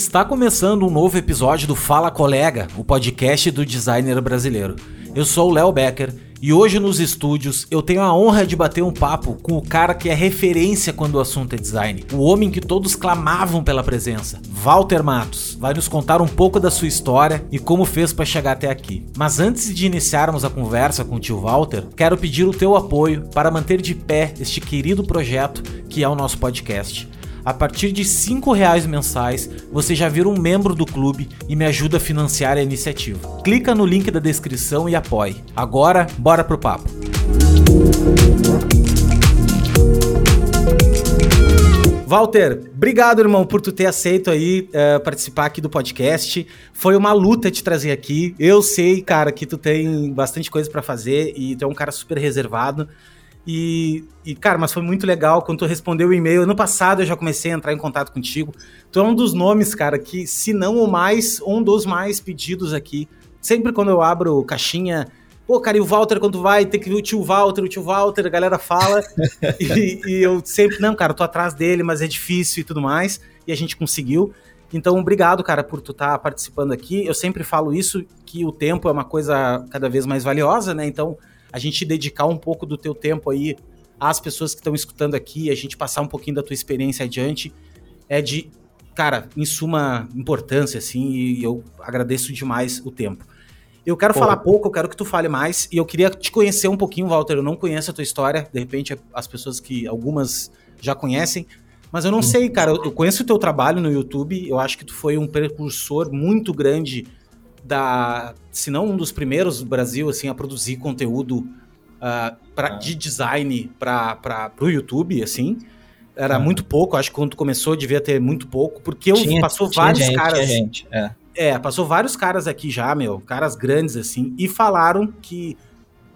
Está começando um novo episódio do Fala Colega, o podcast do designer brasileiro. Eu sou o Léo Becker e hoje nos estúdios eu tenho a honra de bater um papo com o cara que é referência quando o assunto é design, o homem que todos clamavam pela presença, Walter Matos. Vai nos contar um pouco da sua história e como fez para chegar até aqui. Mas antes de iniciarmos a conversa com o tio Walter, quero pedir o teu apoio para manter de pé este querido projeto que é o nosso podcast. A partir de R$ reais mensais, você já vira um membro do clube e me ajuda a financiar a iniciativa. Clica no link da descrição e apoie. Agora, bora pro papo. Walter, obrigado, irmão, por tu ter aceito aí uh, participar aqui do podcast. Foi uma luta te trazer aqui. Eu sei, cara, que tu tem bastante coisa para fazer e tu é um cara super reservado. E, e, cara, mas foi muito legal quando tu respondeu o e-mail. Ano passado eu já comecei a entrar em contato contigo. Tu é um dos nomes, cara, que, se não o mais, um dos mais pedidos aqui. Sempre quando eu abro caixinha, pô, cara, e o Walter quando vai? Tem que ver o tio Walter, o tio Walter, a galera fala. e, e, eu sempre, não, cara, tô atrás dele, mas é difícil e tudo mais. E a gente conseguiu. Então, obrigado, cara, por tu estar tá participando aqui. Eu sempre falo isso, que o tempo é uma coisa cada vez mais valiosa, né? Então, a gente dedicar um pouco do teu tempo aí às pessoas que estão escutando aqui, a gente passar um pouquinho da tua experiência adiante, é de, cara, em suma importância, assim, e eu agradeço demais o tempo. Eu quero Porra. falar pouco, eu quero que tu fale mais, e eu queria te conhecer um pouquinho, Walter, eu não conheço a tua história, de repente as pessoas que, algumas já conhecem, mas eu não sei, cara, eu conheço o teu trabalho no YouTube, eu acho que tu foi um precursor muito grande da, se não um dos primeiros do Brasil assim a produzir conteúdo uh, pra, ah. de design para o YouTube, assim. Era ah. muito pouco, acho que quando começou devia ter muito pouco, porque tinha, passou tinha vários gente, caras. Gente, é. é, passou vários caras aqui já, meu, caras grandes assim, e falaram que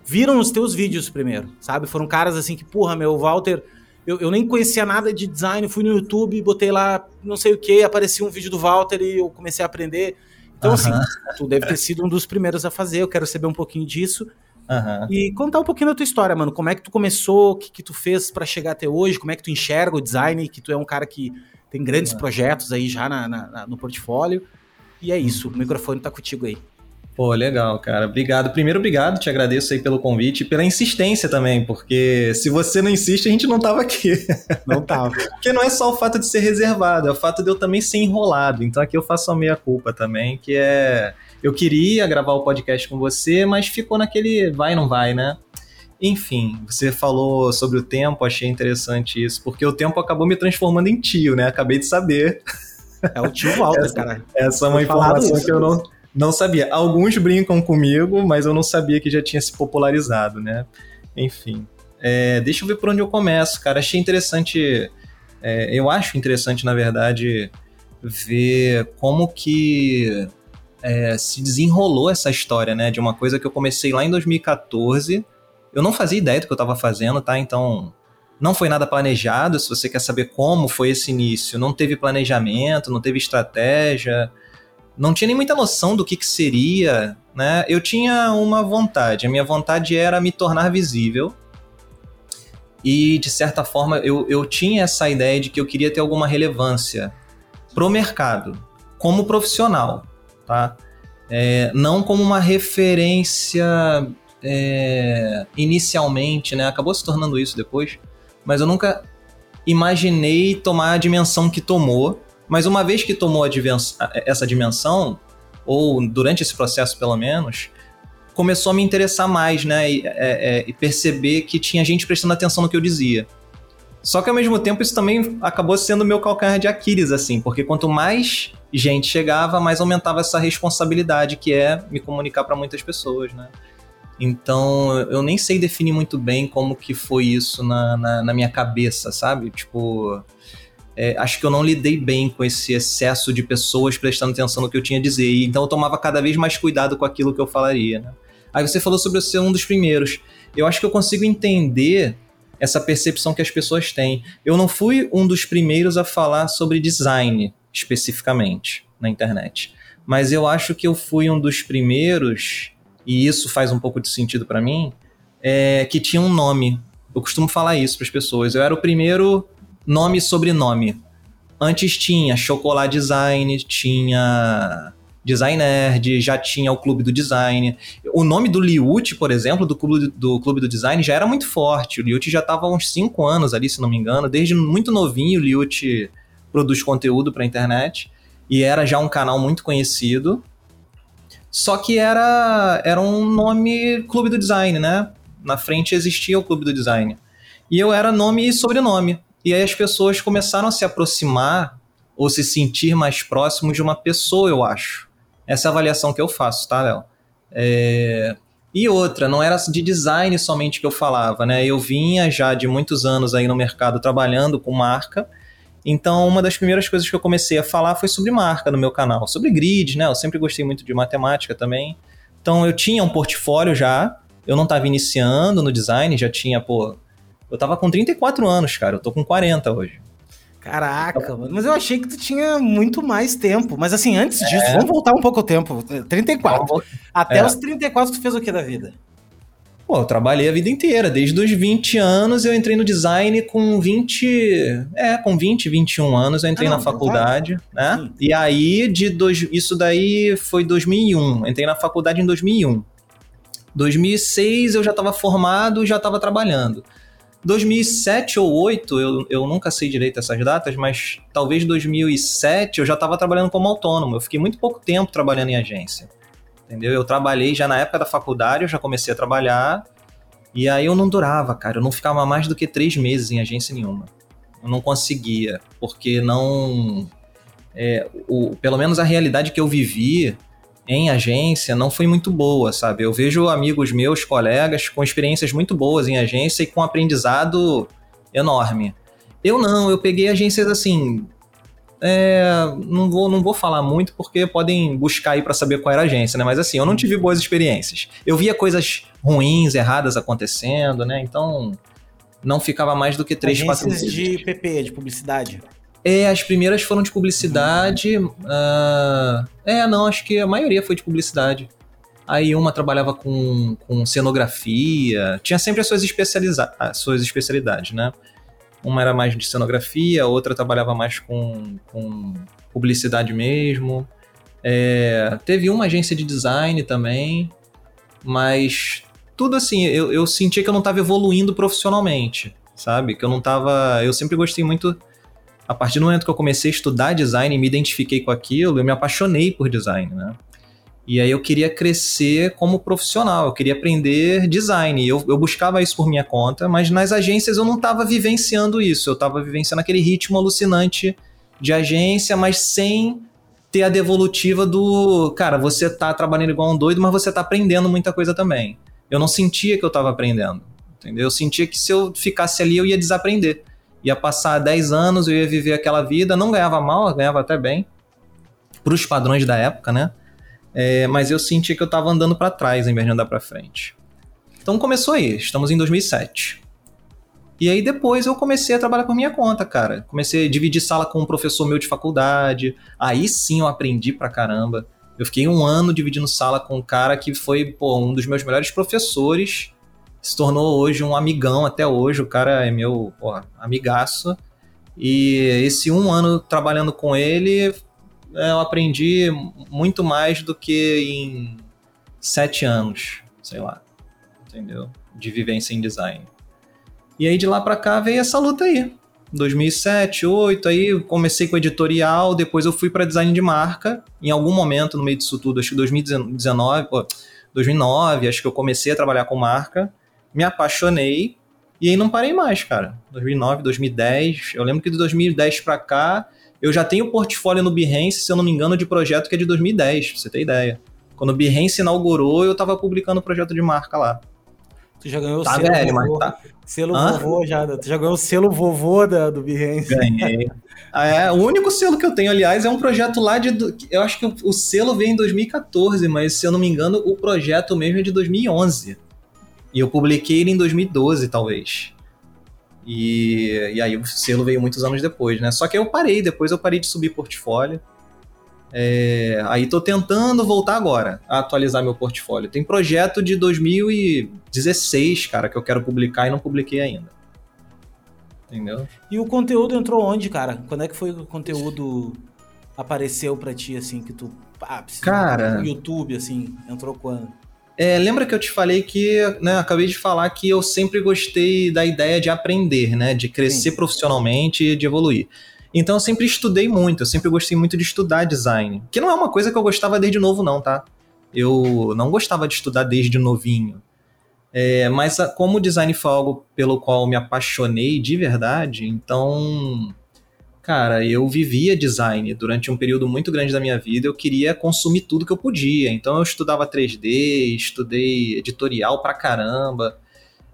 viram os teus vídeos primeiro, sabe? Foram caras assim que, porra, meu, Walter, eu, eu, nem conhecia nada de design, fui no YouTube, botei lá não sei o que, aparecia um vídeo do Walter e eu comecei a aprender. Então, assim, tu deve ter sido um dos primeiros a fazer, eu quero saber um pouquinho disso. E contar um pouquinho da tua história, mano. Como é que tu começou, o que, que tu fez para chegar até hoje, como é que tu enxerga o design, que tu é um cara que tem grandes projetos aí já na, na, no portfólio. E é isso, o microfone tá contigo aí. Pô, legal, cara. Obrigado. Primeiro, obrigado, te agradeço aí pelo convite e pela insistência também, porque se você não insiste, a gente não tava aqui. Não tava. porque não é só o fato de ser reservado, é o fato de eu também ser enrolado. Então aqui eu faço a meia culpa também, que é. Eu queria gravar o podcast com você, mas ficou naquele vai, não vai, né? Enfim, você falou sobre o tempo, achei interessante isso, porque o tempo acabou me transformando em tio, né? Acabei de saber. É o tio Walter, essa, cara. Essa é uma informação que eu não, não sabia. Alguns brincam comigo, mas eu não sabia que já tinha se popularizado, né? Enfim. É, deixa eu ver por onde eu começo, cara. Achei interessante. É, eu acho interessante, na verdade, ver como que é, se desenrolou essa história, né? De uma coisa que eu comecei lá em 2014. Eu não fazia ideia do que eu estava fazendo, tá? Então, não foi nada planejado. Se você quer saber como foi esse início, não teve planejamento, não teve estratégia não tinha nem muita noção do que, que seria, né? Eu tinha uma vontade, a minha vontade era me tornar visível. E, de certa forma, eu, eu tinha essa ideia de que eu queria ter alguma relevância pro mercado, como profissional, tá? É, não como uma referência é, inicialmente, né? Acabou se tornando isso depois, mas eu nunca imaginei tomar a dimensão que tomou mas uma vez que tomou essa dimensão, ou durante esse processo pelo menos, começou a me interessar mais, né? E, é, é, e, perceber que tinha gente prestando atenção no que eu dizia. Só que ao mesmo tempo isso também acabou sendo meu calcanhar de Aquiles, assim, porque quanto mais gente chegava, mais aumentava essa responsabilidade que é me comunicar para muitas pessoas, né? Então eu nem sei definir muito bem como que foi isso na, na, na minha cabeça, sabe? Tipo, é, acho que eu não lidei bem com esse excesso de pessoas prestando atenção no que eu tinha a dizer. E, então eu tomava cada vez mais cuidado com aquilo que eu falaria. Né? Aí você falou sobre ser um dos primeiros. Eu acho que eu consigo entender essa percepção que as pessoas têm. Eu não fui um dos primeiros a falar sobre design especificamente na internet. Mas eu acho que eu fui um dos primeiros, e isso faz um pouco de sentido para mim, é, que tinha um nome. Eu costumo falar isso para as pessoas. Eu era o primeiro nome e sobrenome. Antes tinha Chocolate Design, tinha Design Nerd, já tinha o Clube do Design. O nome do Liute, por exemplo, do Clube do, Clube do Design, já era muito forte. O Liute já estava há uns 5 anos ali, se não me engano. Desde muito novinho, o Liute produz conteúdo para a internet. E era já um canal muito conhecido. Só que era, era um nome Clube do Design, né? Na frente existia o Clube do Design. E eu era nome e sobrenome. E aí as pessoas começaram a se aproximar ou se sentir mais próximos de uma pessoa, eu acho. Essa é a avaliação que eu faço, tá, Léo? É... E outra, não era de design somente que eu falava, né? Eu vinha já de muitos anos aí no mercado trabalhando com marca. Então, uma das primeiras coisas que eu comecei a falar foi sobre marca no meu canal, sobre grid, né? Eu sempre gostei muito de matemática também. Então, eu tinha um portfólio já, eu não estava iniciando no design, já tinha, pô. Eu tava com 34 anos, cara, eu tô com 40 hoje. Caraca, mano. Mas eu achei que tu tinha muito mais tempo. Mas assim, antes é. disso, vamos voltar um pouco o tempo. 34. Até é. os 34 tu fez o que da vida? Pô, eu trabalhei a vida inteira. Desde os 20 anos eu entrei no design com 20. É, com 20, 21 anos eu entrei ah, não, na faculdade, né? Sim. E aí, de dois, isso daí foi 2001. Entrei na faculdade em 2001. 2006 eu já estava formado e já estava trabalhando. 2007 ou 2008, eu, eu nunca sei direito essas datas, mas talvez 2007 eu já estava trabalhando como autônomo. Eu fiquei muito pouco tempo trabalhando em agência. Entendeu? Eu trabalhei já na época da faculdade, eu já comecei a trabalhar. E aí eu não durava, cara. Eu não ficava mais do que três meses em agência nenhuma. Eu não conseguia, porque não. É, o, pelo menos a realidade que eu vivi em agência não foi muito boa, sabe? Eu vejo amigos meus, colegas, com experiências muito boas em agência e com aprendizado enorme. Eu não, eu peguei agências assim. É, não, vou, não vou falar muito porque podem buscar aí para saber qual era a agência, né? Mas assim, eu não tive boas experiências. Eu via coisas ruins, erradas acontecendo, né? Então não ficava mais do que três, quatro meses. de PP, de publicidade. É, as primeiras foram de publicidade. Uh, é, não, acho que a maioria foi de publicidade. Aí uma trabalhava com, com cenografia. Tinha sempre as suas, especializa as suas especialidades, né? Uma era mais de cenografia, a outra trabalhava mais com, com publicidade mesmo. É, teve uma agência de design também, mas tudo assim, eu, eu sentia que eu não estava evoluindo profissionalmente, sabe? Que eu não estava. Eu sempre gostei muito a partir do momento que eu comecei a estudar design e me identifiquei com aquilo, eu me apaixonei por design, né? E aí eu queria crescer como profissional, eu queria aprender design. Eu, eu buscava isso por minha conta, mas nas agências eu não estava vivenciando isso. Eu estava vivenciando aquele ritmo alucinante de agência, mas sem ter a devolutiva do, cara, você tá trabalhando igual um doido, mas você tá aprendendo muita coisa também. Eu não sentia que eu estava aprendendo, entendeu? Eu sentia que se eu ficasse ali eu ia desaprender ia passar 10 anos, eu ia viver aquela vida, não ganhava mal, ganhava até bem, para os padrões da época, né? É, mas eu senti que eu estava andando para trás em vez de andar para frente. Então começou aí, estamos em 2007. E aí depois eu comecei a trabalhar por minha conta, cara. Comecei a dividir sala com um professor meu de faculdade. Aí sim eu aprendi pra caramba. Eu fiquei um ano dividindo sala com um cara que foi pô, um dos meus melhores professores se tornou hoje um amigão até hoje. O cara é meu porra, amigaço. E esse um ano trabalhando com ele, é, eu aprendi muito mais do que em sete anos, sei lá, entendeu? De vivência em design. E aí de lá para cá veio essa luta aí. 2007, 2008, aí comecei com editorial, depois eu fui para design de marca. Em algum momento no meio disso tudo, acho que 2019, pô, 2009, acho que eu comecei a trabalhar com marca me apaixonei e aí não parei mais, cara. 2009, 2010, eu lembro que de 2010 para cá, eu já tenho portfólio no Behance, se eu não me engano, de projeto que é de 2010, pra você ter ideia. Quando o Behance inaugurou, eu tava publicando projeto de marca lá. Tu já ganhou tá o selo velho, vovô, tá. Selo Hã? vovô já. Tu já ganhou o selo vovô da, do Behance. Ganhei. Ah, é, o único selo que eu tenho, aliás, é um projeto lá de. Eu acho que o, o selo veio em 2014, mas se eu não me engano, o projeto mesmo é de 2011. E eu publiquei ele em 2012, talvez. E, e aí o selo veio muitos anos depois, né? Só que eu parei, depois eu parei de subir portfólio. É, aí tô tentando voltar agora a atualizar meu portfólio. Tem projeto de 2016, cara, que eu quero publicar e não publiquei ainda. Entendeu? E o conteúdo entrou onde, cara? Quando é que foi que o conteúdo apareceu para ti, assim, que tu. Ah, cara. No YouTube, assim, entrou quando? É, lembra que eu te falei que, né, acabei de falar que eu sempre gostei da ideia de aprender, né, de crescer Sim. profissionalmente e de evoluir. Então eu sempre estudei muito, eu sempre gostei muito de estudar design, que não é uma coisa que eu gostava desde novo não, tá? Eu não gostava de estudar desde novinho. É, mas como o design foi algo pelo qual me apaixonei de verdade, então cara, eu vivia design durante um período muito grande da minha vida, eu queria consumir tudo que eu podia. Então eu estudava 3D, estudei editorial pra caramba.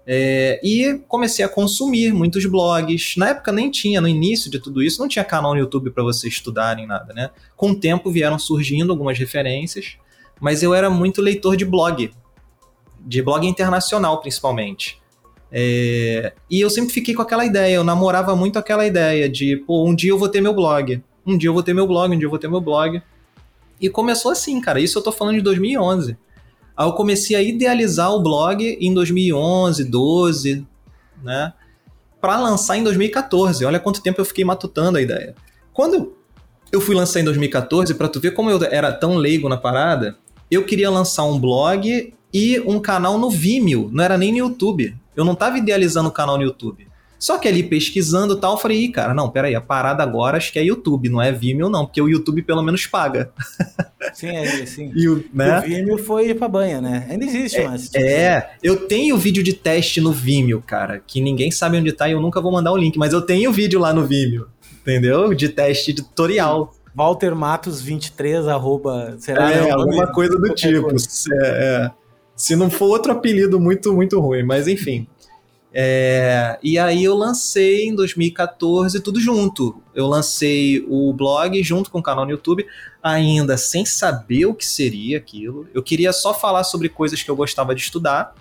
É, e comecei a consumir muitos blogs. Na época nem tinha, no início de tudo isso, não tinha canal no YouTube para você estudar nem nada, né? Com o tempo vieram surgindo algumas referências, mas eu era muito leitor de blog, de blog internacional principalmente. É, e eu sempre fiquei com aquela ideia, eu namorava muito aquela ideia de, pô, um dia eu vou ter meu blog, um dia eu vou ter meu blog, um dia eu vou ter meu blog. E começou assim, cara, isso eu tô falando de 2011. Aí eu comecei a idealizar o blog em 2011, 12, né? Para lançar em 2014. Olha quanto tempo eu fiquei matutando a ideia. Quando eu fui lançar em 2014, para tu ver como eu era tão leigo na parada, eu queria lançar um blog e um canal no Vimeo, não era nem no YouTube. Eu não tava idealizando o canal no YouTube. Só que ali pesquisando e tal, eu falei, Ih, cara, não, peraí, a parada agora acho que é YouTube, não é Vimeo não, porque o YouTube pelo menos paga. Sim, é, sim. E o, né? o Vimeo foi pra banha, né? Ainda existe, é, mas... Tipo... É, eu tenho vídeo de teste no Vimeo, cara, que ninguém sabe onde tá e eu nunca vou mandar o link, mas eu tenho vídeo lá no Vimeo, entendeu? De teste de tutorial. Walter Matos 23, arroba, será? É, alguma coisa do tipo. É, é. Se não for outro apelido muito, muito ruim, mas enfim. É, e aí eu lancei em 2014 tudo junto. Eu lancei o blog junto com o canal no YouTube, ainda sem saber o que seria aquilo. Eu queria só falar sobre coisas que eu gostava de estudar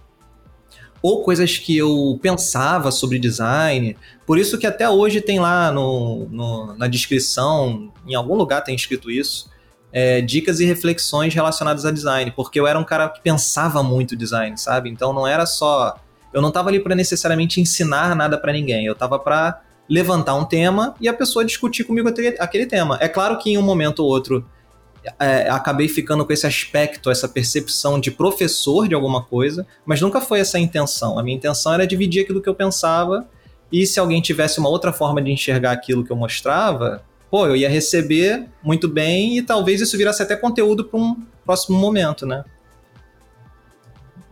ou coisas que eu pensava sobre design. Por isso que até hoje tem lá no, no na descrição, em algum lugar tem escrito isso, é, dicas e reflexões relacionadas a design, porque eu era um cara que pensava muito design, sabe? Então não era só. Eu não estava ali para necessariamente ensinar nada para ninguém, eu estava para levantar um tema e a pessoa discutir comigo aquele, tema. É claro que em um momento ou outro é, acabei ficando com esse aspecto, essa percepção de professor de alguma coisa, mas nunca foi essa a intenção. A minha intenção era dividir aquilo que eu pensava e se alguém tivesse uma outra forma de enxergar aquilo que eu mostrava, pô, eu ia receber muito bem e talvez isso virasse até conteúdo para um próximo momento, né?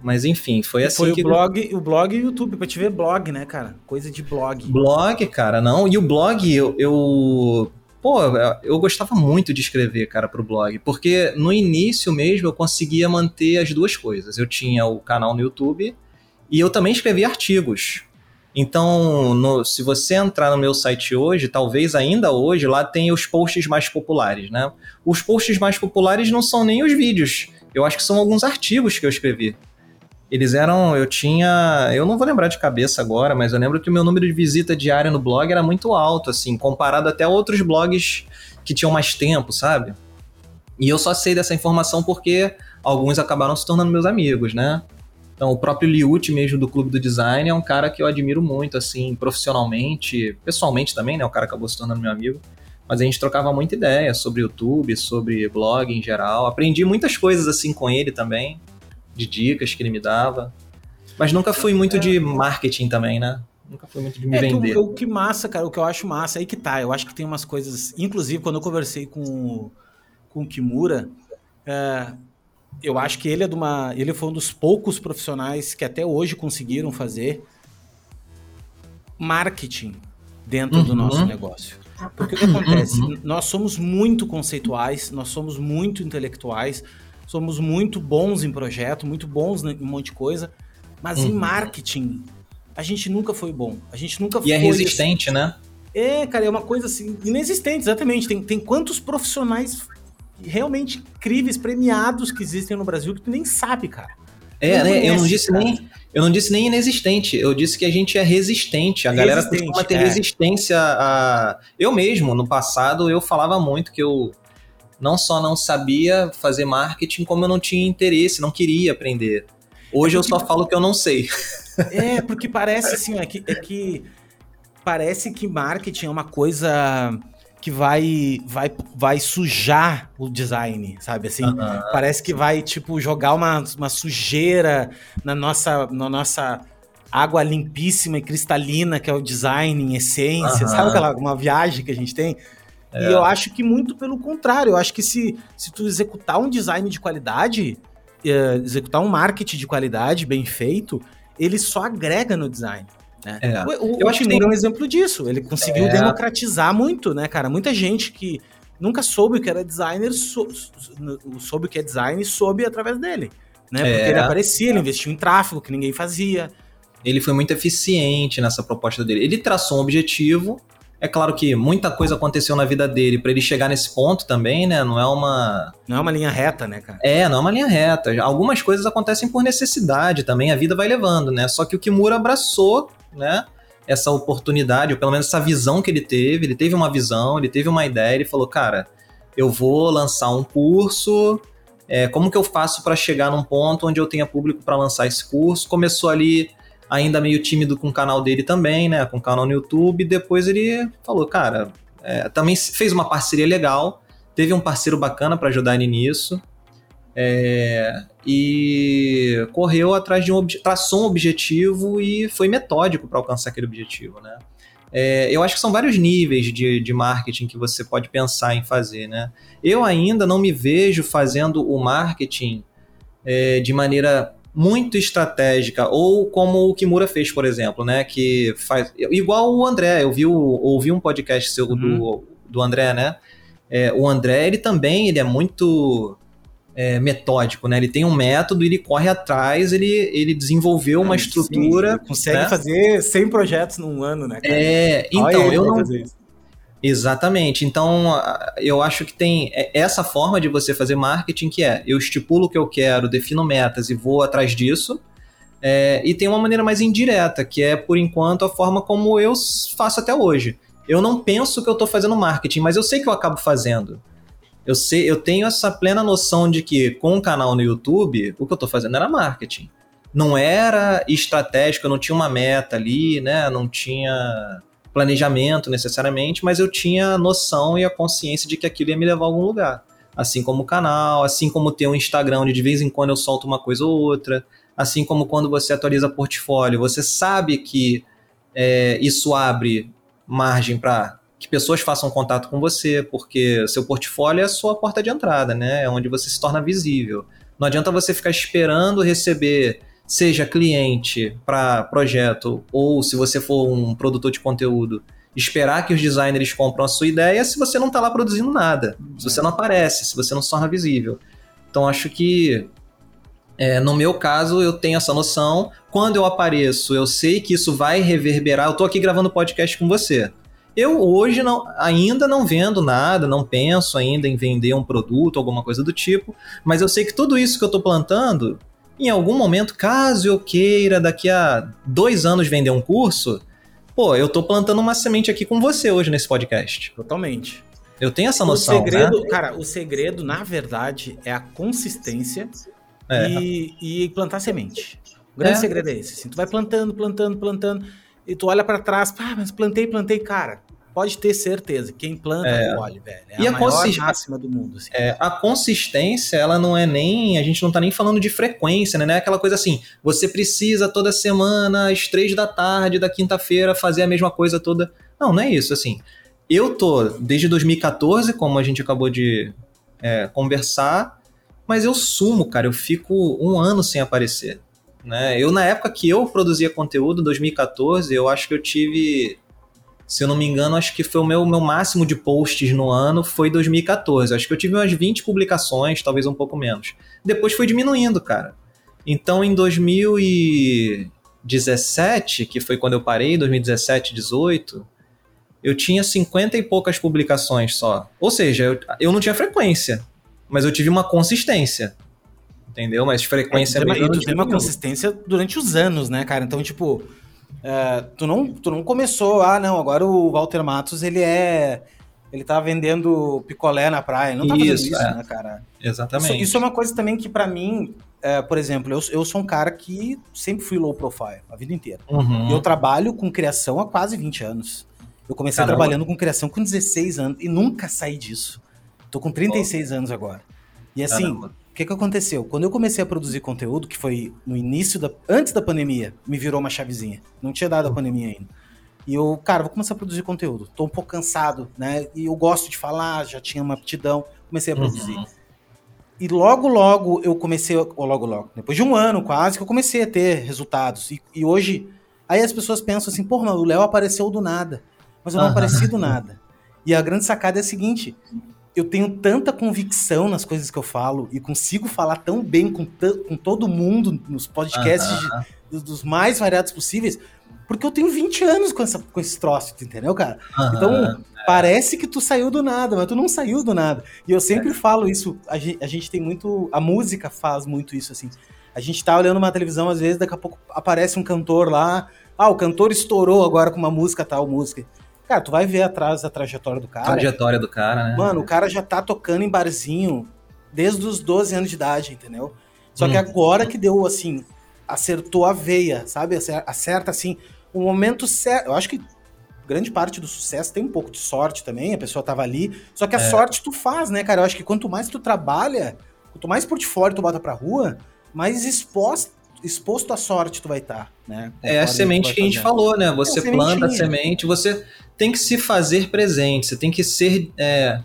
Mas enfim, foi assim foi que... o blog, o blog e o YouTube, pra te ver blog, né, cara? Coisa de blog. Blog, cara, não. E o blog, eu, eu... Pô, eu gostava muito de escrever, cara, pro blog. Porque no início mesmo eu conseguia manter as duas coisas. Eu tinha o canal no YouTube e eu também escrevia artigos. Então, no, se você entrar no meu site hoje, talvez ainda hoje, lá tem os posts mais populares, né? Os posts mais populares não são nem os vídeos. Eu acho que são alguns artigos que eu escrevi. Eles eram, eu tinha, eu não vou lembrar de cabeça agora, mas eu lembro que o meu número de visita diária no blog era muito alto, assim, comparado até a outros blogs que tinham mais tempo, sabe? E eu só sei dessa informação porque alguns acabaram se tornando meus amigos, né? Então, o próprio Liute mesmo do Clube do Design é um cara que eu admiro muito, assim, profissionalmente, pessoalmente também, né? O cara acabou se tornando meu amigo. Mas a gente trocava muita ideia sobre YouTube, sobre blog em geral. Aprendi muitas coisas, assim, com ele também, de dicas que ele me dava. Mas nunca fui muito de marketing também, né? Nunca fui muito de me é, vender. o que massa, cara, o que eu acho massa, aí que tá. Eu acho que tem umas coisas. Inclusive, quando eu conversei com, com o Kimura, é, eu acho que ele é de uma. Ele foi um dos poucos profissionais que até hoje conseguiram fazer marketing dentro uhum. do nosso negócio. Porque o que acontece? Uhum. Nós somos muito conceituais, nós somos muito intelectuais, somos muito bons em projeto, muito bons em um monte de coisa, mas uhum. em marketing a gente nunca foi bom. A gente nunca e foi. E é resistente, assim. né? É, cara, é uma coisa assim, inexistente, exatamente. Tem, tem quantos profissionais realmente incríveis, premiados que existem no Brasil que tu nem sabe, cara. É, né? eu não disse cara. nem. Eu não disse nem inexistente, eu disse que a gente é resistente. A galera costuma ter é. resistência a. Eu mesmo, no passado, eu falava muito que eu não só não sabia fazer marketing, como eu não tinha interesse, não queria aprender. Hoje é porque... eu só falo que eu não sei. É, porque parece assim, é que, é que parece que marketing é uma coisa que vai vai vai sujar o design, sabe assim? Parece que vai tipo jogar uma, uma sujeira na nossa na nossa água limpíssima e cristalina que é o design em essência, sabe aquela uma viagem que a gente tem? É. E eu acho que muito pelo contrário, eu acho que se, se tu executar um design de qualidade, uh, executar um marketing de qualidade bem feito, ele só agrega no design. Né? É. O, o, eu acho que tem... é um exemplo disso. Ele conseguiu é. democratizar muito, né, cara? Muita gente que nunca soube o que era designer, soube o que é design e soube através dele. Né? Porque é. ele aparecia, ele investiu em tráfego que ninguém fazia. Ele foi muito eficiente nessa proposta dele. Ele traçou um objetivo. É claro que muita coisa aconteceu na vida dele para ele chegar nesse ponto também, né? Não é uma. Não é uma linha reta, né, cara? É, não é uma linha reta. Algumas coisas acontecem por necessidade também, a vida vai levando, né? Só que o Kimura abraçou né? Essa oportunidade, ou pelo menos essa visão que ele teve. Ele teve uma visão, ele teve uma ideia, ele falou, cara, eu vou lançar um curso. É, como que eu faço para chegar num ponto onde eu tenha público para lançar esse curso? Começou ali ainda meio tímido com o canal dele também, né? Com o canal no YouTube. Depois ele falou, cara, é, também fez uma parceria legal. Teve um parceiro bacana para ajudar ele nisso. É, e correu atrás de um traçou um objetivo e foi metódico para alcançar aquele objetivo, né? É, eu acho que são vários níveis de, de marketing que você pode pensar em fazer, né? Eu ainda não me vejo fazendo o marketing é, de maneira muito estratégica, ou como o Kimura fez, por exemplo, né? Que faz. Igual o André, eu vi o, ouvi um podcast seu uhum. do, do André, né? É, o André, ele também ele é muito é, metódico, né? Ele tem um método, ele corre atrás, ele, ele desenvolveu uma ah, estrutura. Sim, consegue né? fazer 100 projetos num ano, né? Cara? É, então, eu não. Exatamente. Então, eu acho que tem é, essa forma de você fazer marketing que é eu estipulo o que eu quero, defino metas e vou atrás disso. É, e tem uma maneira mais indireta, que é, por enquanto, a forma como eu faço até hoje. Eu não penso que eu estou fazendo marketing, mas eu sei que eu acabo fazendo eu sei, eu tenho essa plena noção de que com o canal no YouTube, o que eu estou fazendo era marketing. Não era estratégico, eu não tinha uma meta ali, né? Não tinha planejamento necessariamente, mas eu tinha a noção e a consciência de que aquilo ia me levar a algum lugar. Assim como o canal, assim como ter um Instagram onde de vez em quando eu solto uma coisa ou outra, assim como quando você atualiza portfólio, você sabe que é, isso abre margem para pessoas façam contato com você, porque seu portfólio é a sua porta de entrada, né? É onde você se torna visível. Não adianta você ficar esperando receber, seja cliente para projeto, ou se você for um produtor de conteúdo, esperar que os designers compram a sua ideia se você não está lá produzindo nada, se você não aparece, se você não se torna visível. Então acho que é, no meu caso, eu tenho essa noção. Quando eu apareço, eu sei que isso vai reverberar. Eu estou aqui gravando podcast com você. Eu hoje não, ainda não vendo nada, não penso ainda em vender um produto, alguma coisa do tipo, mas eu sei que tudo isso que eu estou plantando, em algum momento, caso eu queira daqui a dois anos vender um curso, pô, eu estou plantando uma semente aqui com você hoje nesse podcast. Totalmente. Eu tenho essa noção. O segredo, né? cara, o segredo, na verdade, é a consistência é. E, e, plantar semente. O grande é. segredo é esse. Assim, tu vai plantando, plantando, plantando, e tu olha para trás, ah, mas plantei, plantei, cara pode ter certeza. Quem planta, é. colhe, velho. É e a, a maior máxima do mundo. Assim. É, a consistência, ela não é nem. A gente não tá nem falando de frequência, né? Não é aquela coisa assim, você precisa toda semana, às três da tarde da quinta-feira, fazer a mesma coisa toda. Não, não é isso, assim. Eu tô desde 2014, como a gente acabou de é, conversar, mas eu sumo, cara. Eu fico um ano sem aparecer. Né? Eu, na época que eu produzia conteúdo, 2014, eu acho que eu tive se eu não me engano, acho que foi o meu, meu máximo de posts no ano foi 2014. Acho que eu tive umas 20 publicações, talvez um pouco menos. Depois foi diminuindo, cara. Então em 2017, que foi quando eu parei, 2017, 18, eu tinha 50 e poucas publicações só. Ou seja, eu, eu não tinha frequência, mas eu tive uma consistência. Entendeu? Mas frequência é, mesmo. Tu tem uma consistência durante os anos, né, cara? Então, tipo, é, tu, não, tu não começou, ah, não, agora o Walter Matos, ele é ele tá vendendo picolé na praia. Não tá fazendo isso, é. né, cara? Exatamente. Isso, isso é uma coisa também que, para mim, é, por exemplo, eu, eu sou um cara que sempre fui low profile a vida inteira. Uhum. Eu trabalho com criação há quase 20 anos. Eu comecei Caramba. trabalhando com criação com 16 anos e nunca saí disso. Tô com 36 anos agora. E assim, Caramba. O que que aconteceu? Quando eu comecei a produzir conteúdo, que foi no início da. Antes da pandemia, me virou uma chavezinha. Não tinha dado a pandemia ainda. E eu, cara, vou começar a produzir conteúdo. Tô um pouco cansado, né? E eu gosto de falar, já tinha uma aptidão, comecei a produzir. Uhum. E logo, logo eu comecei, ou logo, logo, depois de um ano quase, que eu comecei a ter resultados. E, e hoje, aí as pessoas pensam assim, porra, mas o Léo apareceu do nada. Mas eu não Aham. apareci do nada. E a grande sacada é a seguinte, eu tenho tanta convicção nas coisas que eu falo e consigo falar tão bem com, com todo mundo nos podcasts Aham. de- dos, mais variados possíveis, porque eu tenho 20 anos com, essa, com esse troço, entendeu, cara? Aham. Então, parece que tu saiu do nada, mas tu não saiu do nada. E eu sempre falo isso, a gente, a gente tem muito. A música faz muito isso, assim. A gente tá olhando uma televisão, às vezes, daqui a pouco aparece um cantor lá. Ah, o cantor estourou agora com uma música, tal música. Cara, tu vai ver atrás a trajetória do cara. trajetória do cara, né? Mano, o cara já tá tocando em barzinho desde os 12 anos de idade, entendeu? Só que Hum. agora que deu, assim, acertou a veia, sabe? Acer- Acerta, assim, o momento certo. Eu acho que grande parte do sucesso tem um pouco de sorte também, a pessoa tava ali. Só que a É. sorte tu faz, né, cara? Eu acho que quanto mais tu trabalha, quanto mais portfólio tu bota pra rua, mais exposto, exposto à sorte tu vai estar, né? É a semente que a gente falou, né? Você É planta a semente, você tem que se fazer presente, você tem que ser é,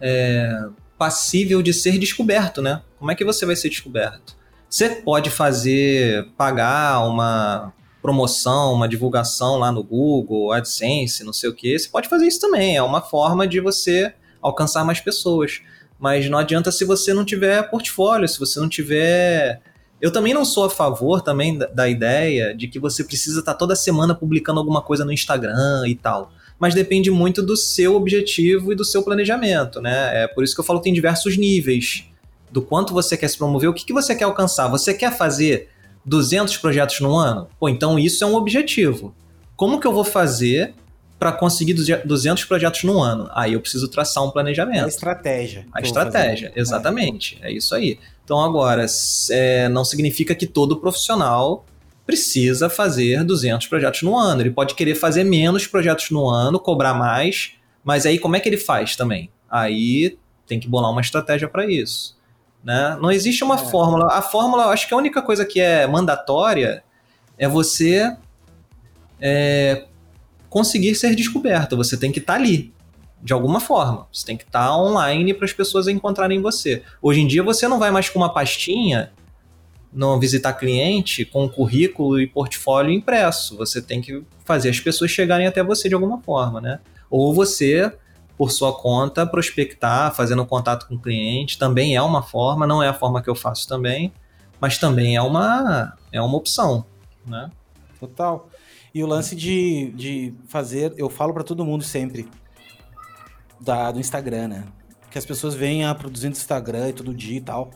é, passível de ser descoberto, né? Como é que você vai ser descoberto? Você pode fazer, pagar uma promoção, uma divulgação lá no Google, AdSense, não sei o que. Você pode fazer isso também, é uma forma de você alcançar mais pessoas. Mas não adianta se você não tiver portfólio, se você não tiver eu também não sou a favor também da, da ideia de que você precisa estar toda semana publicando alguma coisa no Instagram e tal. Mas depende muito do seu objetivo e do seu planejamento, né? É por isso que eu falo que tem diversos níveis do quanto você quer se promover, o que, que você quer alcançar. Você quer fazer 200 projetos no ano? Pô, então isso é um objetivo. Como que eu vou fazer para conseguir 200 projetos no ano? Aí eu preciso traçar um É a planejamento. estratégia. A estratégia, fazer. exatamente. É isso aí. Então, agora, é, não significa que todo profissional precisa fazer 200 projetos no ano. Ele pode querer fazer menos projetos no ano, cobrar mais, mas aí como é que ele faz também? Aí tem que bolar uma estratégia para isso. Né? Não existe uma É. fórmula. A fórmula, eu acho que a única coisa que é mandatória é você é, conseguir ser descoberto. Você tem que estar ali de alguma forma. Você tem que estar online para as pessoas encontrarem você. Hoje em dia você não vai mais com uma pastinha não visitar cliente com currículo e portfólio impresso. Você tem que fazer as pessoas chegarem até você de alguma forma, né? Ou você, por sua conta, prospectar, fazendo contato com o cliente, também é uma forma, não é a forma que eu faço também, mas também é uma, é uma opção, né? Total. E o lance de, de fazer, eu falo pra todo mundo sempre, da, do Instagram, né? Que as pessoas venham produzindo Instagram e todo dia e tal.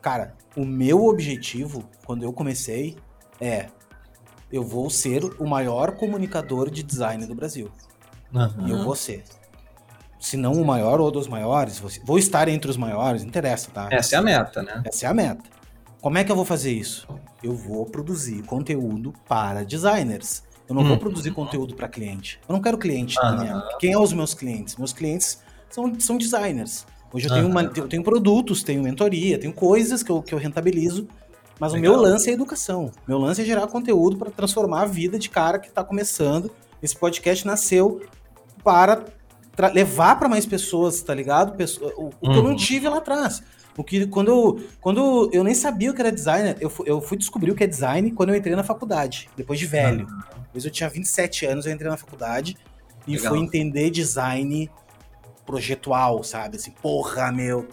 Cara, o meu objetivo, quando eu comecei, é eu vou ser o maior comunicador de design do Brasil. Uhum. E eu vou ser. Se não o maior ou dos maiores, vou- estar entre os maiores, interessa, tá? Essa é a meta, né? Essa é a meta. Como é que eu vou fazer isso? Eu vou produzir conteúdo para designers. Eu não Hum. vou produzir conteúdo para cliente. Eu não quero cliente. minha- Quem é os meus clientes? Meus clientes são, são designers. Hoje eu tenho, uma- eu tenho produtos, tenho mentoria, tenho coisas que eu, que eu rentabilizo, mas Legal. o meu lance é educação. Meu lance é gerar conteúdo para transformar a vida de cara que está começando. Esse podcast nasceu para levar para mais pessoas, tá ligado? Pessoa- o, o que eu não Uhum. tive lá atrás. O que, quando, eu, quando eu nem sabia o que era designer, eu, eu fui descobrir o que é design quando eu entrei na faculdade, depois de velho. Depois eu tinha 27 anos, eu entrei na faculdade e Legal. fui entender design projetual, sabe? Assim, porra, meu,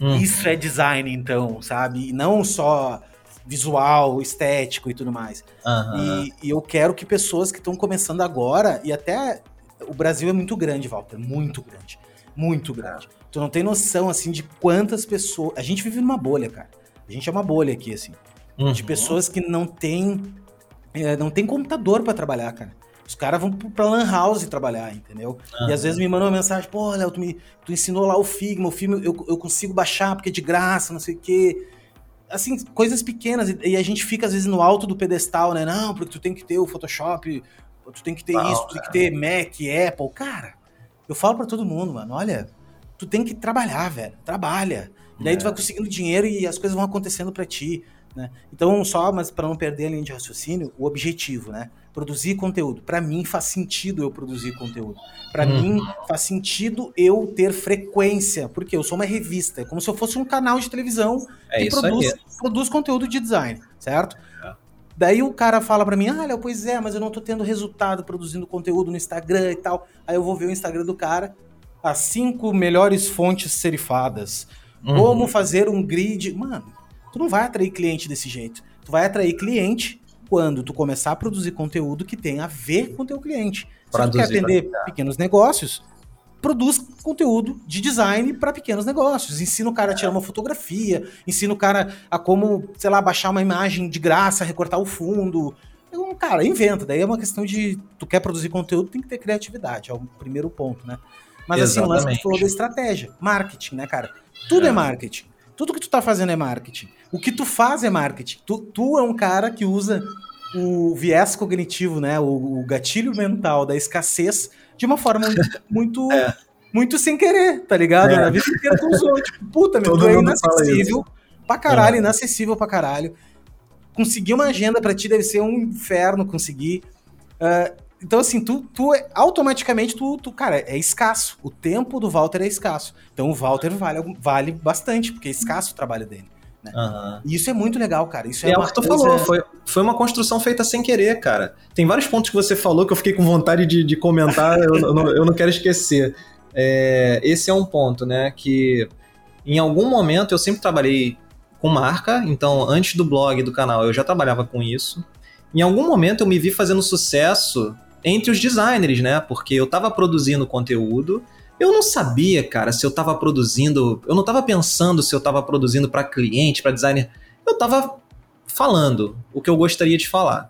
Hum. isso é design então, sabe? E não só visual, estético e tudo mais. Aham. E, e eu quero que pessoas que estão começando agora, e até o Brasil é muito grande, Walter, muito grande. Muito grande. Tu não tem noção, assim, de quantas pessoas. A gente vive numa bolha, cara. A gente é uma bolha aqui, assim. De Uhum. pessoas que não tem. é, não tem computador pra trabalhar, cara. Os caras vão pra Lan House trabalhar, entendeu? Uhum. E às vezes me mandam uma mensagem, pô, Léo, tu, me, tu ensinou lá o Figma, o Figma eu, eu consigo baixar porque é de graça, não sei o quê. Assim, coisas pequenas. E, e, a gente fica às vezes no alto do pedestal, né? Não, porque tu tem que ter o Photoshop, tu tem que ter isso, tu tem que ter Mac, Apple. Cara, eu falo para todo mundo, mano, olha, tu tem que trabalhar, velho. Trabalha. E daí é. tu vai conseguindo dinheiro e as coisas vão acontecendo para ti. Né? Então, só, mas para não perder a linha de raciocínio, o objetivo, né? Produzir conteúdo. Para mim faz sentido eu produzir conteúdo. Para hum. mim faz sentido eu ter frequência, porque eu sou uma revista, é como se eu fosse um canal de televisão é que produz, produz, conteúdo de design, certo? É. Daí o cara fala para mim, ah, Léo, pois é, mas eu não tô tendo resultado produzindo conteúdo no Instagram e tal. Aí eu vou ver o Instagram do cara, as cinco melhores fontes serifadas, uhum. como fazer um grid. Mano, tu não vai atrair cliente desse jeito. Tu vai atrair cliente quando tu começar a produzir conteúdo que tem a ver com o teu cliente. Se Produzir, tu quer atender pequenos negócios, produz conteúdo de design para pequenos negócios. Ensina o cara a tirar uma fotografia, ensina o cara a como, sei lá, baixar uma imagem de graça, recortar o fundo. Então, cara, inventa. Daí é uma questão de tu quer produzir conteúdo, tem que ter criatividade, é o primeiro ponto, né? Mas Exatamente. assim, o lance que falou da estratégia, marketing, né, cara? Tudo é, é marketing. Tudo que tu tá fazendo é marketing. O que tu faz é marketing. Tu, tu é um cara que usa o viés cognitivo, né? O, o gatilho mental da escassez de uma forma muito, muito, é. muito sem querer, tá ligado? É. Na vida inteira tu usou. Tipo, puta, meu, tu é inacessível pra caralho, é. inacessível pra caralho. Conseguir uma agenda pra ti deve ser um inferno conseguir. Uh, então, assim, tu, tu é, automaticamente, tu, tu, cara, é escasso. O tempo do Walter é escasso. Então o Walter vale, vale bastante, porque é escasso o trabalho dele. Né? Uhum. E isso é muito legal, cara. Isso é, é o que tu coisa... falou, foi, foi uma construção feita sem querer, cara. Tem vários pontos que você falou que eu fiquei com vontade de, de comentar, eu, eu, não, eu não quero esquecer. É, esse é um ponto, né? Que em algum momento eu sempre trabalhei com marca, então antes do blog do canal eu já trabalhava com isso. Em algum momento eu me vi fazendo sucesso entre os designers, né? Porque eu estava produzindo conteúdo, eu não sabia, cara, se eu estava produzindo, eu não estava pensando se eu estava produzindo para cliente, para designer, eu estava falando o que eu gostaria de falar.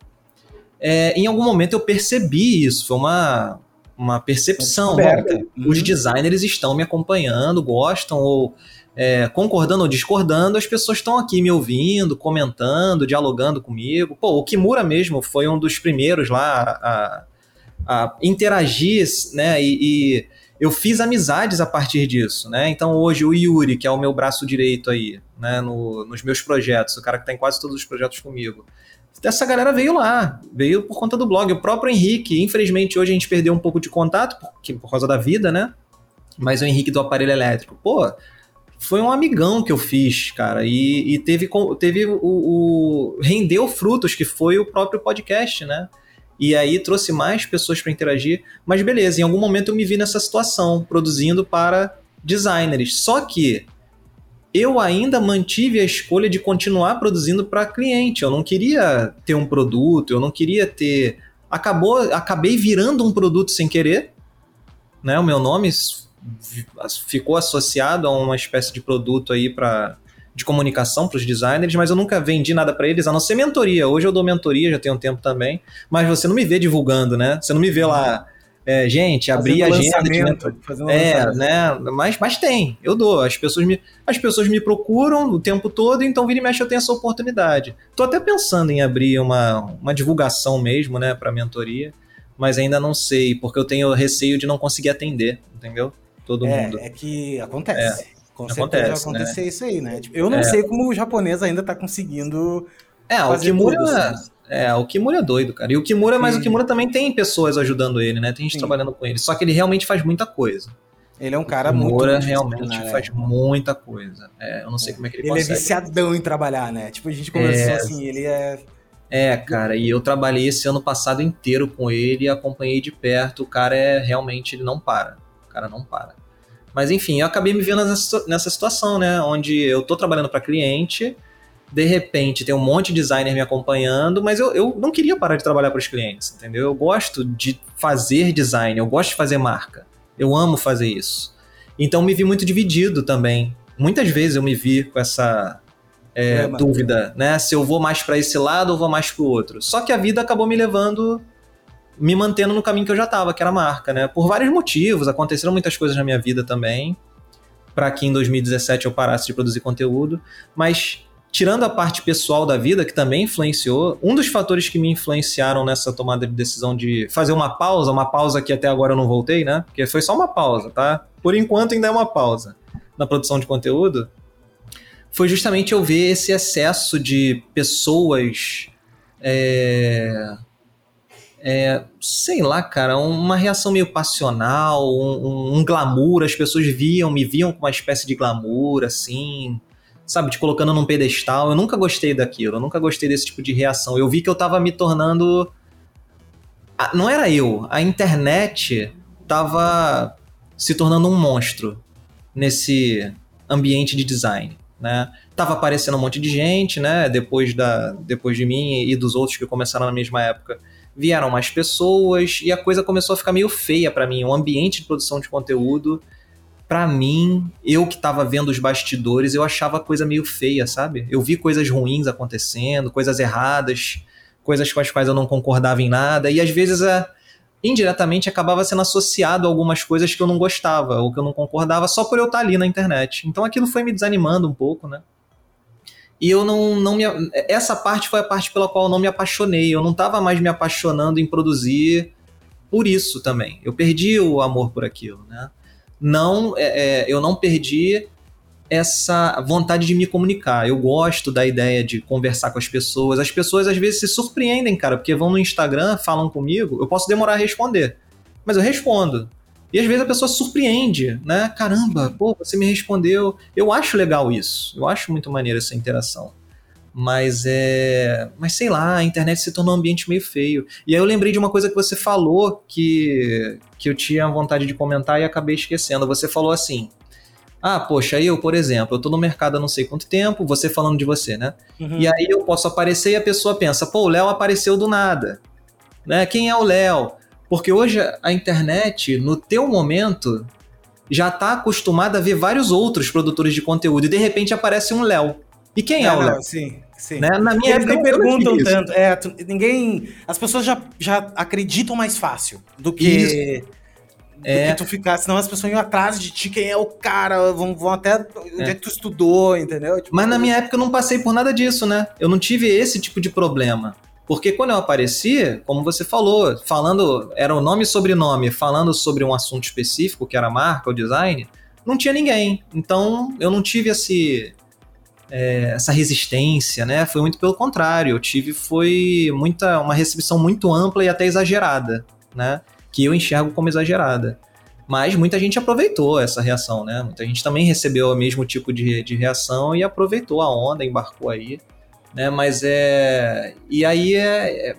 É, em algum momento eu percebi isso, foi uma, uma percepção. Os uhum. designers estão me acompanhando, gostam ou é, concordando ou discordando, as pessoas estão aqui me ouvindo, comentando, dialogando comigo. Pô, o Kimura mesmo foi um dos primeiros lá a, a interagir, né? E, e, eu fiz amizades a partir disso, né? Então hoje o Yuri, que é o meu braço direito aí, né? No, nos meus projetos, o cara que está em quase todos os projetos comigo. Essa galera veio lá, veio por conta do blog. O próprio Henrique, infelizmente hoje a gente perdeu um pouco de contato, porque, por causa da vida, né? Mas o Henrique do aparelho elétrico, pô, foi um amigão que eu fiz, cara, e, e teve, teve o, o, rendeu frutos, que foi o próprio podcast, né? E aí trouxe mais pessoas para interagir. Mas beleza, em algum momento eu me vi nessa situação, produzindo para designers. Só que eu ainda mantive a escolha de continuar produzindo para cliente. Eu não queria ter um produto, eu não queria ter. Acabou, acabei virando um produto sem querer. Né? O meu nome ficou associado a uma espécie de produto aí para de comunicação para os designers, mas eu nunca vendi nada para eles, a não ser mentoria. Hoje eu dou mentoria, já tenho um tempo também, mas você não me vê divulgando, né? Você não me vê lá, é, gente, abrir a agenda de mentoria. É, né? Mas, mas tem, eu dou. As pessoas, me, as pessoas me procuram o tempo todo, então vira e mexe eu tenho essa oportunidade. Tô até pensando em abrir uma, uma divulgação mesmo, né, para mentoria, mas ainda não sei, porque eu tenho receio de não conseguir atender, entendeu? Todo é, mundo. É que acontece. É. Com certeza vai acontecer né? isso aí, né? Tipo, eu não é. sei como o japonês ainda tá conseguindo. É, o Kimura. Tudo, assim. É, o Kimura é doido, cara. E o Kimura, Sim. mas o Kimura também tem pessoas ajudando ele, né? Tem gente Sim. trabalhando com ele. Só que ele realmente faz muita coisa. Ele é um cara o Kimura muito. realmente é. faz muita coisa. É, eu não sei é. como é que ele, ele consegue. Ele é viciadão em trabalhar, né? Tipo, a gente conversou é. assim, ele é. É, cara, e eu trabalhei esse ano passado inteiro com ele, acompanhei de perto. O cara é realmente, ele não para. O cara não para. Mas enfim, eu acabei me vendo nessa, nessa situação, né? Onde eu tô trabalhando para cliente, de repente tem um monte de designer me acompanhando, mas eu, eu não queria parar de trabalhar para os clientes, entendeu? Eu gosto de fazer design, eu gosto de fazer marca. Eu amo fazer isso. Então me vi muito dividido também. Muitas vezes eu me vi com essa é, é, dúvida, né? Se eu vou mais para esse lado ou vou mais para o outro. Só que a vida acabou me levando me mantendo no caminho que eu já estava, que era a marca, né? Por vários motivos, aconteceram muitas coisas na minha vida também, para que em 2017 eu parasse de produzir conteúdo, mas tirando a parte pessoal da vida, que também influenciou, um dos fatores que me influenciaram nessa tomada de decisão de fazer uma pausa, uma pausa que até agora eu não voltei, né? Porque foi só uma pausa, tá? Por enquanto ainda é uma pausa na produção de conteúdo, foi justamente eu ver esse excesso de pessoas. É, é, sei lá, cara, uma reação meio passional, um, um, glamour, as pessoas viam, me viam com uma espécie de glamour, assim, sabe, te colocando num pedestal. Eu nunca gostei daquilo, eu nunca gostei desse tipo de reação. Eu vi que eu tava me tornando. Não era eu, a internet tava se tornando um monstro nesse ambiente de design né? Tava aparecendo um monte de gente, né? Depois, da, depois de mim e dos outros que começaram na mesma época, vieram mais pessoas e a coisa começou a ficar meio feia para mim. O ambiente de produção de conteúdo, para mim, eu que tava vendo os bastidores, eu achava a coisa meio feia, sabe? Eu vi coisas ruins acontecendo, coisas erradas, coisas com as quais eu não concordava em nada, e às vezes indiretamente acabava sendo associado a algumas coisas que eu não gostava ou que eu não concordava só por eu estar ali na internet. Então aquilo foi me desanimando um pouco, né? E eu não, não me. Essa parte foi a parte pela qual eu não me apaixonei. Eu não estava mais me apaixonando em produzir por isso também. Eu perdi o amor por aquilo, né? Não, é, é, eu não perdi essa vontade de me comunicar. Eu gosto da ideia de conversar com as pessoas. As pessoas às vezes se surpreendem, cara, porque vão no Instagram, falam comigo, eu posso demorar a responder, mas eu respondo. E às vezes a pessoa surpreende, né? Caramba, pô, você me respondeu. Eu acho legal isso. Eu acho muito maneiro essa interação. Mas é. Mas sei lá, a internet se tornou um ambiente meio feio. E aí eu lembrei de uma coisa que você falou que, que eu tinha vontade de comentar e acabei esquecendo. Você falou assim: ah, poxa, eu, por exemplo, eu tô no mercado há não sei quanto tempo, você falando de você, né? Uhum. E aí eu posso aparecer e a pessoa pensa, pô, o Léo apareceu do nada. Né? Quem é o Léo? Porque hoje a internet, no teu momento, já tá acostumada a ver vários outros produtores de conteúdo e de repente aparece um Léo. E quem é, é o Léo? Sim, sim. Né? Na minha Eles época nem perguntam tanto. É, tu, ninguém. As pessoas já, já acreditam mais fácil do que. Isso é. que tu ficar, senão as pessoas iam atrás de ti, quem é o cara, vão, vão até onde é. é que tu estudou, entendeu? Tipo, Mas na minha época eu não passei por nada disso, né? Eu não tive esse tipo de problema. Porque quando eu apareci, como você falou, falando, era o nome e sobrenome, falando sobre um assunto específico, que era a marca, o design, não tinha ninguém. Então eu não tive esse, é, essa resistência, né? Foi muito pelo contrário. Eu tive foi muita uma recepção muito ampla e até exagerada, né? que eu enxergo como exagerada. Mas muita gente aproveitou essa reação, né? Muita gente também recebeu o mesmo tipo de, de reação e aproveitou a onda, embarcou aí, né? Mas é. E aí é, é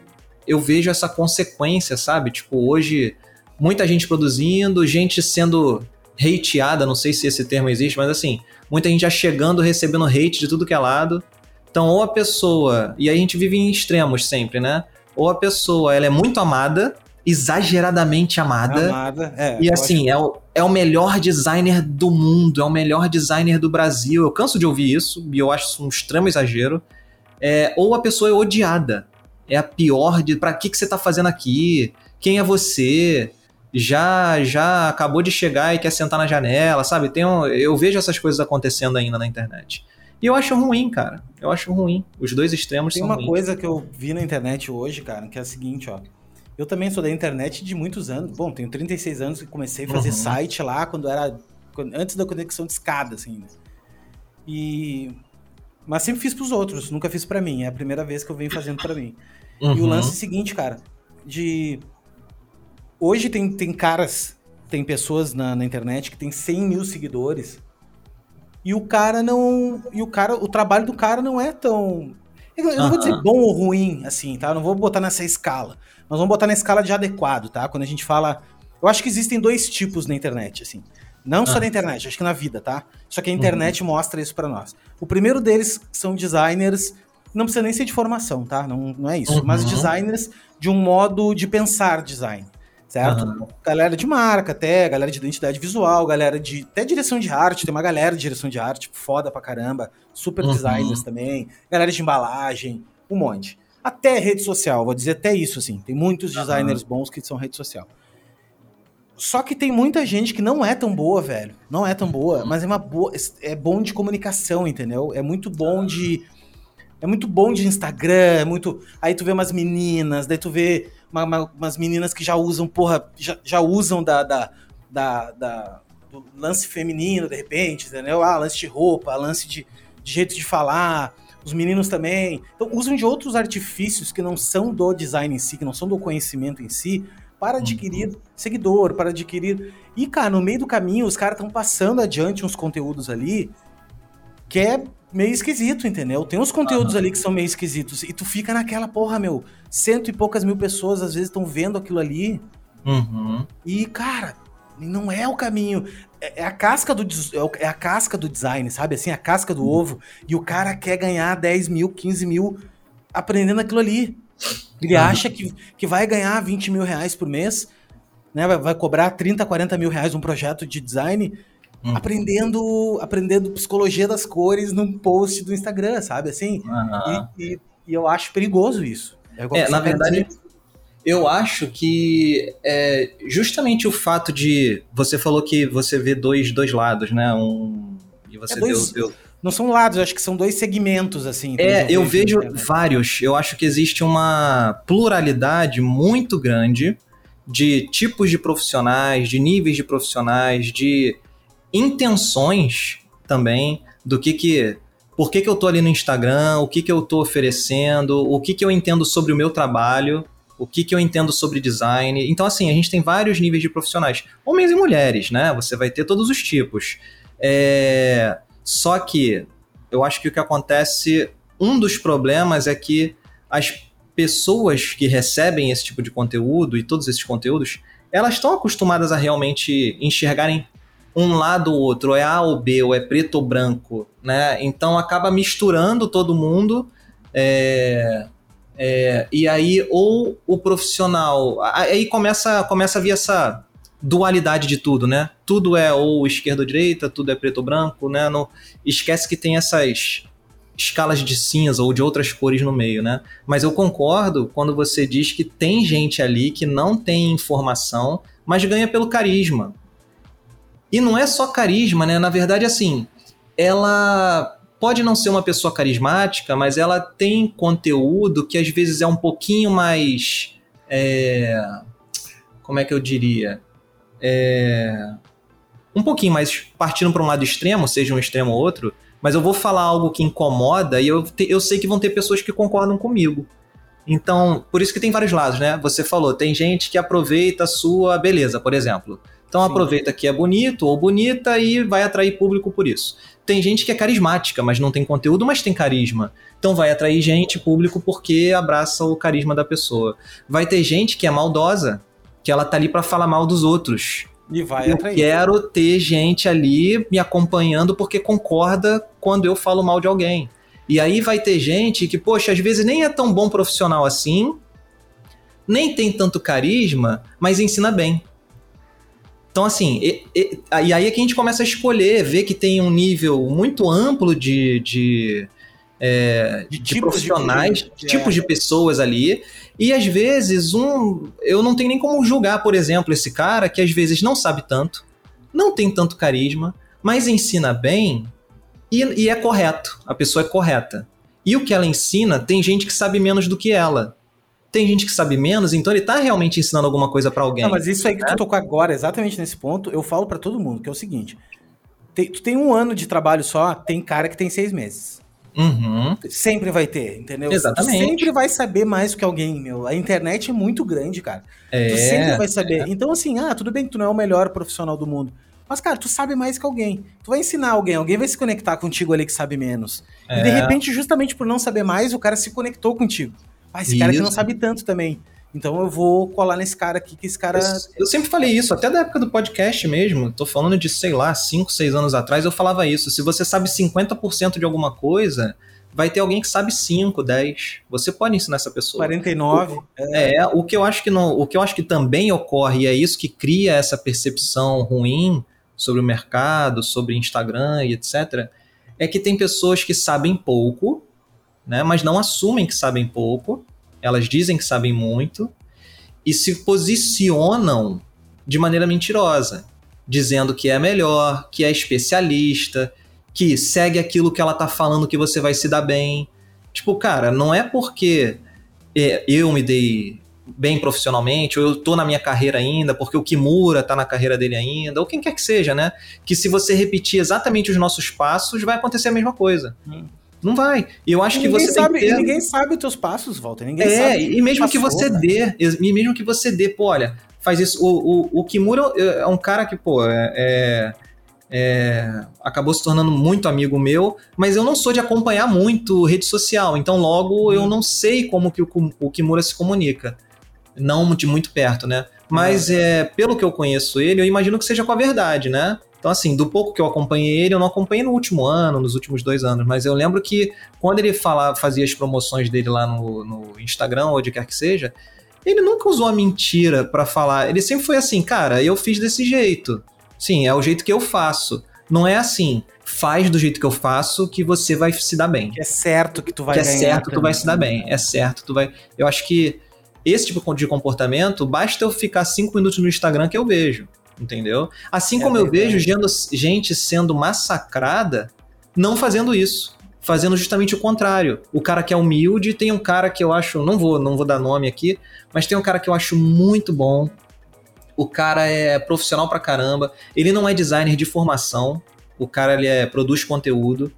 eu vejo essa consequência, sabe? Tipo, hoje, muita gente produzindo, gente sendo hateada, não sei se esse termo existe, mas assim, muita gente já chegando, recebendo hate de tudo que é lado. Então, ou a pessoa, e aí a gente vive em extremos sempre, né? Ou a pessoa, ela é muito amada, exageradamente amada. Amada, é. E assim, é o, é o melhor designer do mundo, é o melhor designer do Brasil. Eu canso de ouvir isso, e eu acho isso um extremo exagero. É, ou a pessoa é odiada. É a pior de. Pra que, que você tá fazendo aqui? Quem é você? Já já acabou de chegar e quer sentar na janela, sabe? Tem um, eu vejo essas coisas acontecendo ainda na internet. E eu acho ruim, cara. Eu acho ruim. Os dois extremos Tem são uma ruins. coisa que eu vi na internet hoje, cara, que é a seguinte, ó. Eu também sou da internet de muitos anos. Bom, tenho 36 anos e comecei a fazer uhum. site lá quando era. Antes da conexão de escada, assim. Né? E. Mas sempre fiz pros outros, nunca fiz para mim. É a primeira vez que eu venho fazendo para mim. Uhum. E o lance é o seguinte, cara, de. Hoje tem, tem caras, tem pessoas na, na internet que tem 100 mil seguidores. E o cara não. E o cara. O trabalho do cara não é tão. Eu não uhum. vou dizer bom ou ruim, assim, tá? Eu não vou botar nessa escala. Nós vamos botar na escala de adequado, tá? Quando a gente fala. Eu acho que existem dois tipos na internet, assim. Não só ah. na internet, acho que na vida, tá? Só que a internet uhum. mostra isso para nós. O primeiro deles são designers, não precisa nem ser de formação, tá? Não, não é isso. Uhum. Mas designers de um modo de pensar design, certo? Uhum. Galera de marca até, galera de identidade visual, galera de até direção de arte, tem uma galera de direção de arte foda pra caramba, super uhum. designers também, galera de embalagem, um monte. Até rede social, vou dizer até isso, assim. Tem muitos designers uhum. bons que são rede social. Só que tem muita gente que não é tão boa, velho. Não é tão boa, mas é uma boa. É bom de comunicação, entendeu? É muito bom de. É muito bom de Instagram, é muito. Aí tu vê umas meninas, daí tu vê uma, uma, umas meninas que já usam, porra, já, já usam da, da, da, da, do lance feminino, de repente, entendeu? Ah, lance de roupa, lance de, de jeito de falar os meninos também. Então, usam de outros artifícios que não são do design em si, que não são do conhecimento em si, para uhum. adquirir uhum. seguidor, para adquirir. E, cara, no meio do caminho, os caras estão passando adiante uns conteúdos ali que é meio esquisito, entendeu? Tem uns conteúdos uhum. ali que são meio esquisitos. E tu fica naquela porra, meu. Cento e poucas mil pessoas às vezes estão vendo aquilo ali. Uhum. E, cara, não é o caminho. É, é a casca do é, é a casca do design, sabe? Assim, a casca do ovo. E o cara quer ganhar 10 mil, 15 mil aprendendo aquilo ali. Ele uhum. acha que, que vai ganhar 20 mil reais por mês, né? Vai, vai cobrar 30, 40 mil reais um projeto de design. Uhum. Aprendendo, aprendendo psicologia das cores num post do Instagram, sabe? Assim, uhum. e, e, e, eu acho perigoso isso. É, é na verdade, dizer eu acho que é justamente o fato de. Você falou que você vê dois, dois lados, né? Um. E você é dois, deu, deu... Não são lados, acho que são dois segmentos, assim. É, eu vejo vários. Eu acho que existe uma pluralidade muito grande de tipos de profissionais, de níveis de profissionais, de intenções também, do que que. Por que, que eu tô ali no Instagram, o que, que eu tô oferecendo, o que, que eu entendo sobre o meu trabalho o que, que eu entendo sobre design. Então, assim, a gente tem vários níveis de profissionais, homens e mulheres, né? Você vai ter todos os tipos. É... Só que eu acho que o que acontece, um dos problemas é que as pessoas que recebem esse tipo de conteúdo e todos esses conteúdos, elas estão acostumadas a realmente enxergarem um lado ou outro, é A ou B, ou é preto ou branco, né? Então acaba misturando todo mundo. É, é, e aí, ou o profissional. Aí começa, começa a vir essa dualidade de tudo, né? Tudo é ou esquerda ou direita, tudo é preto ou branco, né? Não, esquece que tem essas escalas de cinza ou de outras cores no meio, né? Mas eu concordo quando você diz que tem gente ali que não tem informação, mas ganha pelo carisma. E não é só carisma, né? Na verdade, assim, ela pode não ser uma pessoa carismática, mas ela tem conteúdo que às vezes é um pouquinho mais. É, como é que eu diria? É, um pouquinho mais partindo para um lado extremo, seja um extremo ou outro, mas eu vou falar algo que incomoda e eu, te, eu sei que vão ter pessoas que concordam comigo. Então, por isso que tem vários lados, né? Você falou, tem gente que aproveita a sua beleza, por exemplo. Então Sim. aproveita que é bonito ou bonita e vai atrair público por isso. Tem gente que é carismática, mas não tem conteúdo, mas tem carisma. Então vai atrair gente, público, porque abraça o carisma da pessoa. Vai ter gente que é maldosa, que ela tá ali para falar mal dos outros. E vai eu atrair. quero ter gente ali me acompanhando porque concorda quando eu falo mal de alguém. E aí vai ter gente que, poxa, às vezes nem é tão bom profissional assim, nem tem tanto carisma, mas ensina bem. Então, assim, e, e, aí é que a gente começa a escolher, ver que tem um nível muito amplo de, de, é, de, de profissionais, de, tipos de pessoas ali. E às vezes, um. Eu não tenho nem como julgar, por exemplo, esse cara que às vezes não sabe tanto, não tem tanto carisma, mas ensina bem e, e é correto. A pessoa é correta. E o que ela ensina, tem gente que sabe menos do que ela tem gente que sabe menos, então ele tá realmente ensinando alguma coisa para alguém. Não, mas isso aí que tu tocou agora, exatamente nesse ponto, eu falo para todo mundo, que é o seguinte: tem, tu tem um ano de trabalho só, tem cara que tem seis meses. Uhum. Sempre vai ter, entendeu? Exatamente. Tu sempre vai saber mais do que alguém, meu. A internet é muito grande, cara. É, tu sempre vai saber. É. Então, assim, ah, tudo bem que tu não é o melhor profissional do mundo. Mas, cara, tu sabe mais que alguém. Tu vai ensinar alguém, alguém vai se conectar contigo ali que sabe menos. É. E de repente, justamente por não saber mais, o cara se conectou contigo. Ah, esse isso. cara que não sabe tanto também. Então eu vou colar nesse cara aqui, que esse cara. Eu, eu, sempre falei isso, até da época do podcast mesmo. Tô falando de, sei lá, 5, 6 anos atrás, eu falava isso. Se você sabe 50% de alguma coisa, vai ter alguém que sabe 5, 10. Você pode ensinar essa pessoa. 49. O, é. é, o que eu acho que não, o que eu acho que também ocorre, e é isso que cria essa percepção ruim sobre o mercado, sobre Instagram e etc. É que tem pessoas que sabem pouco né, mas não assumem que sabem pouco, Elas dizem que sabem muito e se posicionam de maneira mentirosa, dizendo que é melhor, que é especialista, que segue aquilo que ela tá falando que você vai se dar bem. Tipo, cara, não é porque é, eu me dei bem profissionalmente, ou eu tô na minha carreira ainda, porque o Kimura tá na carreira dele ainda, ou quem quer que seja, né? Que se você repetir exatamente os nossos passos, vai acontecer a mesma coisa. Hum. Não vai. E eu acho que você sabe, tem que ter... ninguém sabe os teus passos, Walter. Ninguém é, sabe. E mesmo que você né? dê, e mesmo que você dê, pô, olha, faz isso. O, o, o Kimura é um cara que, pô, é, é é, acabou se tornando muito amigo meu, mas eu não sou de acompanhar muito rede social, então logo eu uhum. não sei como que o, o Kimura se comunica. Não de muito perto, né? Mas é. é, pelo que eu conheço ele, eu imagino que seja com a verdade, né? Então, assim, do pouco que eu acompanhei ele, eu não acompanhei no último ano, nos últimos dois anos, mas eu lembro que quando ele falava, fazia as promoções dele lá no, no Instagram, ou onde quer que seja, ele nunca usou a mentira para falar. Ele sempre foi assim, cara, eu fiz desse jeito. Sim, é o jeito que eu faço. Não é assim, faz do jeito que eu faço que você vai se dar bem. Que é certo que tu vai Que é certo que tu vai se dar bem. É certo, tu vai. Eu acho que esse tipo de comportamento, basta eu ficar cinco minutos no Instagram que eu vejo. Entendeu? Assim é como eu vejo gente sendo massacrada não fazendo isso fazendo justamente o contrário. O cara que é humilde, tem um cara que eu acho, não vou, não vou dar nome aqui, mas tem um cara que eu acho muito bom, o cara é profissional pra caramba. Ele não é designer de formação. O cara ele é, produz conteúdo,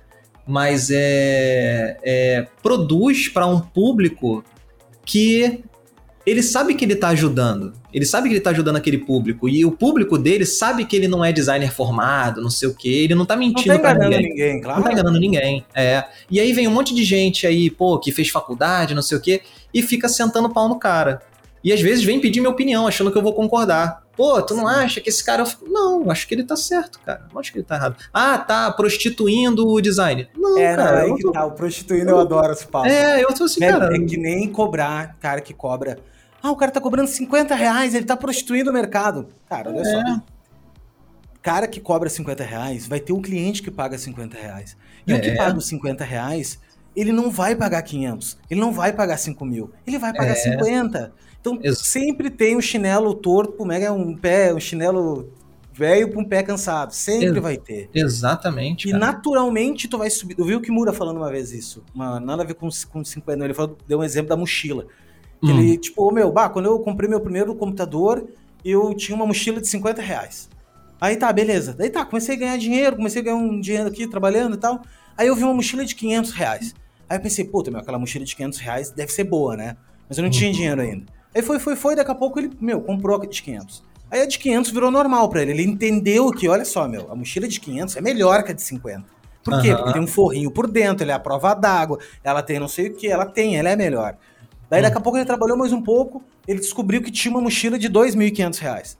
mas é, é produz para um público que ele sabe que ele tá ajudando. Ele sabe que ele tá ajudando aquele público. E o público dele sabe que ele não é designer formado, não sei o quê. Ele não tá mentindo não tá pra ninguém. ninguém claro. Não tá enganando ninguém. É. E aí vem um monte de gente aí, pô, que fez faculdade, não sei o quê, e fica sentando pau no cara. E às vezes vem pedir minha opinião, achando que eu vou concordar. Pô, tu não acha que esse cara. Não, acho que ele tá certo, cara. Não acho que ele tá errado. Ah, tá prostituindo o design. Não, é, cara. Não, é que tô... tá. O prostituindo eu, eu adoro esse papo. É, eu tô assim, é, cara. É que nem cobrar, cara que cobra. Ah, o cara tá cobrando 50 reais, ele tá prostituindo o mercado. Cara, olha é. só. Cara que cobra 50 reais, vai ter um cliente que paga 50 reais. E é. o que é. paga os 50 reais, ele não vai pagar 500, ele não vai pagar 5 mil, ele vai pagar é. 50. Então sempre tem um chinelo torto, mega um pé, um chinelo velho para um pé cansado. Sempre vai ter. Exatamente. E cara. naturalmente tu vai subir. Eu vi o Kimura falando uma vez isso. Uma, nada a ver com, com 50. Ele falou, deu um exemplo da mochila. Hum. Ele, tipo, meu, bah, quando eu comprei meu primeiro computador, eu tinha uma mochila de 50 reais. Aí tá, beleza. Daí tá, comecei a ganhar dinheiro, comecei a ganhar um dinheiro aqui trabalhando e tal. Aí eu vi uma mochila de 500 reais. Aí eu pensei, puta, meu, aquela mochila de 500 reais deve ser boa, né? Mas eu não uhum. tinha dinheiro ainda. Aí foi, foi, foi, daqui a pouco ele, meu, comprou a de 500. Aí a de 500 virou normal para ele. Ele entendeu que, olha só, meu, a mochila de 500 é melhor que a de 50. Por quê? Uhum. Porque tem um forrinho por dentro, ele é a prova d'água, ela tem não sei o que, ela tem, ela é melhor. Daí daqui a pouco ele trabalhou mais um pouco, ele descobriu que tinha uma mochila de 2.500 reais.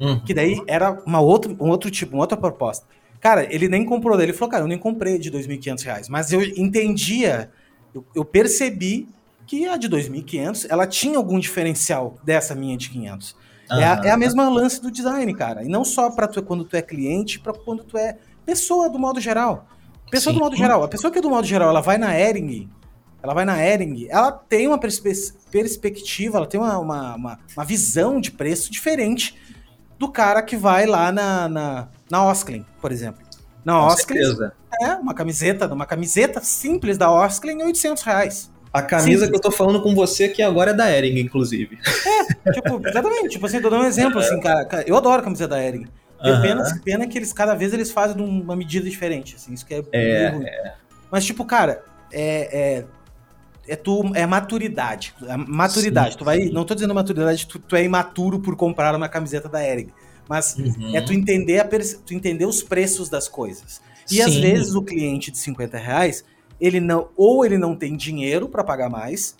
Uhum. Que daí era uma outra, um outro tipo, uma outra proposta. Cara, ele nem comprou daí, ele falou, cara, eu nem comprei de 2.500 reais, mas eu entendia, eu, eu percebi que a de 2.500, ela tinha algum diferencial dessa minha de 500. É, a, é a mesma lance do design, cara. E não só para tu quando tu é cliente, para quando tu é pessoa do modo geral. Pessoa Sim. do modo geral. A pessoa que é do modo geral, ela vai na Ering, ela vai na Ering, ela tem uma perspe perspectiva, ela tem uma, uma, uma, uma, visão de preço diferente do cara que vai lá na, na, na Osklin, por exemplo. Na Osklin, é uma camiseta, uma camiseta simples da Osklin, 800 reais. A camisa Sim. que eu tô falando com você que agora é da Ering, inclusive. É, tipo, exatamente. Tipo assim, tô dando um exemplo, assim, cara. Eu adoro a camisa da Ering. Uhum. Pena, pena que eles, cada vez, eles fazem uma medida diferente, assim, isso que é, é, é. Mas, tipo, cara, é, é, é, tu, é maturidade. É maturidade. Sim, tu vai, sim. não tô dizendo maturidade, tu, tu é imaturo por comprar uma camiseta da Ering. Mas uhum. é tu entender, a, tu entender os preços das coisas. E sim. às vezes o cliente de 50 reais, ele não ou ele não tem dinheiro para pagar mais,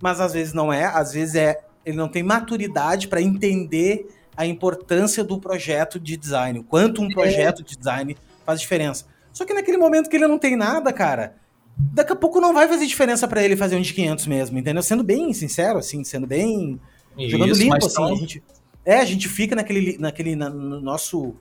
mas às vezes não é, às vezes é ele não tem maturidade para entender a importância do projeto de design, o quanto um é. projeto de design faz diferença. Só que naquele momento que ele não tem nada, cara, daqui a pouco não vai fazer diferença para ele fazer um de 500 mesmo, entendeu? Sendo bem sincero, assim, sendo bem Isso, jogando limpo, assim, a gente, é, a gente fica naquele, naquele na, no nosso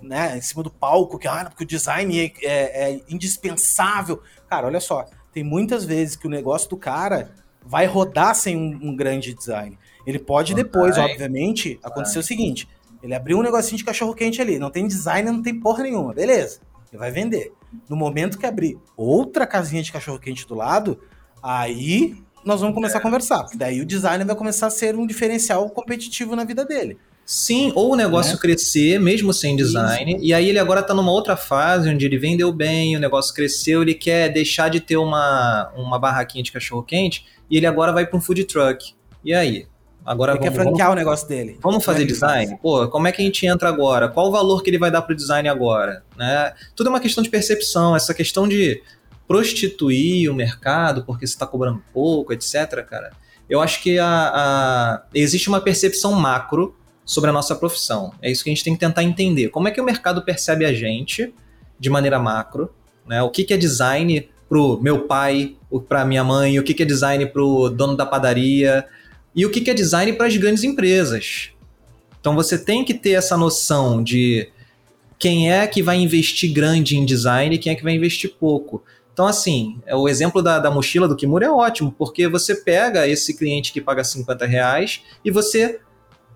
né, em cima do palco, que ah, porque o design é, é, é, indispensável. Cara, olha só, tem muitas vezes que o negócio do cara vai rodar sem um, um grande design. Ele pode depois, vai. obviamente, acontecer vai. o seguinte: ele abriu um negocinho de cachorro quente ali, não tem design, não tem porra nenhuma, beleza? Ele vai vender. No momento que abrir outra casinha de cachorro quente do lado, aí nós vamos começar é. a conversar. Daí o design vai começar a ser um diferencial competitivo na vida dele. Sim, ou o negócio né? crescer, mesmo sem design, Isso. e aí ele agora está numa outra fase onde ele vendeu bem, o negócio cresceu, ele quer deixar de ter uma, uma barraquinha de cachorro quente, e ele agora vai para um food truck. E aí? Agora ele vamos, quer franquear vamos, o negócio dele. Vamos fazer design? Pô, como é que a gente entra agora? Qual o valor que ele vai dar pro design agora? Né? Tudo é uma questão de percepção, essa questão de prostituir o mercado porque você está cobrando pouco, etc, cara. Eu acho que a, a, existe uma percepção macro sobre a nossa profissão. É isso que a gente tem que tentar entender. Como é que o mercado percebe a gente de maneira macro? Né? O que, que é design pro meu pai, para minha mãe, o que, que é design pro dono da padaria, e o que é design para as grandes empresas. Então você tem que ter essa noção de quem é que vai investir grande em design e quem é que vai investir pouco. Então, assim, é o exemplo da, da mochila do Kimura é ótimo, porque você pega esse cliente que paga 50 reais e você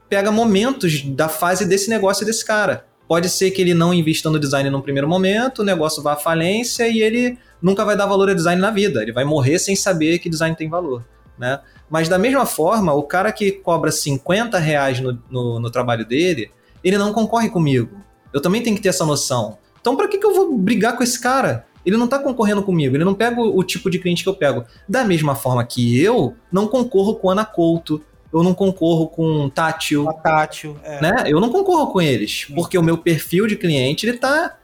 pega momentos da fase desse negócio desse cara. Pode ser que ele não invista no design num primeiro momento, o negócio vá à falência e ele nunca vai dar valor a design na vida. Ele vai morrer sem saber que design tem valor. Né? Mas da mesma forma, o cara que cobra 50 reais no, no, no trabalho dele, ele não concorre comigo. Eu também tenho que ter essa noção. Então, para que, que eu vou brigar com esse cara? Ele não está concorrendo comigo, ele não pega o, o, tipo de cliente que eu pego. Da mesma forma que eu não concorro com Ana Couto, eu não concorro com Tátil. A Tátil, é. né? Eu não concorro com eles, porque o meu perfil de cliente ele tá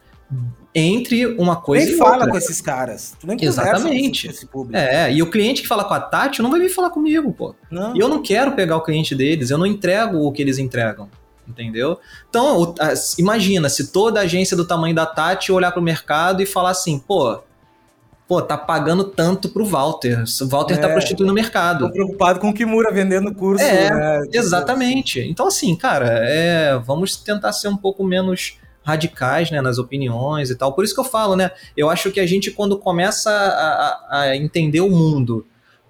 entre uma coisa nem e fala com esses caras. Tu nem Exatamente. Com esse público. É, e o cliente que fala com a Tati não vai vir falar comigo, pô. Não. E eu não quero pegar o cliente deles, eu não entrego o que eles entregam. Entendeu? Então, o, imagina se toda agência do tamanho da Tati olhar para o mercado e falar assim, pô, pô, tá pagando tanto pro Walter. O Walter tá é, tá prostituindo o mercado. Tô preocupado com o Kimura vendendo curso. É, né? exatamente. Então, assim, cara, é, vamos tentar ser um pouco menos radicais né, nas opiniões e tal. Por isso que eu falo, né? Eu acho que a gente, quando começa a, a entender o mundo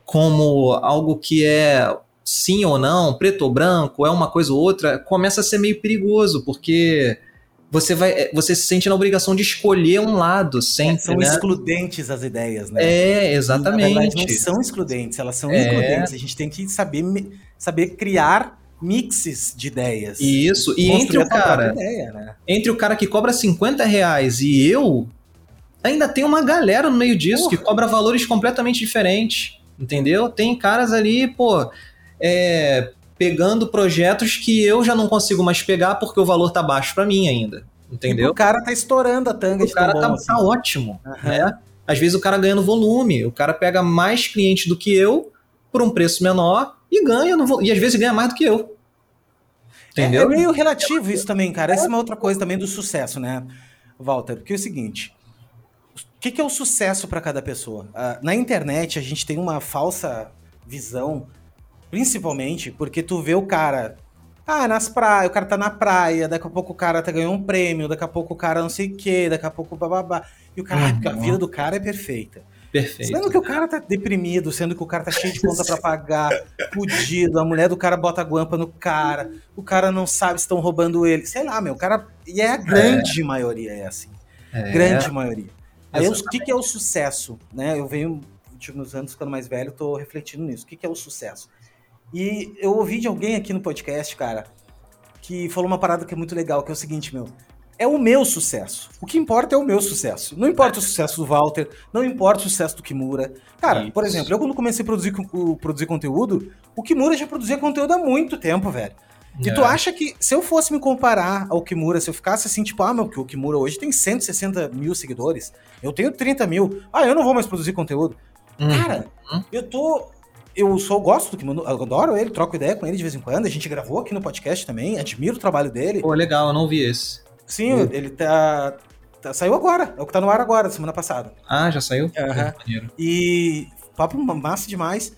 como algo que é sim ou não, preto ou branco, é uma coisa ou outra, começa a ser meio perigoso, porque você vai você se sente na obrigação de escolher um lado sempre. É, são né? excludentes as ideias, né? É, exatamente. na verdade, não são excludentes, elas são é. includentes. A gente tem que saber, saber criar mixes de ideias. Isso, e entre o cara. Ideia, né? Entre o cara que cobra 50 reais e eu, ainda tem uma galera no meio disso Porra. que cobra valores completamente diferentes. Entendeu? Tem caras ali, pô, é, pegando projetos que eu já não consigo mais pegar porque o valor tá baixo para mim ainda. Entendeu? E o cara tá estourando a tanga o de cara tá, bom, assim. tá ótimo. Uhum. Né? Às vezes o cara ganha no volume, o cara pega mais clientes do que eu por um preço menor e ganha no, e às vezes ganha mais do que eu. Entendeu? É, é meio relativo isso também, cara. Essa é uma outra coisa também do sucesso, né, Walter? Porque é o seguinte: o que, que é o sucesso para cada pessoa? Uh, na internet, a gente tem uma falsa visão, principalmente porque tu vê o cara. Ah, nas praias, o cara tá na praia, daqui a pouco o cara tá ganhando um prêmio, daqui a pouco o cara não sei o quê, daqui a pouco bababá. E o cara, uhum. a vida do cara é perfeita. Perfeito. Sendo que o cara tá deprimido, sendo que o cara tá cheio de conta para pagar, fudido, a mulher do cara bota a guampa no cara, o cara não sabe se estão roubando ele. Sei lá, meu, o cara. E é a grande é. maioria, é assim. É. Grande maioria. Aí, o que, que é o sucesso? Né? Eu venho, nos anos, ficando mais velho, tô refletindo nisso. O que, que é o sucesso? E eu ouvi de alguém aqui no podcast, cara, que falou uma parada que é muito legal, que é o seguinte, meu é o meu sucesso. O que importa é o meu sucesso. Não importa o sucesso do Walter, não importa o sucesso do Kimura. Cara, Isso. por exemplo, eu quando comecei a produzir, produzir conteúdo, o Kimura já produzia conteúdo há muito tempo, velho. E tu é. acha que se eu fosse me comparar ao Kimura, se eu ficasse assim, tipo, ah, meu, que o Kimura hoje tem 160 mil seguidores, eu tenho 30 mil, ah, eu não vou mais produzir conteúdo. Uhum. Cara, eu tô. Eu sou, gosto do Kimura, eu adoro ele, troco ideia com ele de vez em quando. A gente gravou aqui no podcast também, admiro o trabalho dele. Pô, legal, eu não vi esse. Sim, hum. ele tá, tá, Saiu agora. É o que tá no ar agora, semana passada. Ah, já saiu? Uhum. E. Papo massa demais.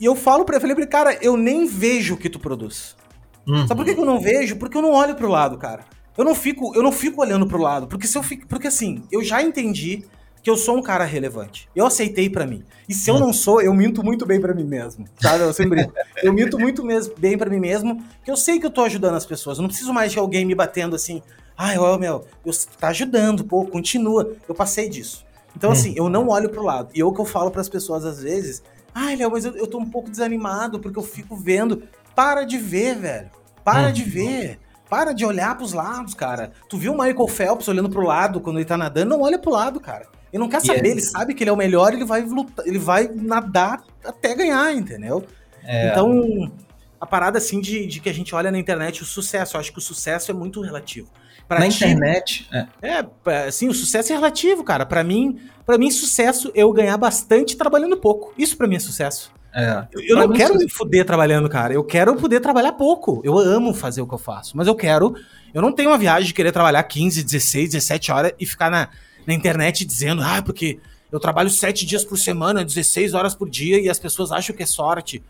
E eu falo pra ele, falei, cara, eu nem vejo o que tu produz. Uhum. Sabe por que, que eu não vejo? Porque eu não olho pro lado, cara. Eu não fico, eu não fico olhando pro lado. Porque se eu fico. Porque assim, eu já entendi que eu sou um cara relevante. Eu aceitei para mim. E se eu não sou, eu minto muito bem para mim mesmo. Sabe? Eu sempre eu minto muito mesmo, bem para mim mesmo, que eu sei que eu tô ajudando as pessoas. Eu não preciso mais de alguém me batendo assim. Ai, ó, meu, eu, tá ajudando, pô, continua. Eu passei disso. Então, hum. assim, eu não olho pro lado. E é o que eu falo para as pessoas às vezes, ai, Léo, mas eu, eu tô um pouco desanimado porque eu fico vendo. Para de ver, velho. Para hum. de ver. Para de olhar pros lados, cara. Tu viu o Michael Phelps olhando pro lado quando ele tá nadando? Não olha pro lado, cara. Ele não quer saber, ele sabe que ele é o melhor, ele vai lutar, ele vai nadar até ganhar, entendeu? É. Então, a parada assim de, de, que a gente olha na internet o sucesso, eu acho que o sucesso é muito relativo. Pra na ti, internet, é. é, sim, o sucesso é relativo, cara. Para mim, para mim sucesso é eu ganhar bastante trabalhando pouco. Isso para mim é sucesso. É. Eu, eu não quero me fuder trabalhando, cara. Eu quero poder trabalhar pouco. Eu amo fazer o que eu faço, mas eu quero. Eu não tenho uma viagem de querer trabalhar 15, 16, 17 horas e ficar na na internet dizendo, ah, porque eu trabalho sete dias por semana, 16 horas por dia, e as pessoas acham que é sorte.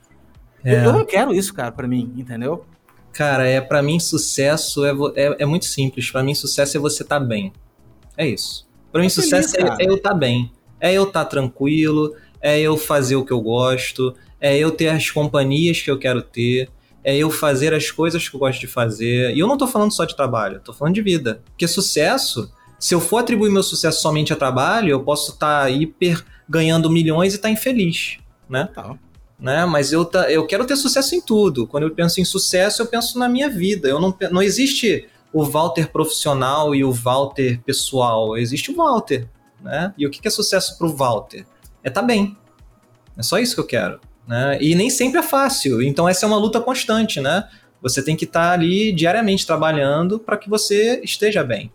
É. Eu, eu, não quero isso, cara, para mim, entendeu? Cara, é para mim sucesso é, é, é muito simples. Para mim sucesso é você estar tá bem. É isso. Para mim feliz, sucesso é, é, eu estar tá bem. É eu estar tá tranquilo, é eu fazer o que eu gosto, é eu ter as companhias que eu quero ter, é eu fazer as coisas que eu gosto de fazer. E eu não tô falando só de trabalho, tô falando de vida. Porque sucesso se eu for atribuir meu sucesso somente a trabalho, eu posso estar tá hiper ganhando milhões e estar tá infeliz, né? Tá. Né? Mas eu, tá, eu quero ter sucesso em tudo. Quando eu penso em sucesso, eu penso na minha vida. Eu não, não existe o Walter profissional e o Walter pessoal. Existe o Walter, né? E o que é sucesso para o Walter? É estar tá bem. É só isso que eu quero. Né? E nem sempre é fácil. Então essa é uma luta constante, né? Você tem que estar tá ali diariamente trabalhando para que você esteja bem.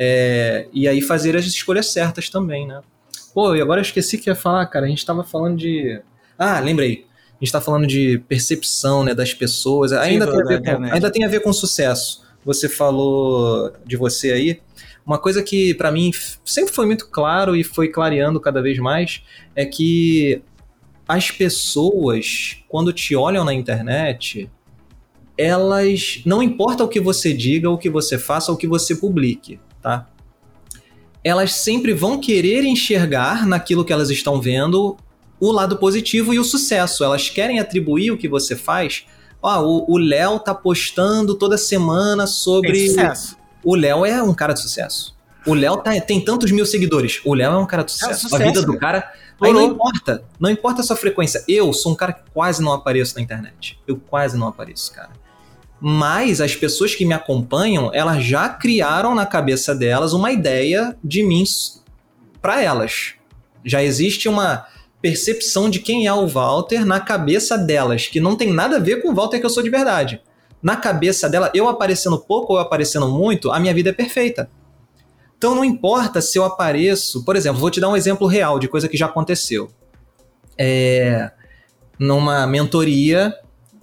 É, e aí fazer as escolhas certas também, né? Pô, e agora eu esqueci que ia falar, cara. A gente tava falando de. Ah, lembrei. A gente tá falando de percepção né, das pessoas. Ainda, Sim, tem, a ver com, ainda tem a ver com sucesso. Você falou de você aí. Uma coisa que para mim sempre foi muito claro e foi clareando cada vez mais é que as pessoas, quando te olham na internet, elas. Não importa o que você diga, o que você faça, o que você publique tá? Elas sempre vão querer enxergar naquilo que elas estão vendo o lado positivo e o sucesso. Elas querem atribuir o que você faz. Ó, o Léo tá postando toda semana sobre. sucesso. O Léo é um cara de sucesso. O Léo tá, tem tantos mil seguidores. O Léo é um cara de sucesso. É sucesso a vida do cara. Aí não importa. Não importa a sua frequência. Eu sou um cara que quase não apareço na internet. Eu quase não apareço, cara mas as pessoas que me acompanham, elas já criaram na cabeça delas uma ideia de mim para elas. Já existe uma percepção de quem é o Walter na cabeça delas, que não tem nada a ver com o Walter que eu sou de verdade. Na cabeça dela, eu aparecendo pouco ou aparecendo muito, a minha vida é perfeita. Então não importa se eu apareço, por exemplo, vou te dar um exemplo real de coisa que já aconteceu. É, numa mentoria,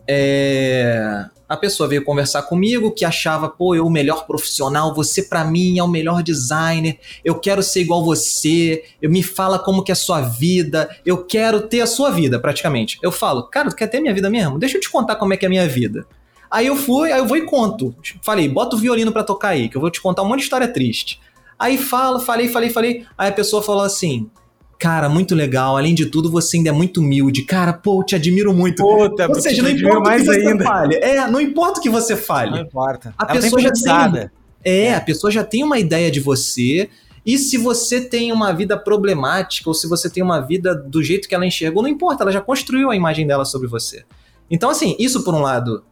é, a pessoa veio conversar comigo que achava, pô, eu o melhor profissional, você para mim é o melhor designer, eu quero ser igual você, eu me fala como que é a sua vida, eu quero ter a sua vida, praticamente. Eu falo, cara, tu quer ter minha vida mesmo? Deixa eu te contar como é que é a minha vida. Aí eu fui, aí eu vou e conto. Falei, bota o violino para tocar aí, que eu vou te contar um monte de história triste. Aí falo, falei, falei, falei. Aí a pessoa falou assim: Cara, muito legal. Além de tudo, você ainda é muito humilde. Cara, pô, te admiro muito. Puta, Ou seja, não importa o que você ainda. fale. É, não importa o que você fale. Não importa. A Ela pessoa já tem. É, a pessoa já tem uma ideia de você. E se você tem uma vida problemática, ou se você tem uma vida do jeito que ela enxergou, não importa, ela já construiu a imagem dela sobre você. Então, assim, isso por um lado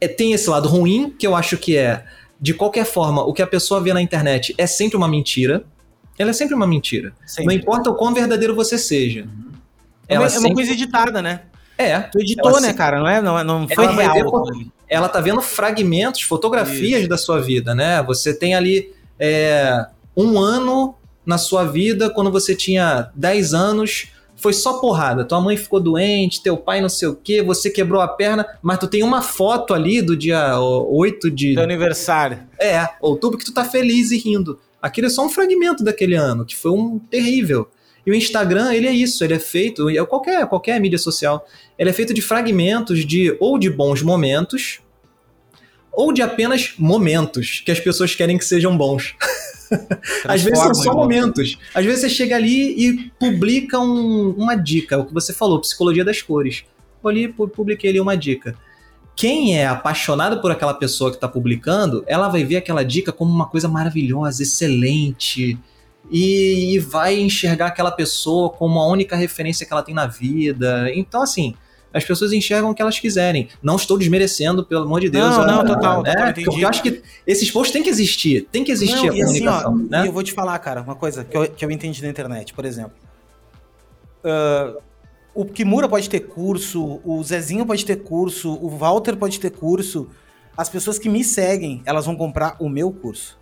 é, tem esse lado ruim, que eu acho que é, de qualquer forma, o que a pessoa vê na internet é sempre uma mentira ela é sempre uma mentira. Sempre. Não importa o quão verdadeiro você seja. Uhum. Ela é, sempre... uma coisa editada, né? É. Tu editou, né, sempre... cara? Não, é, não, é, não foi ela real. ela tá vendo fragmentos, fotografias Isso. da sua vida, né? Você tem ali é, um ano na sua vida, quando você tinha 10 anos, foi só porrada. Tua mãe ficou doente, teu pai não sei o que, você quebrou a perna, mas tu tem uma foto ali do dia 8 de. Do aniversário. É, outubro, que tu tá feliz e rindo. Aquilo é só um fragmento daquele ano, que foi um terrível. E o Instagram, ele é isso, ele é feito, é qualquer, qualquer mídia social, ele é feito de fragmentos de ou de bons momentos, ou de apenas momentos que as pessoas querem que sejam bons. Às vezes são só momentos. Às vezes você chega ali e publica um, uma dica, o que você falou, psicologia das cores. Eu ali publiquei ali uma dica. Quem é apaixonado por aquela pessoa que está publicando, ela vai ver aquela dica como uma coisa maravilhosa, excelente, e, e vai enxergar aquela pessoa como a única referência que ela tem na vida. Então, assim, as pessoas enxergam o que elas quiserem. Não estou desmerecendo, pelo amor de Deus. Não, não, total. Né? total Porque eu acho que esses posts têm que existir. Tem que existir não, a comunicação. Assim, ó, né? E eu vou te falar, cara, uma coisa que eu, que eu entendi na internet, por exemplo. Uh, o Kimura pode ter curso, o Zezinho pode ter curso, o Walter pode ter curso. As pessoas que me seguem, elas vão comprar o meu curso.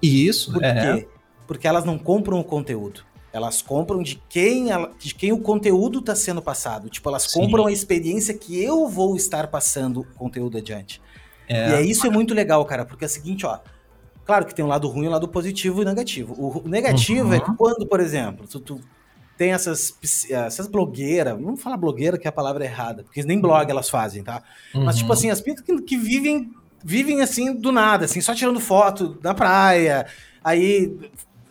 Isso, Por é. quê? Porque elas não compram o conteúdo. Elas compram de quem, ela, de quem o conteúdo está sendo passado. Tipo, elas Sim. compram a experiência que eu vou estar passando o conteúdo adiante. É. E é isso é muito legal, cara, porque é o seguinte, ó. Claro que tem um lado ruim e um lado positivo e negativo. O negativo uhum. é que quando, por exemplo, tu, tu tem essas, essas blogueiras, vamos falar blogueira que é a palavra errada, porque nem blog elas fazem, tá? Uhum. Mas, tipo uhum. assim, as pintas que, que vivem vivem assim do nada, assim, só tirando foto da praia, aí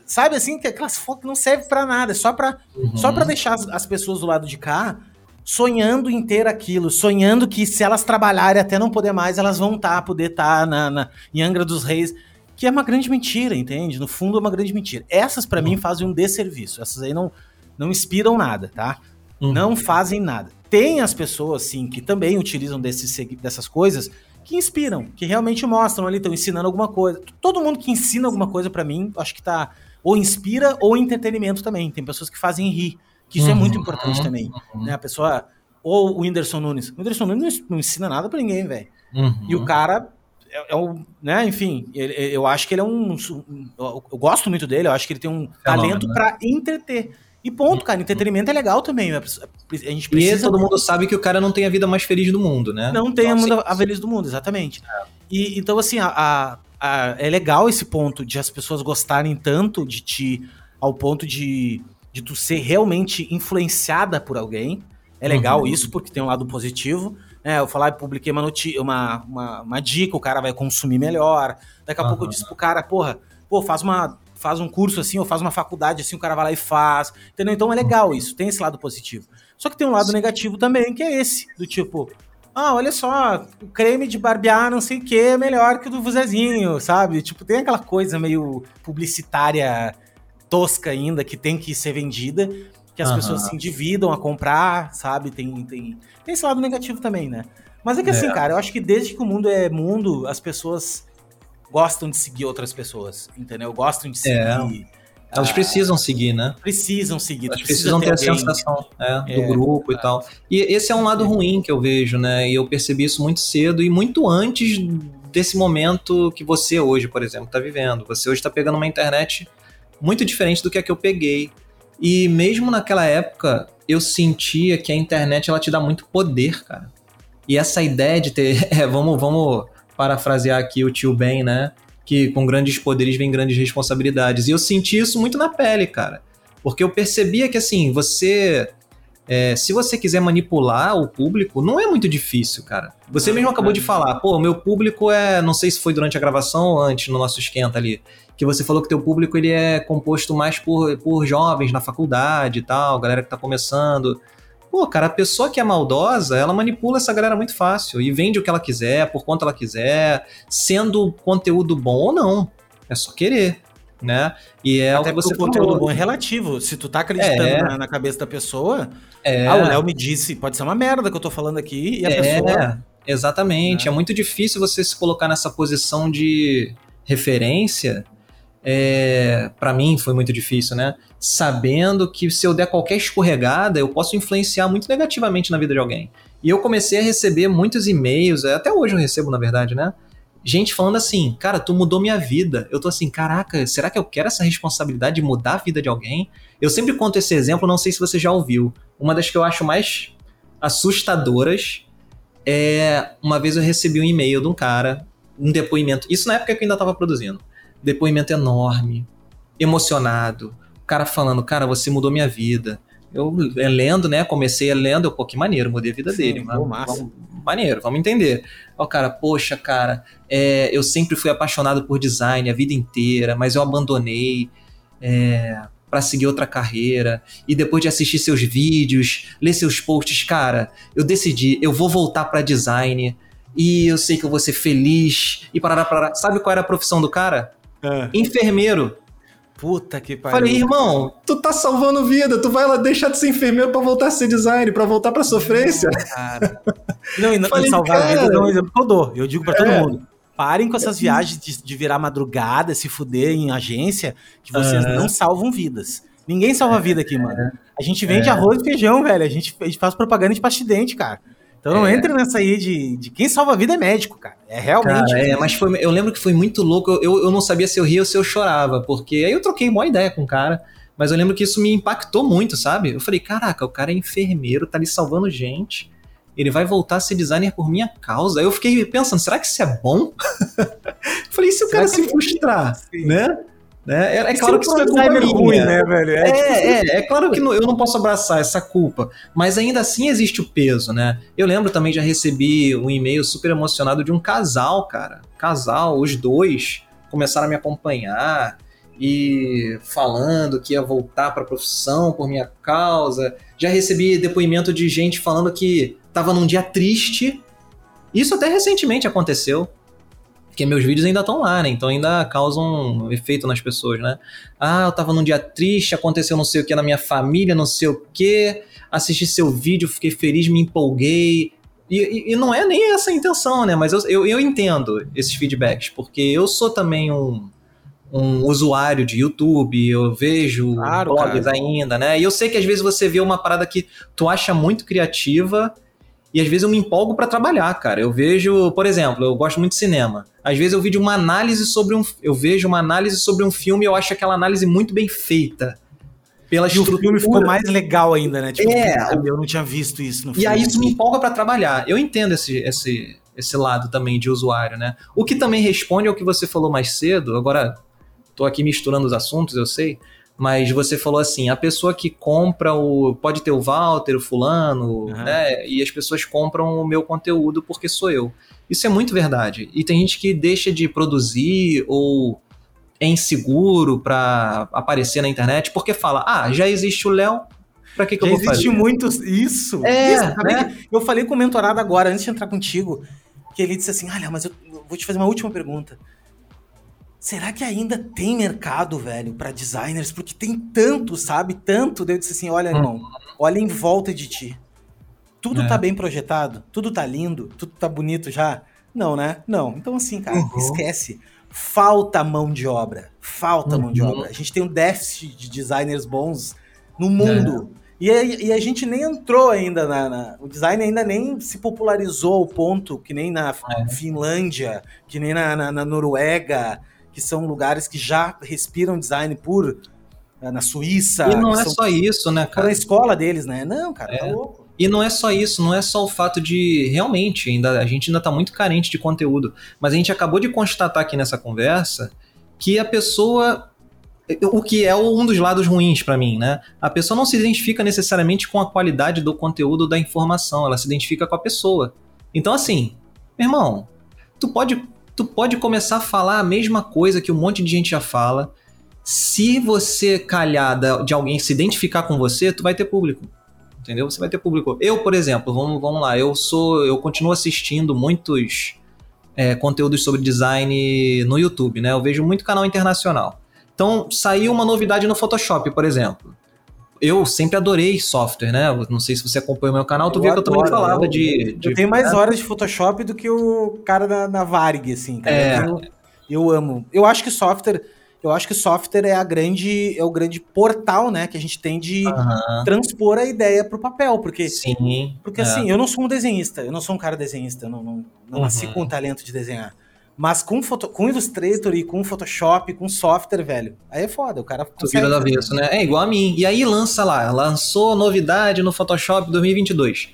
Sabe assim, que aquelas fotos não servem para nada, é só para uhum. só deixar as, as, pessoas do lado de cá sonhando em ter aquilo, sonhando que se elas trabalharem até não poder mais, elas vão estar, tá, poder estar tá na, na, em Angra dos Reis, que é uma grande mentira, entende? No fundo é uma grande mentira. Essas para uhum. mim fazem um desserviço, essas aí não, não inspiram nada, tá? Uhum. Não fazem nada. Tem as pessoas, sim, que também utilizam desses, dessas coisas que inspiram, que realmente mostram ali, estão ensinando alguma coisa. Todo mundo que ensina alguma coisa para mim, acho que tá ou inspira ou entretenimento também. Tem pessoas que fazem rir, que isso uhum, é muito importante uhum, também. Uhum. Né? A pessoa. Ou o Whindersson Nunes. O Whindersson Nunes não ensina nada para ninguém, velho. E o cara é, é um, né, enfim, ele, eu acho que ele é um, um, eu gosto muito dele, eu acho que ele tem um talento né? para entreter. E ponto, cara, entretenimento é legal também. A gente precisa... E todo mundo sabe que o cara não tem a vida mais feliz do mundo, né? Não tem então, a, a feliz do mundo, exatamente. É. E, então, assim, a, a, é legal esse ponto de as pessoas gostarem tanto de ti ao ponto de, de tu ser realmente influenciada por alguém. É legal uhum. isso, porque tem um lado positivo. É, eu falar, publiquei uma, uma, uma, uma, dica, o cara vai consumir melhor. Daqui a uhum. pouco eu disse pro cara, porra, pô, faz uma. Faz um curso assim, ou faz uma faculdade assim, o cara vai lá e faz. Entendeu? Então é legal isso, tem esse lado positivo. Só que tem um lado negativo também, que é esse, do tipo, ah, olha só, o creme de barbear não sei o que é melhor que o do Zezinho, sabe? Tipo, tem aquela coisa meio publicitária tosca ainda que tem que ser vendida, que as uhum. pessoas se endividam a comprar, sabe? Tem, tem, tem esse lado negativo também, né? Mas é que assim, é. cara, eu acho que desde que o mundo é mundo, as pessoas gostam de seguir outras pessoas, entendeu? Gostam de seguir. É elas precisam seguir, né? Precisam seguir. Elas precisam ter, a sensação é, do é, grupo é. e tal. E esse é um lado ruim que eu vejo, né? E eu percebi isso muito cedo e muito antes desse momento que você hoje, por exemplo, está vivendo. Você hoje está pegando uma internet muito diferente do que a que eu peguei. E mesmo naquela época, eu sentia que a internet ela te dá muito poder, cara. E essa ideia de ter. É, vamos, vamos parafrasear aqui o tio Ben, né? que com grandes poderes vem grandes responsabilidades. E eu senti isso muito na pele, cara. Porque eu percebia que, assim, você. É, se você quiser manipular o público, não é muito difícil, cara. Você mesmo acabou de falar, pô, meu público é. Não sei se foi durante a gravação ou antes, no nosso esquenta ali. Que você falou que teu público ele é composto mais por, por jovens na faculdade e tal, galera que tá começando. Pô, cara, a pessoa que é maldosa, ela manipula essa galera muito fácil e vende o que ela quiser, por quanto ela quiser, sendo conteúdo bom ou não. É só querer, né? E é Até o que você o conteúdo bom é relativo. Se tu tá acreditando é. na, na, cabeça da pessoa, é. ah, o Léo me disse, pode ser uma merda que eu tô falando aqui, e a é. pessoa. Exatamente. É. é muito difícil você se colocar nessa posição de referência é, para mim foi muito difícil, né? Sabendo que se eu der qualquer escorregada, eu posso influenciar muito negativamente na vida de alguém. E eu comecei a receber muitos e-mails, é, até hoje eu recebo, na verdade, né? Gente falando assim, cara, tu mudou minha vida. Eu tô assim, caraca, será que eu quero essa responsabilidade de mudar a vida de alguém? Eu sempre conto esse exemplo, não sei se você já ouviu. Uma das que eu acho mais assustadoras é uma vez eu recebi um e-mail de um cara, um depoimento. Isso na época que eu ainda tava produzindo depoimento enorme, emocionado. O cara falando, cara, você mudou minha vida. eu lendo, né? Comecei a lendo, eu, pô, que maneiro, mudei a vida Sim, dele. Pô, massa. Vamos, maneiro, vamos entender. Ó, cara, poxa, cara, é, eu sempre fui apaixonado por design a vida inteira, mas eu abandonei. É, para seguir outra carreira. E depois de assistir seus vídeos, ler seus posts, cara, eu decidi, eu vou voltar para design. E eu sei que eu vou ser feliz. E parar, parar. Sabe qual era a profissão do cara? É. Enfermeiro. Puta que pariu. Falei, irmão, tu tá salvando vida, tu vai lá deixar de ser enfermeiro para voltar a ser design, para voltar pra sofrência. Não, cara. Não, e não Falei, salvar cara... vida é um exemplo que eu dou. Eu digo para todo é. mundo. Parem com essas viagens de, de, virar madrugada, se fuder em agência, que vocês uhum. não salvam vidas. Ninguém salva vida aqui, mano. A gente vende é. arroz e feijão, velho. A gente, a gente faz propaganda de pastidente, cara. Então não é. entre nessa aí de, de quem salva a vida é médico, cara. É realmente. Cara, é, mas foi, eu lembro que foi muito louco. Eu, eu não sabia se eu ria ou se eu chorava, porque aí eu troquei uma ideia com o cara. Mas eu lembro que isso me impactou muito, sabe? Eu falei, caraca, o cara é enfermeiro, tá ali salvando gente ele vai voltar a ser designer por minha causa. Aí eu fiquei pensando, será que isso é bom? Falei, e se o cara se frustrar, Sim. né? Né? É, é claro que isso é culpa ruim, né, velho? É, é, é, é, claro que eu não posso abraçar essa culpa, mas ainda assim existe o peso, né? Eu lembro também, já recebi um e-mail super emocionado de um casal, cara. Casal, os dois começaram a me acompanhar e falando que ia voltar para a profissão por minha causa. Já recebi depoimento de gente falando que tava num dia triste. Isso até recentemente aconteceu. Porque meus vídeos ainda estão lá, né? Então ainda causam um efeito nas pessoas, né? Ah, eu tava num dia triste, aconteceu não sei o que na minha família, não sei o que. Assisti seu vídeo, fiquei feliz, me empolguei. E, e, e, não é nem essa a intenção, né? Mas eu, eu, eu, entendo esses feedbacks, porque eu sou também um, um usuário de YouTube, eu vejo claro, blogs cara. ainda, né? E eu sei que às vezes você vê uma parada que tu acha muito criativa e às vezes eu me empolgo para trabalhar, cara. Eu vejo, por exemplo, eu gosto muito de cinema. Às vezes eu vejo uma análise sobre um, eu vejo uma análise sobre um filme e eu acho aquela análise muito bem feita. Pela e estrutura. o filme ficou mais legal ainda, né? Tipo, é, eu não tinha visto isso no filme. E aí isso me empolga para trabalhar. Eu entendo esse, esse, esse lado também de usuário, né? O que também responde ao que você falou mais cedo, agora tô aqui misturando os assuntos, eu sei, mas você falou assim, a pessoa que compra o. Pode ter o Walter, o fulano, uhum. né? E as pessoas compram o meu conteúdo porque sou eu. Isso é muito verdade. E tem gente que deixa de produzir ou é inseguro para aparecer na internet porque fala: ah, já existe o Léo. Pra que, que eu vou existe fazer? muito isso. É, isso, né? Eu falei com o mentorado agora, antes de entrar contigo, que ele disse assim: olha, mas eu vou te fazer uma última pergunta. Será que ainda tem mercado, velho, para designers? Porque tem tanto, sabe? Tanto. Daí eu disse assim: olha, irmão, olha em volta de ti. Tudo é. tá bem projetado, tudo tá lindo, tudo tá bonito já. Não, né? Não. Então, assim, cara, uhum. esquece. Falta mão de obra. Falta uhum. mão de uhum. obra. A gente tem um déficit de designers bons no mundo. É. E, a, e a gente nem entrou ainda na, na, O design ainda nem se popularizou ao ponto que nem na é. Finlândia, que nem na, na, na Noruega, que são lugares que já respiram design por eh, na Suíça. E não é só isso, né, cara? Na escola deles, né? Não, cara, tá é. tá louco. E não é só isso, não é só o fato de realmente ainda a gente ainda está muito carente de conteúdo, mas a gente acabou de constatar aqui nessa conversa que a pessoa o que é um dos lados ruins para mim, né? A pessoa não se identifica necessariamente com a qualidade do conteúdo da informação, ela se identifica com a pessoa. Então assim, meu irmão, tu pode tu pode começar a falar a mesma coisa que um monte de gente já fala. Se você calhar de alguém se identificar com você, tu vai ter público. Entendeu? Você vai ter público. Eu, por exemplo, vamos, vamos lá, eu sou. Eu continuo assistindo muitos é, conteúdos sobre design no YouTube, né? Eu vejo muito canal internacional. Então, saiu uma novidade no Photoshop, por exemplo eu sempre adorei software, né? Não sei se você acompanha o meu canal, tu eu viu que eu também falava eu, de, de, Eu tenho mais horas de Photoshop do que o cara da, da Varg, assim, cara. É. Eu, eu amo. Eu acho que software. Eu acho que software é a grande é o grande portal, né, que a gente tem de uhum. transpor a ideia para o papel, porque Sim, porque assim, é. assim, eu não sou um desenhista, eu não sou um cara desenhista, eu não não, não uhum. nasci com o talento de desenhar. Mas com, foto, com Illustrator e com Photoshop, com software, velho, aí é foda, o cara Tu vira do avesso, né? É igual a mim. E aí lança lá, lançou novidade no Photoshop 2022.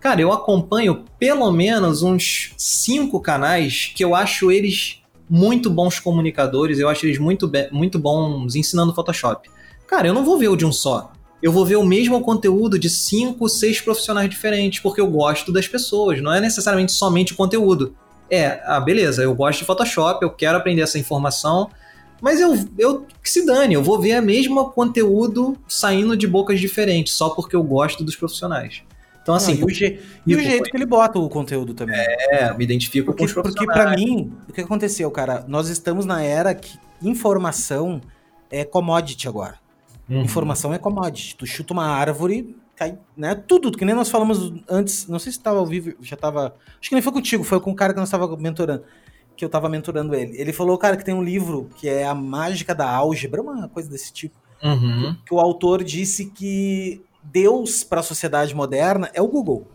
Cara, eu acompanho pelo menos uns cinco canais que eu acho eles muito bons comunicadores, eu acho eles muito, muito bons ensinando Photoshop. Cara, eu não vou ver o de um só. eu vou ver o mesmo conteúdo de cinco, seis profissionais diferentes, porque eu gosto das pessoas, não é necessariamente somente o conteúdo. É, ah, beleza, eu gosto de Photoshop, eu quero aprender essa informação, mas eu, eu que se dane, eu vou ver o mesmo conteúdo saindo de bocas diferentes, só porque eu gosto dos profissionais. Então, assim. Não, e o, je e o jeito que ele bota o conteúdo também. É, me identifico porque, com os Porque, para mim, o que aconteceu, cara? Nós estamos na era que informação é commodity agora. Uhum. Informação é commodity. Tu chuta uma árvore, cai, né? Tudo, que nem nós falamos antes. Não sei se estava ao vivo, já estava. Acho que nem foi contigo, foi com o cara que nós estava mentorando que eu tava mentorando ele. Ele falou, cara, que tem um livro que é A Mágica da Álgebra, uma coisa desse tipo. Uhum. Que, que, o autor disse que Deus para a sociedade moderna é o Google.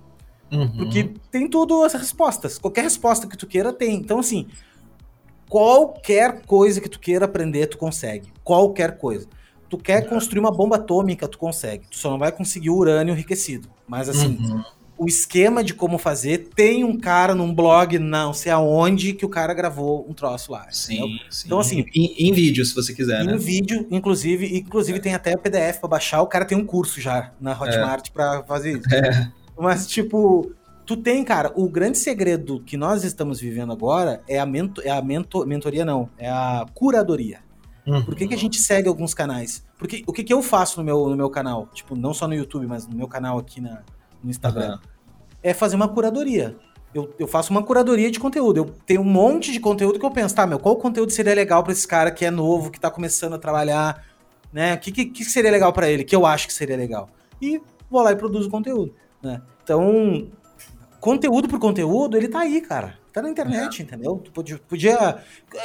Uhum. Porque tem tudo as respostas. Qualquer resposta que tu queira tem. Então, assim, qualquer coisa que tu queira aprender, tu consegue. Qualquer coisa. Tu quer uhum. construir uma bomba atômica, tu consegue. Tu só não vai conseguir o urânio enriquecido. Mas, assim, uhum o esquema de como fazer, tem um cara num blog, não sei aonde, que o cara gravou um troço lá. Sim, sim. Então, assim. Em, em, vídeo, se você quiser. Em né? vídeo, inclusive, inclusive é. tem até PDF para baixar. O cara tem um curso já na Hotmart é. para fazer isso. É. Mas, tipo, tu tem, cara, o grande segredo que nós estamos vivendo agora é a, mento, é a mento, mentoria, não, é a curadoria. Uhum. Por que, que a gente segue alguns canais? Porque o que, que eu faço no meu, no meu canal? Tipo, não só no YouTube, mas no meu canal aqui na, no Instagram. Uhum. É fazer uma curadoria. Eu, eu faço uma curadoria de conteúdo. Eu tenho um monte de conteúdo que eu penso, tá, meu, qual conteúdo seria legal para esse cara que é novo, que tá começando a trabalhar, né? O que, que, que, seria legal para ele, que eu acho que seria legal. E vou lá e produzo conteúdo, né? Então, conteúdo por conteúdo, ele tá aí, cara. Tá na internet, é. entendeu? Tu podia, podia.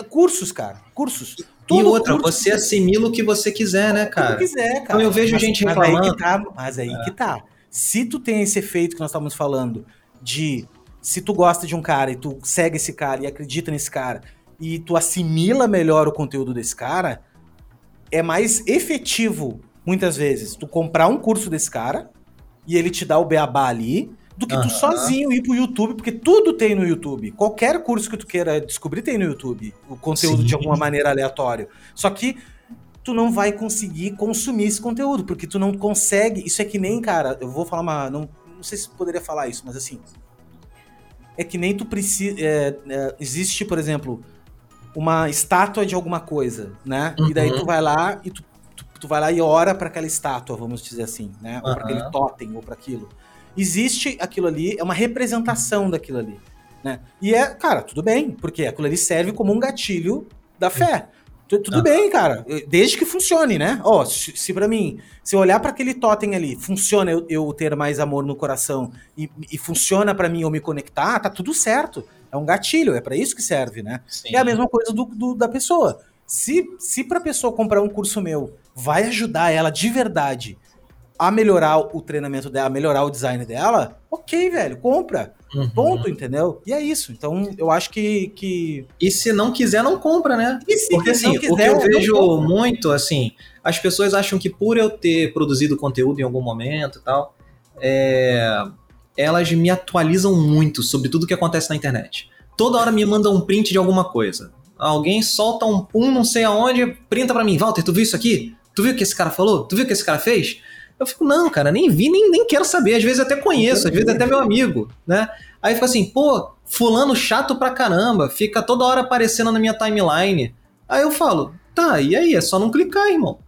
Cursos, cara. Cursos. Tudo e outra, curso você assimila o que você quiser, né, cara? O que quiser, cara. Então eu vejo mas, gente reclamando. Mas aí que tá. Mas aí é. que tá. Se tu tem esse efeito que nós estávamos falando de se tu gosta de um cara e tu segue esse cara e acredita nesse cara e tu assimila melhor o conteúdo desse cara, é mais efetivo, muitas vezes, tu comprar um curso desse cara e ele te dá o beabá ali, do que uhum. tu sozinho ir pro YouTube, porque tudo tem no YouTube. Qualquer curso que tu queira descobrir tem no YouTube, o conteúdo Sim. de alguma maneira aleatório. Só que tu não vai conseguir consumir esse conteúdo, porque tu não consegue. Isso é que nem, cara, eu vou falar uma. Não, não sei se poderia falar isso, mas assim. É que nem tu precisa. É, é, existe, por exemplo, uma estátua de alguma coisa, né? Uhum. E daí tu uhum. vai lá e tu, tu, tu vai lá e ora para aquela estátua, vamos dizer assim, né? Ou uhum. para aquele totem, ou para aquilo. Existe aquilo ali, é uma representação daquilo ali. Né? E é, cara, tudo bem, porque aquilo ali serve como um gatilho da fé. Tudo ah. bem, cara. Desde que funcione, né? Ó, oh, se, se para mim, se eu olhar para aquele totem ali, funciona eu, eu, ter mais amor no coração e, e funciona para mim eu me conectar, tá tudo certo. É um gatilho, é para isso que serve, né? Sim. É a mesma coisa do, do, da pessoa. Se, se pra pessoa comprar um curso meu vai ajudar ela de verdade a melhorar o treinamento dela, a melhorar o design dela, ok, velho, compra. Uhum. Ponto, entendeu? E é isso. Então, eu acho que, que. E se não quiser, não compra, né? E se Porque assim, quiser, o que eu vejo muito, assim, as pessoas acham que por eu ter produzido conteúdo em algum momento e tal, é... elas me atualizam muito sobre tudo que acontece na internet. Toda hora me mandam um print de alguma coisa. Alguém solta um pum, não sei aonde, printa para mim. Walter, tu viu isso aqui? Tu viu o que esse cara falou? Tu viu o que esse cara fez? Eu fico, não, cara, nem vi, nem, nem quero saber. Às vezes até conheço, às vezes até meu amigo, né? Aí fica assim, pô, fulano chato pra caramba, fica toda hora aparecendo na minha timeline. Aí eu falo, tá, e aí? É só não clicar, irmão.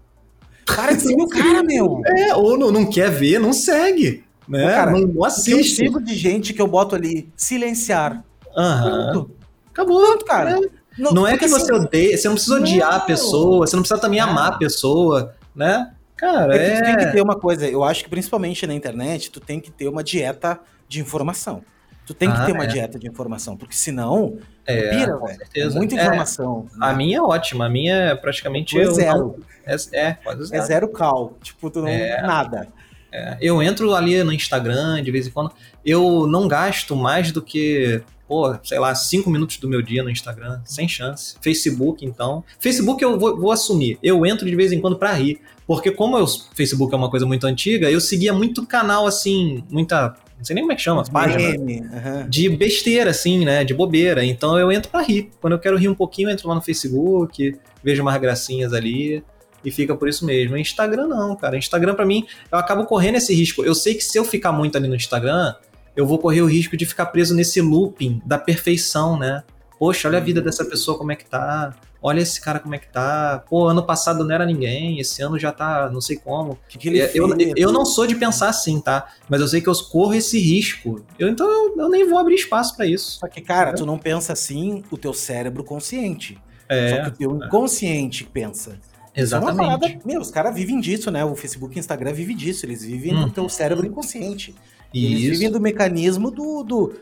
Para de seguir o cara, meu. É, ou não, não quer ver, não segue. Né? Cara, não, não assiste. Eu sigo de gente que eu boto ali, silenciar. Aham. Acabou. Pronto, cara. É. Não, não é que você assim, odeia, você não precisa odiar não. a pessoa, você não precisa também amar a pessoa, né? Cara, é... Tu tem que ter uma coisa, eu acho que principalmente na internet, tu tem que ter uma dieta de informação. Tu tem que ah, ter uma é. dieta de informação, porque senão é, pira, velho. É muita é, informação. Né? A minha é ótima, a minha é praticamente é zero. É, é, quase zero. É zero cal, tipo, tu não é. nada. É, eu entro ali no Instagram de vez em quando, eu não gasto mais do que, pô, sei lá, cinco minutos do meu dia no Instagram, sem chance. Facebook, então. Facebook eu vou, vou assumir, eu entro de vez em quando para rir, porque como o Facebook é uma coisa muito antiga, eu seguia muito canal assim, muita não sei nem como é que chama, as páginas. Uhum. De besteira, assim, né? De bobeira. Então eu entro pra rir. Quando eu quero rir um pouquinho, eu entro lá no Facebook, vejo umas gracinhas ali. e fica por isso mesmo. Instagram não, cara. Instagram para mim, eu acabo correndo esse risco. Eu sei que se eu ficar muito ali no Instagram, eu vou correr o risco de ficar preso nesse looping da perfeição, né? Poxa, olha a vida dessa pessoa como é que tá. Olha esse cara como é que tá. Pô, ano passado não era ninguém, esse ano já tá não sei como. Que que eu, eu, eu, não sou de pensar assim, tá? Mas eu sei que eu corro esse risco. Eu, então eu, eu nem vou abrir espaço para isso. Só que, cara, é. tu não pensa assim o teu cérebro consciente. É. Só que o teu inconsciente pensa. Exatamente. É parada, meu, os caras vivem disso, né? O Facebook e o Instagram vivem disso. Eles vivem hum. do teu cérebro inconsciente. Eles Isso. vivem do mecanismo do, do.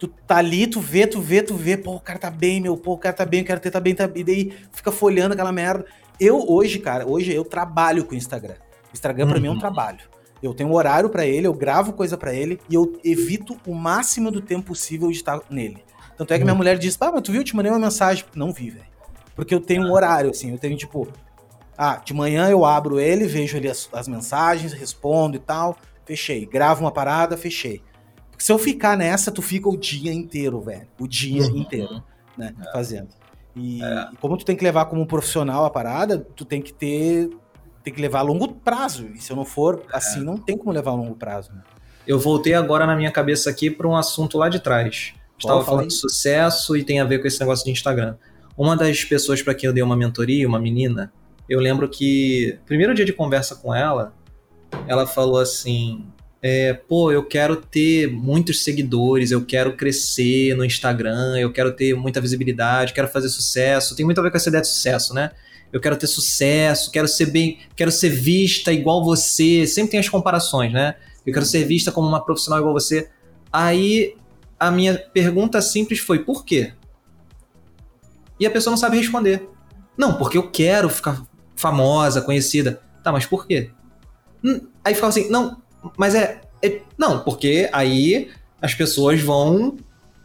Tu tá ali, tu vê, tu vê, tu vê, pô, o cara tá bem, meu, pô, o cara tá bem, o cara tá bem, tá bem. E daí fica folhando aquela merda. Eu hoje, cara, hoje eu trabalho com o Instagram. Instagram uhum. pra mim é um uhum. trabalho. Eu tenho um horário para ele, eu gravo coisa para ele e eu evito o máximo do tempo possível de estar nele. Tanto é que minha uhum. mulher diz: Ah, mas tu viu? Eu te mandei uma mensagem. Não vi, velho. Porque eu tenho um horário, assim, eu tenho tipo, ah, de manhã eu abro ele, vejo ali as, as mensagens, respondo e tal, fechei. Gravo uma parada, fechei. Se eu ficar nessa, tu fica o dia inteiro, velho. O dia uhum. inteiro, né? É. Fazendo. E, é. e, como tu tem que levar como profissional a parada, tu tem que ter. Tem que levar a longo prazo. E se eu não for é. assim, não tem como levar a longo prazo. Né? Eu voltei agora na minha cabeça aqui para um assunto lá de trás. Estava falando de sucesso e tem a ver com esse negócio de Instagram. Uma das pessoas para quem eu dei uma mentoria, uma menina, eu lembro que primeiro dia de conversa com ela, ela falou assim: é, pô, eu quero ter muitos seguidores, eu quero crescer no Instagram, eu quero ter muita visibilidade, quero fazer sucesso. Tem muito a ver com essa ideia de sucesso, né? Eu quero ter sucesso, quero ser bem, quero ser vista igual você. Sempre tem as comparações, né? Eu quero ser vista como uma profissional igual você. Aí a minha pergunta simples foi: por quê? E a pessoa não sabe responder. Não, porque eu quero ficar famosa, conhecida. Tá, mas por quê? Hum, aí ficava assim, não, mas é, é, Não, porque aí as pessoas vão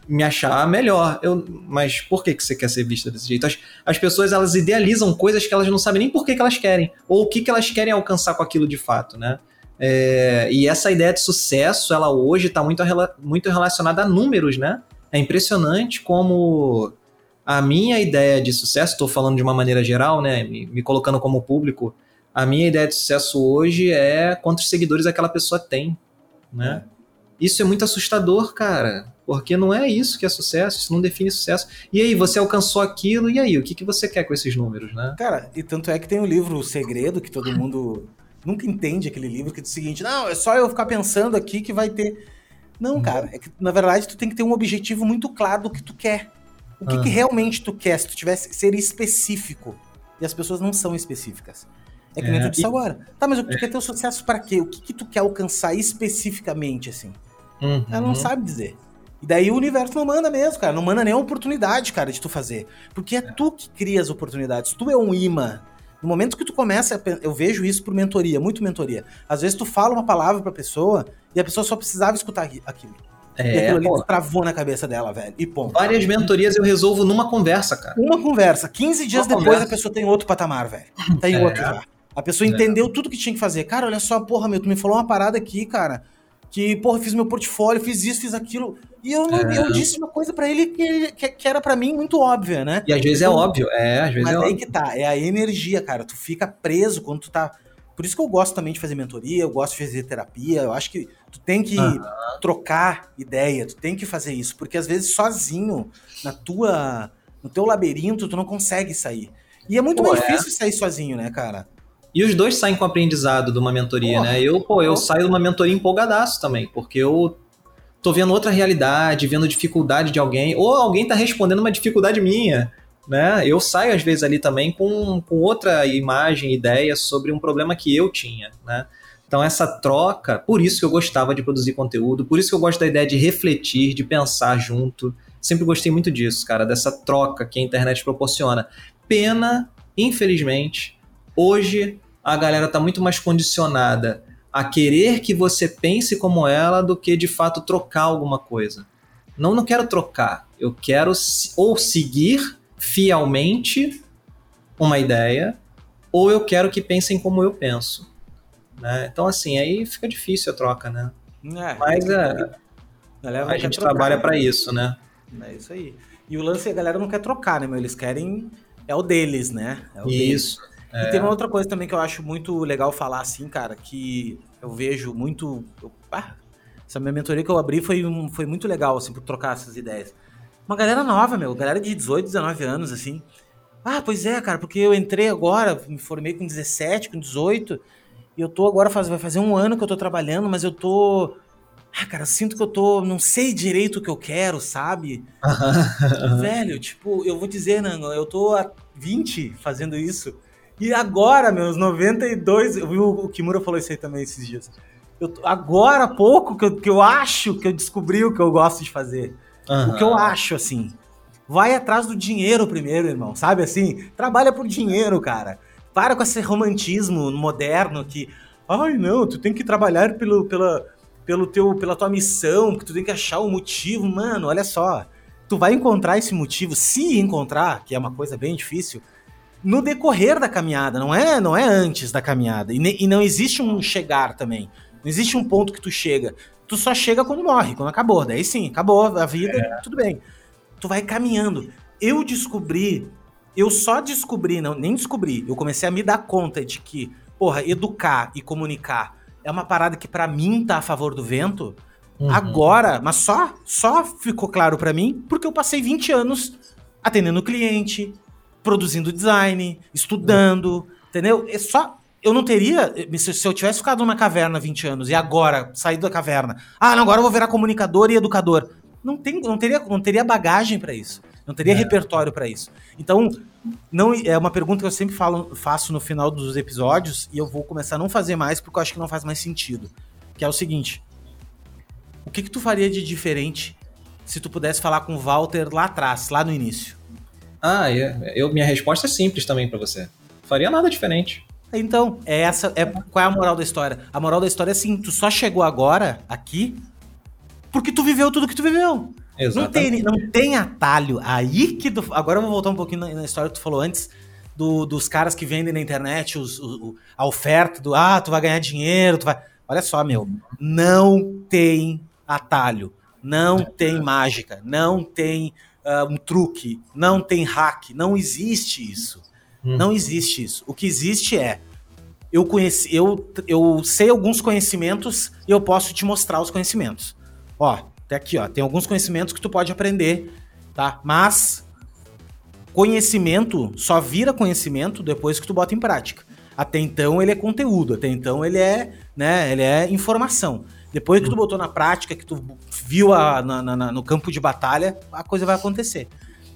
me achar melhor. Eu, mas por que, que você quer ser vista desse jeito? As, as pessoas elas idealizam coisas que elas não sabem nem por que, que elas querem, ou o que, que elas querem alcançar com aquilo de fato, né? É, e essa ideia de sucesso, ela hoje está muito, muito relacionada a números, né? É impressionante como a minha ideia de sucesso, estou falando de uma maneira geral, né, me, me, colocando como público, a minha ideia de sucesso hoje é quantos seguidores aquela pessoa tem, né? É. Isso é muito assustador, cara, porque não é isso que é sucesso, isso não define sucesso. E aí, você alcançou aquilo, e aí, o que, que você quer com esses números, né? Cara, e tanto é que tem o livro O Segredo, que todo mundo nunca entende aquele livro, que diz o seguinte, não, é só eu ficar pensando aqui que vai ter... Não, uhum. cara, é que na verdade tu tem que ter um objetivo muito claro do que tu quer. O que, que realmente tu quer, se tu tivesse ser específico. E as pessoas não são específicas. É que nem é, tu disse e... agora. Tá, mas tu é. quer ter o sucesso para quê? O que, que tu quer alcançar especificamente, assim? Uhum. Ela não sabe dizer. E daí o universo não manda mesmo, cara. Não manda nem oportunidade, cara, de tu fazer. Porque é, é. tu que cria as oportunidades. Tu é um imã. No momento que tu começa, eu vejo isso por mentoria, muito mentoria. Às vezes tu fala uma palavra pra pessoa e a pessoa só precisava escutar aquilo. É, e aquilo ali travou na cabeça dela, velho. E ponto. Várias mentorias eu resolvo numa conversa, cara. Uma conversa. 15 dias uma depois conversa. a pessoa tem outro patamar, velho. Tá em é. outro já. A pessoa é. entendeu tudo que tinha que fazer. Cara, olha só, porra, meu, tu me falou uma parada aqui, cara. Que, porra, fiz meu portfólio, fiz isso, fiz aquilo. E eu, é. eu disse uma coisa para ele que, que, que, era para mim muito óbvia, né? E às vezes é então, é óbvio, é, às vezes mas é aí óbvio. que tá, é a energia, cara. Tu fica preso quando tu tá por isso que eu gosto também de fazer mentoria, eu gosto de fazer terapia. Eu acho que tu tem que uhum. trocar ideia, tu tem que fazer isso, porque às vezes sozinho, na tua, no teu labirinto, tu não consegue sair. E é muito pô, mais é. difícil sair sozinho, né, cara? E os dois saem com aprendizado de uma mentoria, né? Eu, pô, eu saio de uma mentoria empolgadaço também, porque eu tô vendo outra realidade, vendo dificuldade de alguém, ou alguém tá respondendo uma dificuldade minha né? Eu saio às vezes ali também com, com outra imagem, ideia sobre um problema que eu tinha, né? Então essa troca, por isso que eu gostava de produzir conteúdo, por isso que eu gosto da ideia de refletir, de pensar junto. Sempre gostei muito disso, cara, dessa troca que a internet proporciona. Pena, infelizmente, hoje a galera tá muito mais condicionada a querer que você pense como ela do que de fato trocar alguma coisa. Não, não quero trocar. Eu quero ou seguir fielmente uma ideia, ou eu quero que pensem como eu penso. Né? Então, assim, aí fica difícil a troca, né? É, Mas é, a gente trocar, trabalha para isso, né? É isso aí. E o lance, a galera não quer trocar, né, meu? Eles querem. É o deles, né? É o isso. Deles. É. E tem uma outra coisa também que eu acho muito legal falar assim, cara, que eu vejo muito. Eu, ah, essa minha mentoria que eu abri foi, foi muito legal, assim, por trocar essas ideias. Uma galera nova, meu, galera de 18, 19 anos, assim. Ah, pois é, cara, porque eu entrei agora, me formei com 17, com 18, e eu tô agora, faz, vai fazer um ano que eu tô trabalhando, mas eu tô. Ah, cara, sinto que eu tô. Não sei direito o que eu quero, sabe? Velho, tipo, eu vou dizer, Nango, eu tô há 20 fazendo isso. E agora, meus 92. Eu vi o Kimura falou isso aí também esses dias. Eu, agora há pouco que eu, que eu acho que eu descobri o que eu gosto de fazer. Uhum. O que eu acho, assim. Vai atrás do dinheiro primeiro, irmão. Sabe assim? Trabalha por dinheiro, cara. Para com esse romantismo moderno que. Ai, não, tu tem que trabalhar pelo, pela, pelo teu, pela tua missão, que tu tem que achar o motivo. Mano, olha só. Tu vai encontrar esse motivo, se encontrar, que é uma coisa bem difícil, no decorrer da caminhada, não é, não é antes da caminhada. E, ne, e não existe um chegar também. Não existe um ponto que tu chega. Tu só chega quando morre, quando acabou. Daí sim, acabou a vida, é. tudo bem. Tu vai caminhando. Eu descobri, eu só descobri, não, nem descobri, eu comecei a me dar conta de que, porra, educar e comunicar é uma parada que para mim tá a favor do vento. Uhum. Agora, mas só só ficou claro para mim porque eu passei 20 anos atendendo cliente, produzindo design, estudando, entendeu? É só eu não teria. Se eu tivesse ficado numa caverna 20 anos e agora saído da caverna, ah, não, agora eu vou virar comunicador e educador. Não, tem, não, teria, não teria bagagem para isso. Não teria é. repertório para isso. Então, não é uma pergunta que eu sempre falo, faço no final dos episódios e eu vou começar a não fazer mais porque eu acho que não faz mais sentido. Que é o seguinte: o que, que tu faria de diferente se tu pudesse falar com o Walter lá atrás, lá no início? Ah, eu, minha resposta é simples também para você. Faria nada diferente. Então, é essa, é, qual é a moral da história? A moral da história é assim, tu só chegou agora, aqui, porque tu viveu tudo que tu viveu. Não tem, não tem atalho. Aí que. Tu, agora eu vou voltar um pouquinho na, na história que tu falou antes. Do, dos caras que vendem na internet os, o, a oferta do ah, tu vai ganhar dinheiro, tu vai. Olha só, meu, não tem atalho, não tem mágica, não tem uh, um truque, não tem hack, não existe isso. Uhum. Não existe isso. O que existe é eu conheci, eu, eu sei alguns conhecimentos e eu posso te mostrar os conhecimentos. Ó, até aqui, ó, tem alguns conhecimentos que tu pode aprender, tá? Mas conhecimento só vira conhecimento depois que tu bota em prática. Até então ele é conteúdo, até então ele é, né, ele é informação. Depois que tu botou na prática, que tu viu a, na, na, no campo de batalha, a coisa vai acontecer.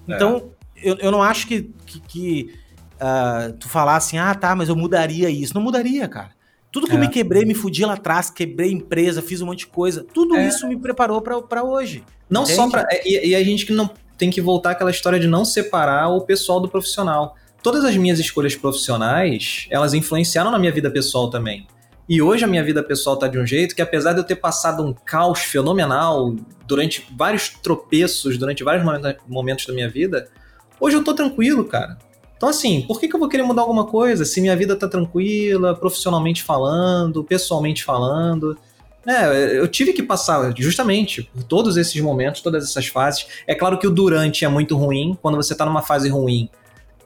É. Então, é. eu, eu não acho que, que, que uh, tu falar assim, ah, tá, mas eu mudaria isso. Não mudaria, cara. Tudo que é. eu me quebrei, me fudi lá atrás, quebrei empresa, fiz um monte de coisa. Tudo é. isso me preparou para hoje. Não entende? só para e, e, a gente que não tem que voltar àquela história de não separar o pessoal do profissional. Todas as minhas escolhas profissionais, elas influenciaram na minha vida pessoal também. E hoje a minha vida pessoal tá de um jeito que, apesar de eu ter passado um caos fenomenal durante vários tropeços, durante vários momentos da minha vida, hoje eu tô tranquilo, cara. Então, assim, por que, que eu vou querer mudar alguma coisa se minha vida tá tranquila, profissionalmente falando, pessoalmente falando? É, eu tive que passar justamente por todos esses momentos, todas essas fases. É claro que o durante é muito ruim, quando você tá numa fase ruim,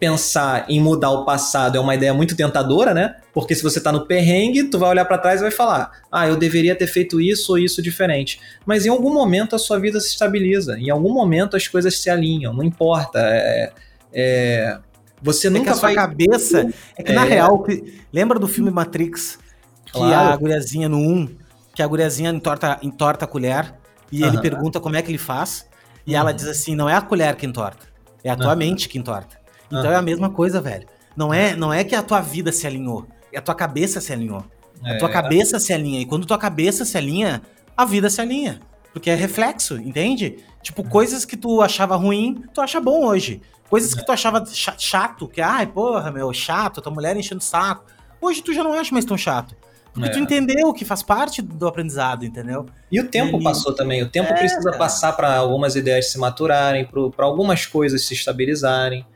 pensar em mudar o passado é uma ideia muito tentadora, né? Porque se você tá no perrengue, tu vai olhar para trás e vai falar: "Ah, eu deveria ter feito isso ou isso diferente". Mas em algum momento a sua vida se estabiliza, em algum momento as coisas se alinham, não importa. É, é você nunca é que a vai... sua cabeça. É que é... na real, lembra do filme Matrix? Que claro. a guriazinha no 1, que a guriazinha entorta, entorta a colher e ele pergunta como é que ele faz. E ela diz assim: não é a colher que entorta, é a tua mente que entorta. Então é a mesma coisa, velho. Não é, não é que a tua vida se alinhou, é a tua cabeça se alinhou. A tua é. cabeça se alinha. E quando tua cabeça se alinha, a vida se alinha. Porque é reflexo, entende? Tipo, coisas que tu achava ruim, tu acha bom hoje. Coisas que tu achava chato, que, ai, porra, meu, chato, tua mulher enchendo o saco. Hoje tu já não acha mais tão chato. Porque é. tu entendeu que faz parte do aprendizado, entendeu? E o tempo e... passou também. O tempo é, precisa cara. passar para algumas ideias se maturarem, para algumas coisas se estabilizarem,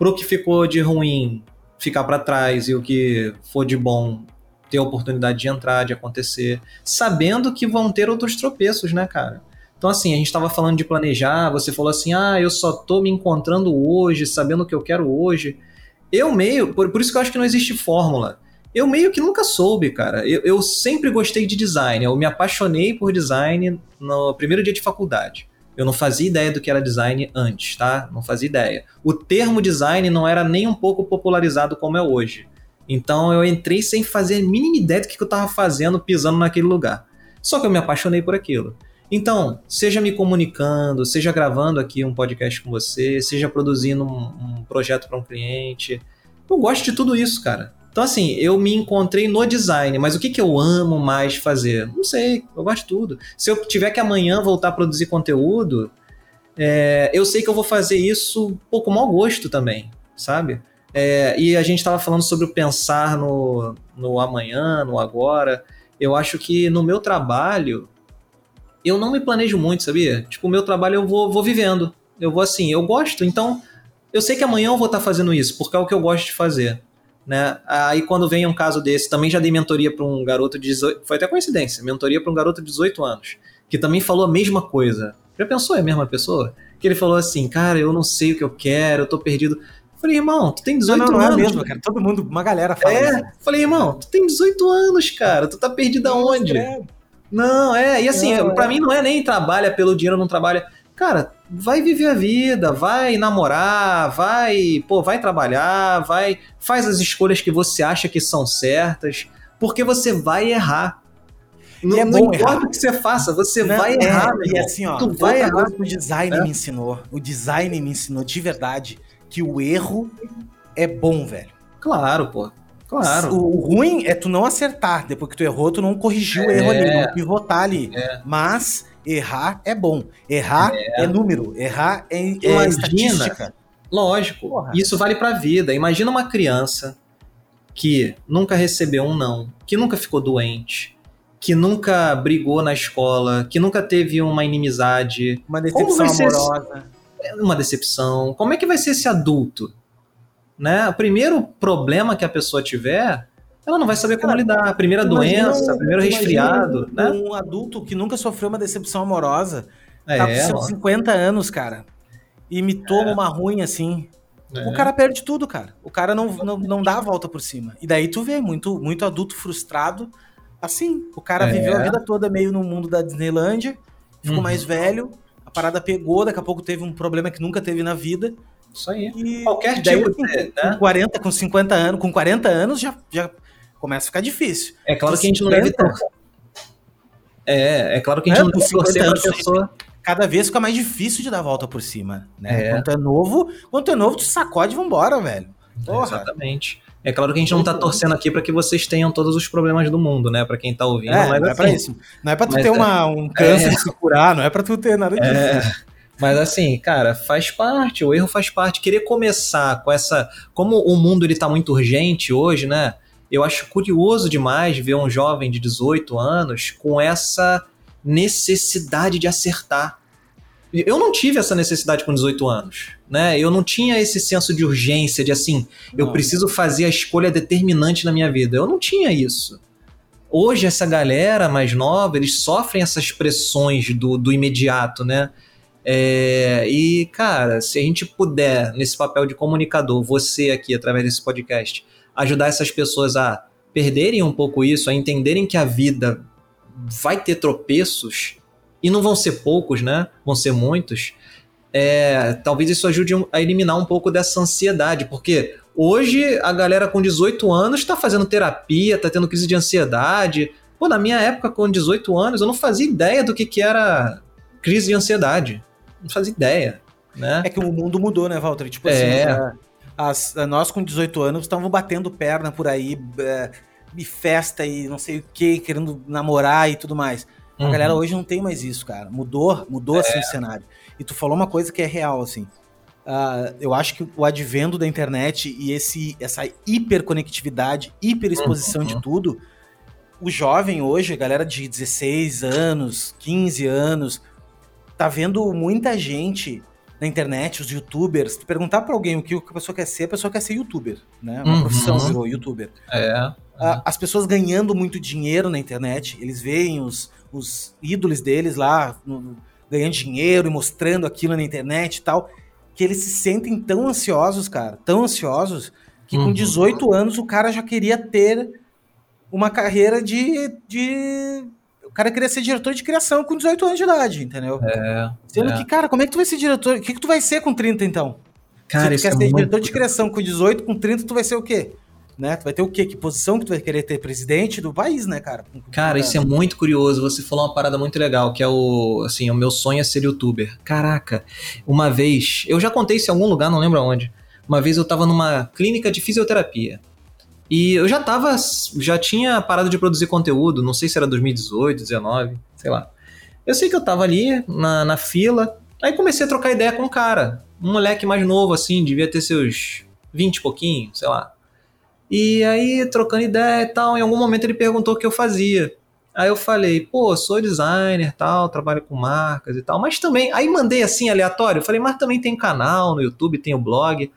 pro que ficou de ruim ficar para trás e o que for de bom ter a oportunidade de entrar, de acontecer, sabendo que vão ter outros tropeços, né, cara? Então, assim, a gente estava falando de planejar, você falou assim, ah, eu só tô me encontrando hoje, sabendo o que eu quero hoje. eu meio, por, por isso que eu acho que não existe fórmula. Eu meio que nunca soube, cara. Eu, eu sempre gostei de design. Eu me apaixonei por design no primeiro dia de faculdade. Eu não fazia ideia do que era design antes, tá? Não fazia ideia. O termo design não era nem um pouco popularizado como é hoje. Então eu entrei sem fazer a mínima ideia do que eu estava fazendo pisando naquele lugar. Só que eu me apaixonei por aquilo. Então, seja me comunicando, seja gravando aqui um podcast com você, seja produzindo um, um projeto para um cliente. Eu gosto de tudo isso, cara. Então, assim, eu me encontrei no design, mas o que, que eu amo mais fazer? Não sei, eu gosto de tudo. Se eu tiver que amanhã voltar a produzir conteúdo, é, eu sei que eu vou fazer isso um pouco mau gosto também, sabe? É, e a gente estava falando sobre o pensar no, no amanhã, no agora. Eu acho que no meu trabalho, eu não me planejo muito, sabia? Tipo, o meu trabalho eu vou, vou vivendo. Eu vou assim, eu gosto, então eu sei que amanhã eu vou estar tá fazendo isso, porque é o que eu gosto de fazer. Né? Aí quando vem um caso desse, também já dei mentoria para um garoto de 18, foi até coincidência, mentoria para um garoto de 18 anos, que também falou a mesma coisa. Já pensou é a mesma pessoa? Que ele falou assim, cara, eu não sei o que eu quero, eu tô perdido. Falei, irmão, tu tem 18 não, não, não anos. É mesmo, cara. Todo mundo, uma galera fala. É, falei, irmão, tu tem 18 anos, cara. Tu tá perdido aonde? Não, é, e assim, não, pra é. mim não é nem trabalha pelo dinheiro, não trabalha. Cara, vai viver a vida, vai namorar, vai, pô, vai trabalhar, vai, faz as escolhas que você acha que são certas, porque você vai errar. Não, é não importa o que você faça, você não, vai é, errar. E assim, ó, tu vai errar. o design é. me ensinou, o design me ensinou de verdade que o erro é bom, velho. Claro, pô. Claro. O, ruim é tu não acertar. Depois que tu errou, tu não corrigiu o erro ali, não é. pivotar ali. É. Mas Errar é bom. Errar é, é número. Errar é, é estatística. Lógico. Porra. Isso vale pra vida. Imagina uma criança que nunca recebeu um não, que nunca ficou doente, que nunca brigou na escola, que nunca teve uma inimizade. Uma decepção amorosa. Esse... Uma decepção. Como é que vai ser esse adulto? Né? O primeiro problema que a pessoa tiver ela não vai saber como lidar. A primeira doença, um, primeiro resfriado, um, né? Um adulto que nunca sofreu uma decepção amorosa, é, tá com seus 50 anos, cara, e me toma é. uma ruim assim. É. O cara perde tudo, cara. O cara não, não, não dá a volta por cima. E daí tu vê muito, muito adulto frustrado. Assim, o cara é. viveu a vida toda meio no mundo da Disneylandia, ficou uhum. mais velho, a parada pegou, daqui a pouco teve um problema que nunca teve na vida. Isso aí. E Qualquer tipo de, né? com 40, com 50 anos, com 40 anos já, já começa a ficar difícil. É claro que a gente não deve ter. É, é claro que a gente é, não deve torcer pra pessoa. Cada vez fica mais difícil de dar a volta por cima, né? É. Quando é novo, quando é novo, tu sacode e vambora, velho. Porra. Exatamente. É claro que a gente não tá torcendo aqui para que vocês tenham todos os problemas do mundo, né? Para quem tá ouvindo. É, não é, não é pra assim. isso. Não é pra tu mas ter uma, é. um câncer é. de se curar, não é pra tu ter nada disso. É. Mas assim, cara, faz parte, o erro faz parte. Querer começar com essa. Como o mundo ele tá muito urgente hoje, né? Eu acho curioso demais ver um jovem de 18 anos com essa necessidade de acertar. Eu não tive essa necessidade com 18 anos, né? Eu não tinha esse senso de urgência, de assim, não. eu preciso fazer a escolha determinante na minha vida. Eu não tinha isso. Hoje, essa galera mais nova, eles sofrem essas pressões do, do imediato, né? É, e, cara, se a gente puder, nesse papel de comunicador, você aqui, através desse podcast, ajudar essas pessoas a perderem um pouco isso, a entenderem que a vida vai ter tropeços e não vão ser poucos, né? Vão ser muitos. É, talvez isso ajude a eliminar um pouco dessa ansiedade, porque hoje a galera com 18 anos está fazendo terapia, está tendo crise de ansiedade. Pô, na minha época, com 18 anos, eu não fazia ideia do que, que era crise de ansiedade. Não fazia ideia. Né? É que o mundo mudou, né, Walter? Tipo assim, é. assim, as, nós com 18 anos estávamos batendo perna por aí, é, e festa e não sei o que, querendo namorar e tudo mais. A uhum. galera hoje não tem mais isso, cara. Mudou, mudou é. assim o cenário. E tu falou uma coisa que é real, assim. Uh, eu acho que o advento da internet e esse, essa hiperconectividade, hiperexposição uhum. de tudo, o jovem hoje, a galera de 16 anos, 15 anos, tá vendo muita gente na internet, os youtubers, tu perguntar para alguém o que a pessoa quer ser, a pessoa quer ser youtuber, né? Uma uhum. profissão virou youtuber. É. As pessoas ganhando muito dinheiro na internet, eles veem os, os ídolos deles lá no, ganhando dinheiro e mostrando aquilo na internet e tal, que eles se sentem tão ansiosos, cara, tão ansiosos, que uhum. com 18 anos o cara já queria ter uma carreira de, de. O cara queria ser diretor de criação com 18 anos de idade, entendeu? É. Sendo é. que, cara, como é que tu vai ser diretor? O que, que tu vai ser com 30, então? Cara, Se tu quer é ser muito... diretor de criação com 18, com 30, tu vai ser o quê? Né? Tu vai ter o quê? Que posição que tu vai querer ter presidente do país, né, cara? Cara, isso é muito curioso. Você falou uma parada muito legal, que é o, assim, o meu sonho é ser youtuber. Caraca, uma vez, eu já contei isso em algum lugar, não lembro aonde. Uma vez eu tava numa clínica de fisioterapia. E eu já tava, já tinha parado de produzir conteúdo, não sei se era 2018, 2019, sei lá. Eu sei que eu tava ali na, na fila, aí comecei a trocar ideia com um cara, um moleque mais novo assim, devia ter seus 20 e pouquinho, sei lá. E aí, trocando ideia e tal, em algum momento ele perguntou o que eu fazia. Aí eu falei, pô, sou designer tal, trabalho com marcas e tal, mas também. Aí mandei assim, aleatório, falei, mas também tem canal no YouTube, tem o blog.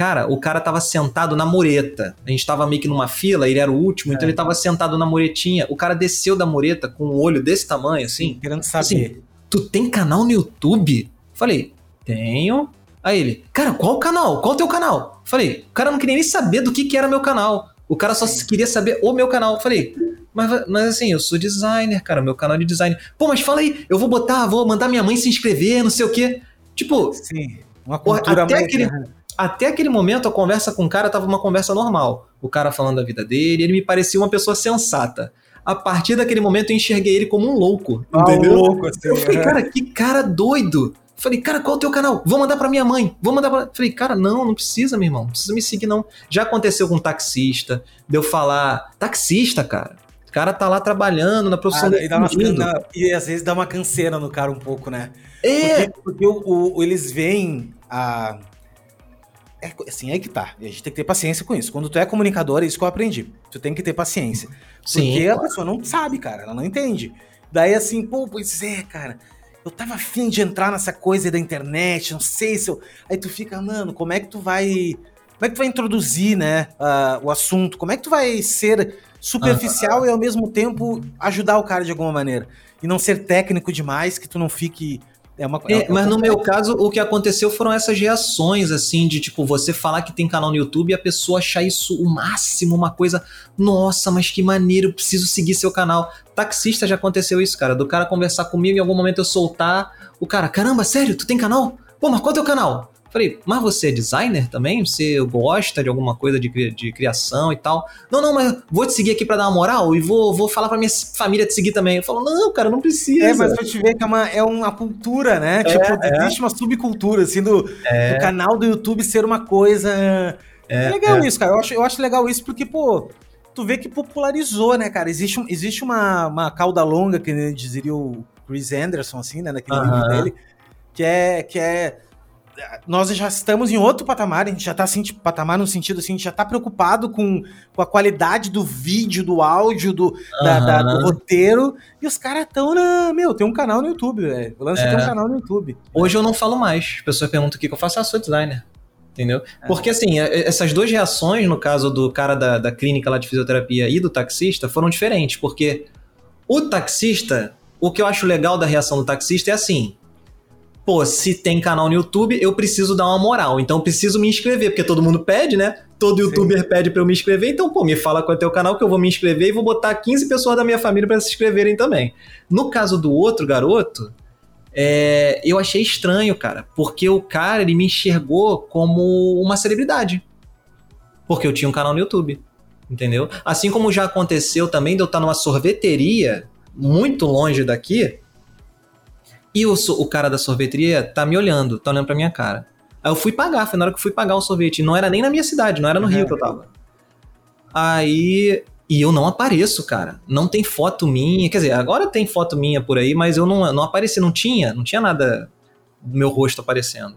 Cara, o cara tava sentado na mureta. A gente tava meio que numa fila, ele era o último, então é. então ele tava sentado na muretinha. O cara desceu da mureta com um olho desse tamanho, assim. Querendo saber. Assim, tu tem canal no YouTube? Falei, tenho. Aí ele, cara, qual o canal? Qual o teu canal? Falei, o cara não queria nem saber do que, que era meu canal. O cara só queria saber o meu canal. Falei, mas, mas assim, eu sou designer, cara, meu canal é de design. Pô, mas fala aí, eu vou botar, vou mandar minha mãe se inscrever, não sei o quê. Tipo, Sim, uma cultura até aquele, até aquele momento a conversa com o cara tava uma conversa normal. O cara falando da vida dele, ele me parecia uma pessoa sensata. A partir daquele momento eu enxerguei ele como um louco. Ah, entendeu? Um louco, assim, eu falei, cara, que cara doido. Falei, cara, qual é o teu canal? Vou mandar para minha mãe. Vou mandar pra. Falei, cara, não, não precisa, meu irmão. Não precisa me seguir, não. Já aconteceu com um taxista, de eu falar, taxista, cara. O cara tá lá trabalhando na profissão ah, e, dá umas, e às vezes dá uma canseira no cara um pouco, né? É. Porque, porque o, o, eles veem a. É, assim, é que tá. A gente tem que ter paciência com isso. Quando tu é comunicador, é isso que eu aprendi. Tu tem que ter paciência. Porque Sim, a pessoa não sabe, cara. Ela não entende. Daí assim, pô, pois é, cara eu tava afim de entrar nessa coisa da internet, não sei se eu. Aí tu fica, mano, como é que tu vai. Como é que tu vai introduzir, né, uh, o assunto? Como é que tu vai ser superficial ah, e ao mesmo tempo ajudar o cara de alguma maneira? E não ser técnico demais, que tu não fique é uma, é, é mas no meu caso, o que aconteceu foram essas reações, assim, de tipo, você falar que tem canal no YouTube e a pessoa achar isso o máximo, uma coisa, nossa, mas que maneiro, preciso seguir seu canal. Taxista já aconteceu isso, cara, do cara conversar comigo e em algum momento eu soltar, o cara, caramba, sério, tu tem canal? Pô, mas qual é o teu canal? Falei, mas você é designer também? Você gosta de alguma coisa de, de criação e tal? Não, não, mas vou te seguir aqui para dar uma moral e vou, vou falar pra minha família te seguir também. Eu falo, não, cara, não precisa. É, mas pra te ver que é uma, é uma cultura, né? É, tipo, é. existe uma subcultura, assim, do, é. do, canal do YouTube ser uma coisa. É, é legal isso, cara. Eu acho, eu acho legal isso porque, pô, tu vê que popularizou, né, cara? Existe, existe uma, uma cauda longa, que dizeria o Chris Anderson, assim, né, naquele uh -huh. livro dele, que é. Que é nós já estamos em outro patamar, a gente já tá assim, tipo, patamar no sentido assim, a gente já tá preocupado com, com a qualidade do vídeo, do áudio, do, uhum. da, do roteiro, e os caras tão na. Meu, tem um canal no YouTube, velho. O lance é. tem um canal no YouTube. Hoje eu não falo mais. As pessoas perguntam o que eu faço, ah, sou designer. Entendeu? É. Porque assim, é, essas duas reações, no caso do cara da, da clínica lá de fisioterapia e do taxista, foram diferentes, porque o taxista, o que eu acho legal da reação do taxista é assim: pô, se tem canal no YouTube, eu preciso dar uma moral. Então eu preciso me inscrever, porque todo mundo pede, né? Todo youtuber Sim. pede para eu me inscrever, então, pô, me fala qual é o teu canal que eu vou me inscrever e vou botar 15 pessoas da minha família para se inscreverem também. No caso do outro garoto, é, eu achei estranho, cara, porque o cara ele me enxergou como uma celebridade. Porque eu tinha um canal no YouTube, entendeu? Assim como já aconteceu também de eu estar numa sorveteria muito longe daqui e o, o cara da sorveteria tá me olhando, tá olhando pra minha cara. Aí eu fui pagar, foi na hora que eu fui pagar o sorvete. Não era nem na minha cidade, não era no uhum. Rio que eu tava. Aí. E eu não apareço, cara. Não tem foto minha. Quer dizer, agora tem foto minha por aí, mas eu não, não apareci, não tinha. Não tinha nada do meu rosto aparecendo.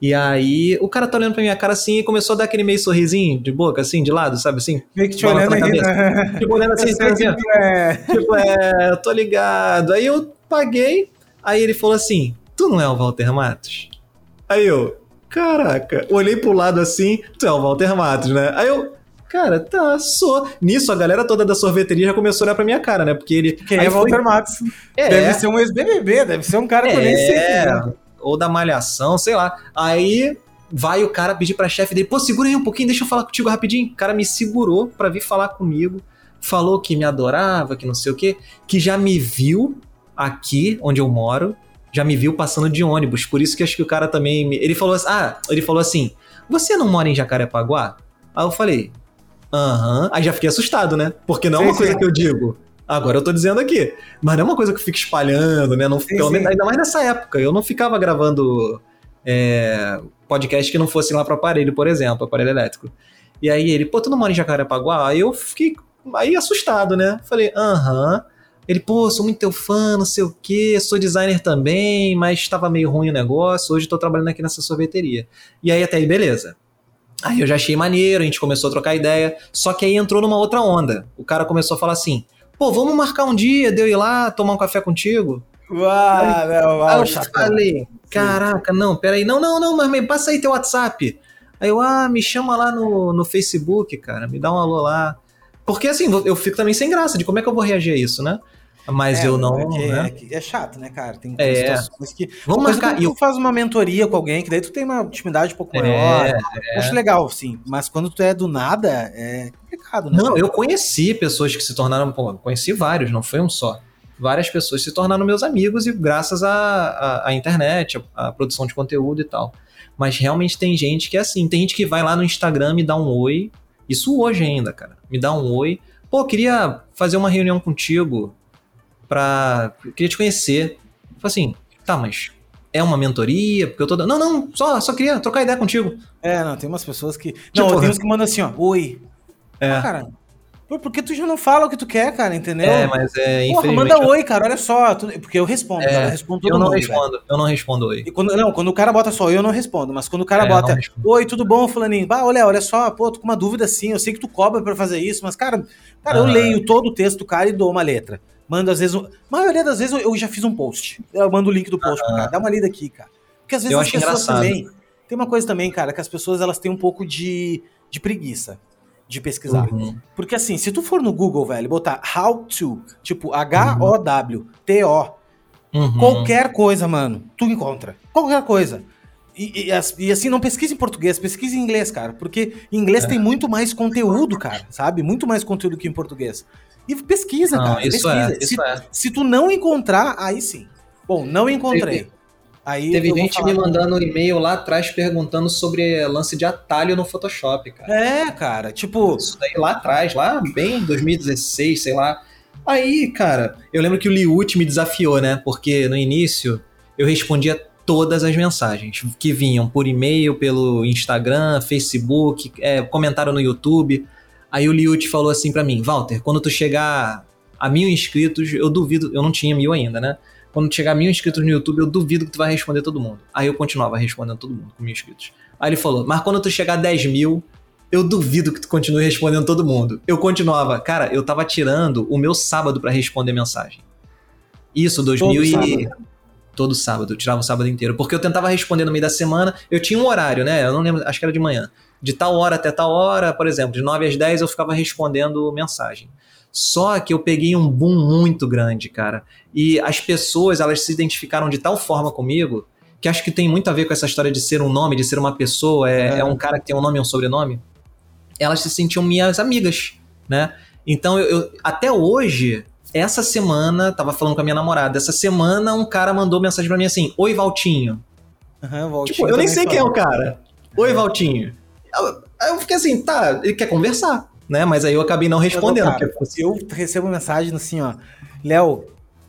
E aí, o cara tá olhando pra minha cara assim e começou a dar aquele meio sorrisinho de boca, assim, de lado, sabe assim? Meio que te olhando aí, né? Tipo, olhando assim, assim, assim, é. tipo, é, eu tô ligado. Aí eu paguei, Aí ele falou assim: Tu não é o Walter Matos? Aí eu, caraca, olhei pro lado assim, tu é o Walter Matos, né? Aí eu, cara, tá, sou. Nisso, a galera toda da sorveteria já começou a olhar pra minha cara, né? Porque ele. Quem é Walter foi... Matos? É. Deve ser um ex-BBB, deve ser um cara que é, eu nem sei. É, ou da Malhação, sei lá. Aí vai o cara pedir pra chefe dele, pô, segura aí um pouquinho, deixa eu falar contigo rapidinho. O cara me segurou pra vir falar comigo, falou que me adorava, que não sei o quê, que já me viu aqui onde eu moro, já me viu passando de ônibus. Por isso que acho que o cara também. Me... Ele falou assim: Ah, ele falou assim: Você não mora em Jacarepaguá? Aí eu falei, aham. Aí já fiquei assustado, né? Porque não sim, é uma coisa que eu digo. Agora eu tô dizendo aqui. Mas não é uma coisa que eu fico espalhando, né? Não, sim, pelo menos, ainda mais nessa época. Eu não ficava gravando é, podcast que não fosse lá pro aparelho, por exemplo, aparelho elétrico. E aí ele, pô, tu não mora em Jacarepaguá? Aí eu fiquei aí assustado, né? Falei, aham. Ele, pô, sou muito teu fã, não sei o quê, sou designer também, mas estava meio ruim o negócio, hoje tô trabalhando aqui nessa sorveteria. E aí até aí, beleza. Aí eu já achei maneiro, a gente começou a trocar ideia, só que aí entrou numa outra onda. O cara começou a falar assim, pô, vamos marcar um dia de eu ir lá tomar um café contigo? Uau, não, uau, aí eu falei, caraca, não, peraí, não, não, não, mas passa aí teu WhatsApp. Aí eu, ah, me chama lá no, no Facebook, cara, me dá um alô lá. Porque assim, eu fico também sem graça de como é que eu vou reagir a isso, né? Mas é, eu não. É, né? é, é, chato, né, cara? Tem é. situações que. Vamos marcar. Tu, eu... faz uma mentoria com alguém, que daí tu tem uma intimidade um pouco é, maior. É, Acho legal, sim. Mas quando tu é do nada, é complicado, né? Não, eu conheci pessoas que se tornaram. Pô, conheci vários, não foi um só. Várias pessoas se tornaram meus amigos e graças à, internet, à produção de conteúdo e tal. Mas realmente tem gente que é assim. Tem gente que vai lá no Instagram me dá um oi. Isso hoje ainda, cara. Me dá um oi. Pô, queria fazer uma reunião contigo pra. Queria te conhecer. Falei assim, tá, mas é uma mentoria? Porque eu tô. Não, não, só, só queria trocar ideia contigo. É, não, tem umas pessoas que. Tipo, não, tem uns que mandam assim, ó, oi. É. Ah, cara, porque tu já não fala o que tu quer, cara, entendeu? É, mas é. Porra, manda oi, cara, olha só. Tu... Porque eu respondo, é, cara, eu respondo todo Eu não mundo, respondo, velho. eu não respondo oi. E quando, não, quando o cara bota só oi, eu não respondo. Mas quando o cara é, bota oi, tudo bom, Fulaninho? Bah, olha, olha só, pô, tô com uma dúvida assim. Eu sei que tu cobra pra fazer isso, mas, cara, cara, ah. eu leio todo o texto do cara e dou uma letra. Mando, às vezes. A maioria das vezes eu já fiz um post. Eu mando o link do post ah. pro cara. Dá uma lida aqui, cara. Porque às vezes eu as pessoas engraçado. também. Tem uma coisa também, cara, que as pessoas elas têm um pouco de, de preguiça de pesquisar. Uhum. Porque assim, se tu for no Google, velho, botar how to, tipo H-O-W-T-O, uhum. qualquer coisa, mano, tu encontra. Qualquer coisa. E, e, e, assim, não pesquise em português, pesquise em inglês, cara. Porque em inglês é. tem muito mais conteúdo, cara, sabe? Muito mais conteúdo que em português. E pesquisa, não, cara. Isso pesquisa. É, isso se, é. se tu não encontrar, aí sim. Bom, não encontrei. Aí Teve gente me mandando um e-mail lá atrás perguntando sobre lance de atalho no Photoshop, cara. É, cara, tipo. Isso daí lá atrás, lá bem em 2016, sei lá. Aí, cara, eu lembro que o Liut me desafiou, né? Porque no início eu respondia todas as mensagens que vinham por e-mail, pelo Instagram, Facebook, é, comentário no YouTube. Aí o Liut falou assim para mim, Walter, quando tu chegar a mil inscritos, eu duvido, eu não tinha mil ainda, né? Quando chegar mil inscritos no YouTube, eu duvido que tu vai responder todo mundo. Aí eu continuava respondendo todo mundo com mil inscritos. Aí ele falou, mas quando tu chegar a 10 mil, eu duvido que tu continue respondendo todo mundo. Eu continuava, cara, eu tava tirando o meu sábado para responder mensagem. Isso, 2000 todo e... Sábado. Todo sábado, eu tirava o sábado inteiro. Porque eu tentava responder no meio da semana, eu tinha um horário, né? Eu não lembro, acho que era de manhã. De tal hora até tal hora, por exemplo, de 9 às 10 eu ficava respondendo mensagem. Só que eu peguei um boom muito grande, cara. E as pessoas, elas se identificaram de tal forma comigo, que acho que tem muito a ver com essa história de ser um nome, de ser uma pessoa, é, é. é um cara que tem um nome e um sobrenome. Elas se sentiam minhas amigas, né? Então, eu, eu, até hoje, essa semana, tava falando com a minha namorada, essa semana um cara mandou mensagem pra mim assim: Oi, Valtinho. Uhum, Valtinho tipo, eu nem sei falou. quem é o cara. Oi, Valtinho. Aí eu fiquei assim, tá, ele quer conversar né? Mas aí eu acabei não respondendo. Cara, porque... Eu recebo mensagem assim, ó. Léo,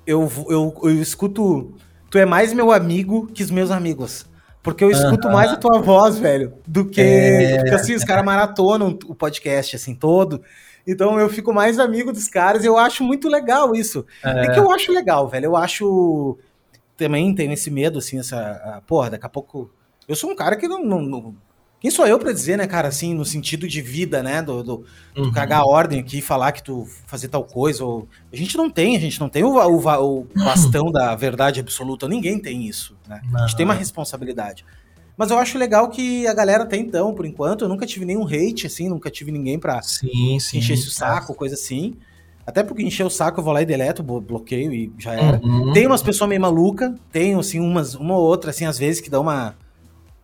eu, eu, eu escuto. Tu é mais meu amigo que os meus amigos. Porque eu escuto uh -huh. mais a tua voz, velho, do que. É... Porque assim, os caras maratonam o podcast, assim, todo. Então eu fico mais amigo dos caras e eu acho muito legal isso. É, é que eu acho legal, velho. Eu acho. Também tenho esse medo, assim, essa. Porra, daqui a pouco. Eu sou um cara que não, não, não quem sou eu para dizer, né, cara, assim, no sentido de vida, né, do, do, do uhum. cagar a ordem aqui e falar que tu fazer tal coisa, ou... A gente não tem, a gente não tem o, o, o bastão da verdade absoluta, ninguém tem isso, né? Uhum. A gente tem uma responsabilidade. Mas eu acho legal que a galera tem então, por enquanto, eu nunca tive nenhum hate, assim, nunca tive ninguém pra sim, sim, encher esse saco, coisa assim. Até porque encher o saco, eu vou lá e deleto, bloqueio e já era. Uhum. Tem umas pessoas meio maluca, tem, assim, umas, uma ou outra, assim, às vezes, que dá uma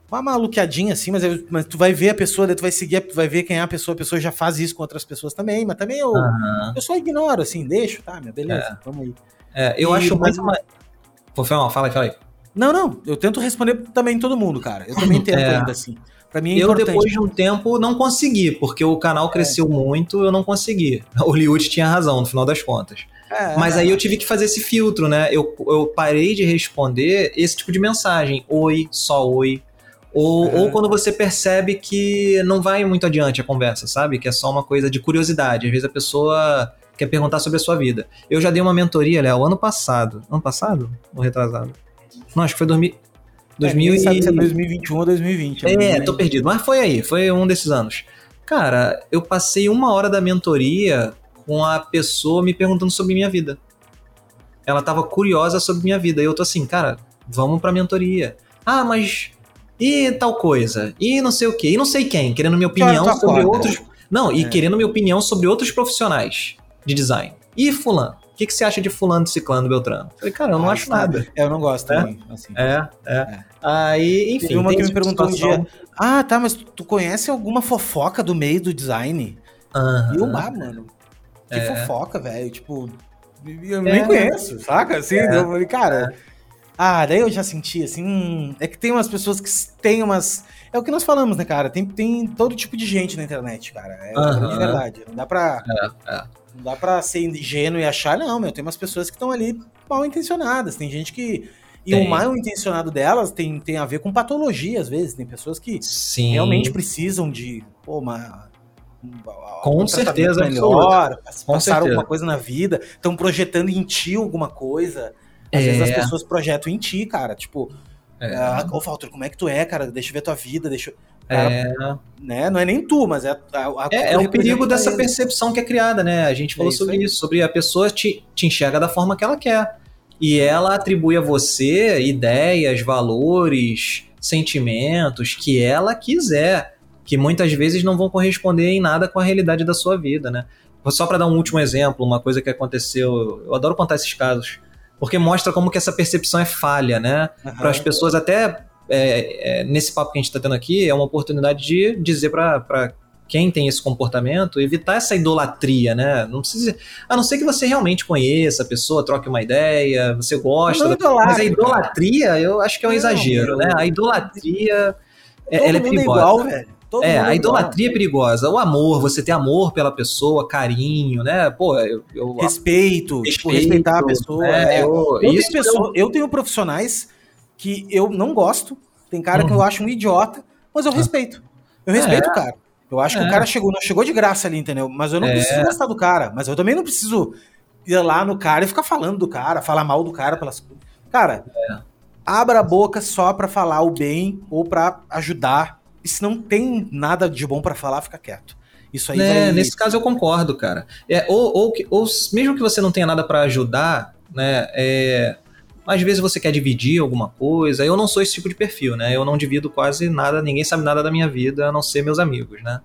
uma maluqueadinha assim, mas, mas tu vai ver a pessoa, tu vai seguir, tu vai ver quem é a pessoa, a pessoa já faz isso com outras pessoas também, mas também eu, uhum. eu só ignoro, assim, deixo, tá, minha beleza, é. vamos aí. É, eu e, acho mais uma. Pô, fala aí, fala aí. Não, não, eu tento responder também todo mundo, cara. Eu também tento é. ainda assim. Pra mim é eu, importante. depois de um tempo, não consegui, porque o canal cresceu é. muito, eu não consegui. O Liud tinha razão, no final das contas. É, Mas aí eu tive que fazer esse filtro, né? Eu, eu parei de responder esse tipo de mensagem. Oi, só oi. Ou, ou quando você percebe que não vai muito adiante a conversa, sabe? Que é só uma coisa de curiosidade. Às vezes a pessoa quer perguntar sobre a sua vida. Eu já dei uma mentoria, Léo, ano passado. Ano passado? Ou retrasado? Não, acho que foi 2000, 2000 é, sabe se é 2021 ou 2020. É, tô perdido. Mas foi aí, foi um desses anos. Cara, eu passei uma hora da mentoria com a pessoa me perguntando sobre minha vida. Ela tava curiosa sobre minha vida. E eu tô assim, cara, vamos pra mentoria. Ah, mas e tal coisa, e não sei o que, e não sei quem, querendo minha opinião sobre outros. Não, e é. querendo minha opinião sobre outros profissionais de design. E fulano? O que, que você acha de fulano, de ciclano, Beltrano? Eu falei, cara, eu não ah, acho nada. É, eu não gosto é? também. Assim. É, é, é. Aí, enfim. Uma que me perguntou situação... um dia, ah, tá, mas tu conhece alguma fofoca do meio do design? Uhum. E eu, ah, mano, que é. fofoca, velho, tipo, eu nem conheço, saca? Assim, eu falei, cara... Ah, daí eu já senti assim. Hum, é que tem umas pessoas que têm umas. É o que nós falamos, né, cara? Tem, tem todo tipo de gente na internet, cara. É uhum. de verdade. Não dá pra. É, é. Não dá pra ser ingênuo e achar, não, meu. Tem umas pessoas que estão ali mal intencionadas. Tem gente que. E tem. o mal intencionado delas tem, tem a ver com patologia, às vezes. Tem pessoas que Sim. realmente precisam de. Pô, uma. Com um certeza, melhor, passaram alguma coisa na vida, estão projetando em ti alguma coisa. Às é. vezes as é. pessoas projetam em ti, cara. Tipo, é. Ah, ô Walter, como é que tu é, cara? Deixa eu ver tua vida, deixa Cara, é. Né? Não é nem tu, mas é a, a É, é o perigo dessa ele. percepção que é criada, né? A gente falou é isso sobre aí. isso, sobre a pessoa te, te enxerga da forma que ela quer. E ela atribui a você ideias, valores, sentimentos que ela quiser, que muitas vezes não vão corresponder em nada com a realidade da sua vida, né? Só para dar um último exemplo, uma coisa que aconteceu, eu adoro contar esses casos porque mostra como que essa percepção é falha, né? Uhum. Para as pessoas até é, é, nesse papo que a gente está tendo aqui é uma oportunidade de dizer para quem tem esse comportamento evitar essa idolatria, né? Não precisa, a não ser que você realmente conheça a pessoa, troque uma ideia, você gosta, da, mas a idolatria eu acho que é um não, exagero, né? A idolatria é, ela é, é perigosa. É igual, velho. Todo é, a idolatria é perigosa. O amor, você ter amor pela pessoa, carinho, né? Pô, eu. eu respeito, respeito, tipo, respeitar a pessoa. É, eu, eu, isso tenho pessoa, eu tenho profissionais que eu não gosto. Tem cara uhum. que eu uhum. acho um idiota, mas eu ah. respeito. Eu respeito o é. cara. Eu acho que o é. cara chegou, não chegou de graça ali, entendeu? Mas eu não preciso gostar do cara. Mas eu também não preciso ir lá no cara e ficar falando do cara, falar mal do cara pelas. Cara, abra a boca só pra falar o bem ou pra ajudar e se não tem nada de bom para falar, fica quieto. Isso aí é, vai... Nesse caso eu concordo, cara. É, ou, ou, ou mesmo que você não tenha nada para ajudar, né? É, às vezes você quer dividir alguma coisa. Eu não sou esse tipo de perfil, né? Eu não divido quase nada, ninguém sabe nada da minha vida, a não ser meus amigos, né?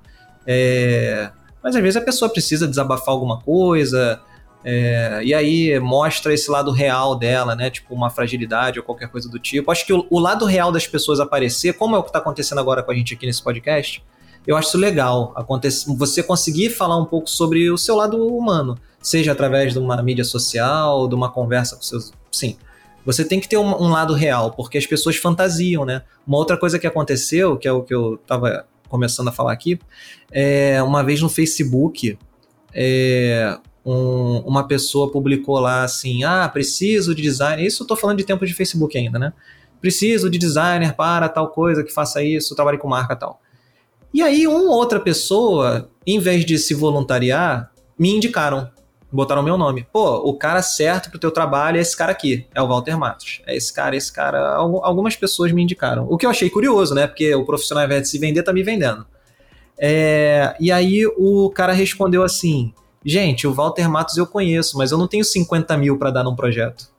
É, mas às vezes a pessoa precisa desabafar alguma coisa, é, e aí mostra esse lado real dela, né? Tipo, uma fragilidade ou qualquer coisa do tipo. Acho que o, o lado real das pessoas aparecer, como é o que está acontecendo agora com a gente aqui nesse podcast, eu acho isso legal. Acontece, você conseguir falar um pouco sobre o seu lado humano, seja através de uma mídia social, de uma conversa com seus. Sim. Você tem que ter um, um lado real, porque as pessoas fantasiam, né? Uma outra coisa que aconteceu, que é o que eu estava começando a falar aqui, é uma vez no Facebook. É, um, uma pessoa publicou lá assim: ah, preciso de designer. Isso eu tô falando de tempo de Facebook ainda, né? Preciso de designer para tal coisa que faça isso, trabalhe com marca tal. E aí, uma outra pessoa, em vez de se voluntariar, me indicaram. Botaram meu nome. Pô, o cara certo pro teu trabalho é esse cara aqui. É o Walter Matos. É esse cara, esse cara. Algumas pessoas me indicaram. O que eu achei curioso, né? Porque o profissional, ao invés de se vender, tá me vendendo. É, e aí o cara respondeu assim: Gente, o Walter Matos eu conheço, mas eu não tenho 50 mil para dar num projeto.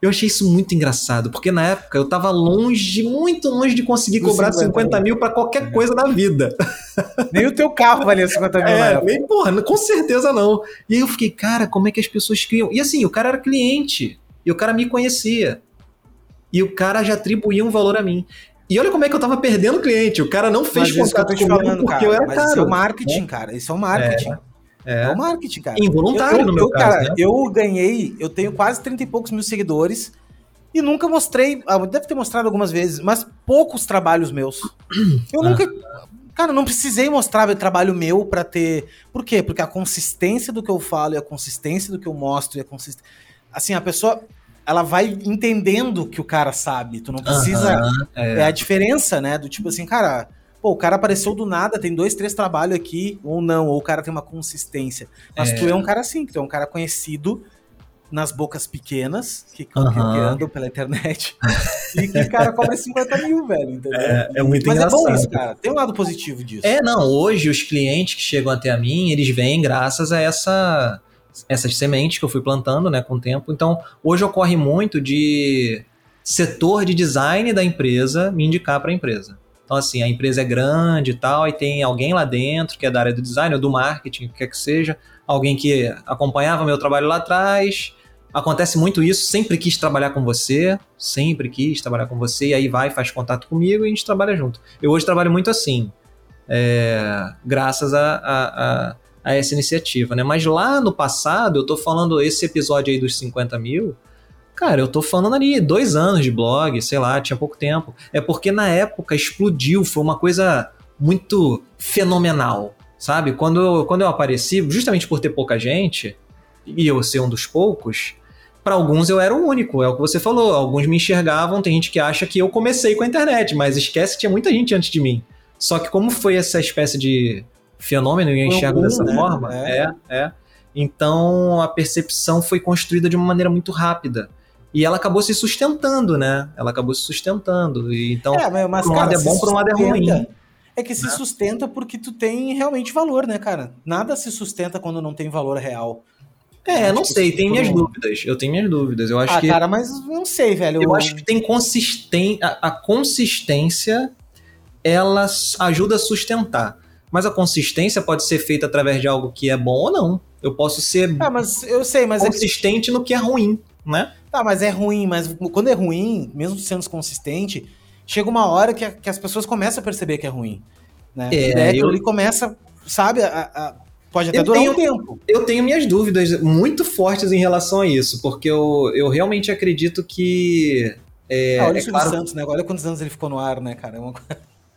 Eu achei isso muito engraçado, porque na época eu tava longe, muito longe de conseguir cobrar 50, 50 mil para qualquer coisa na vida. Nem o teu carro valia 50 mil. É, nem, porra, com certeza não. E aí eu fiquei, cara, como é que as pessoas criam? E assim, o cara era cliente, e o cara me conhecia. E o cara já atribuía um valor a mim. E olha como é que eu tava perdendo cliente. O cara não fez mas contato comigo falando, porque cara, eu era mas caro. Isso é o marketing, é. cara. Isso é o marketing. É. é. o marketing, cara. Involuntário eu, no meu eu, caso, cara, né? Eu ganhei, eu tenho quase 30 e poucos mil seguidores e nunca mostrei, ah, deve ter mostrado algumas vezes, mas poucos trabalhos meus. Eu ah. nunca, cara, não precisei mostrar o trabalho meu para ter. Por quê? Porque a consistência do que eu falo e a consistência do que eu mostro e a consistência. Assim, a pessoa ela vai entendendo que o cara sabe. Tu não precisa. é. é. a diferença, né? Do tipo assim, cara, pô, o cara apareceu do nada, tem dois, três trabalhos aqui, ou não, ou o cara tem uma consistência. Mas é. tu é um cara assim, que tu é um cara conhecido nas bocas pequenas, que, uhum. que, andam pela internet, e que, cara, cobra 50 mil, velho, entendeu? É, é muito Mas engraçado. é bom isso, cara. Tem um lado positivo disso. É, não, hoje os clientes que chegam até a mim, eles vêm graças a essa essas sementes que eu fui plantando, né, com o tempo. Então, hoje ocorre muito de setor de design da empresa me indicar para a empresa. Então, assim, a empresa é grande e tal, e tem alguém lá dentro que é da área do design ou do marketing, o que quer que seja, alguém que acompanhava meu trabalho lá atrás, Acontece muito isso, sempre quis trabalhar com você, sempre quis trabalhar com você, e aí vai, faz contato comigo e a gente trabalha junto. Eu hoje trabalho muito assim, é, graças a, a, a, a, essa iniciativa, né? Mas lá no passado, eu tô falando esse episódio aí dos 50 mil, cara, eu tô falando ali dois anos de blog, sei lá, tinha pouco tempo. É porque na época explodiu, foi uma coisa muito fenomenal, sabe? Quando, quando eu apareci, justamente por ter pouca gente, e eu ser um dos poucos, para alguns eu era o único, é o que você falou. Alguns me enxergavam, tem gente que acha que eu comecei com a internet, mas esquece que tinha muita gente antes de mim. Só que como foi essa espécie de fenômeno e eu enxergo dessa né? forma, é. é, é. Então a percepção foi construída de uma maneira muito rápida. E ela acabou se sustentando, né? Ela acabou se sustentando. E, então, é, mas, por um lado é bom, por um lado é ruim. É que se né? sustenta porque tu tem realmente valor, né, cara? Nada se sustenta quando não tem valor real. É, não sei, tem minhas dúvidas. Eu tenho minhas dúvidas. Eu acho ah, que. cara, mas não sei, velho. Eu acho que tem consistência. A, consistência ela ajuda a sustentar. Mas a consistência pode ser feita através de algo que é bom ou não. Eu posso ser. Ah, mas eu sei, mas consistente é que... no que é ruim, né? Tá, mas é ruim, mas quando é ruim, mesmo sendo consistente, chega uma hora que, a, que as pessoas começam a perceber que é ruim. Né? É, e daí eu... ele começa, sabe, a, a Pode até eu durar tenho, um tempo. Eu tenho minhas dúvidas muito fortes em relação a isso, porque eu, eu realmente acredito que. É, ah, olha é o claro... Santos, né? Olha quantos anos ele ficou no ar, né, cara? É, uma...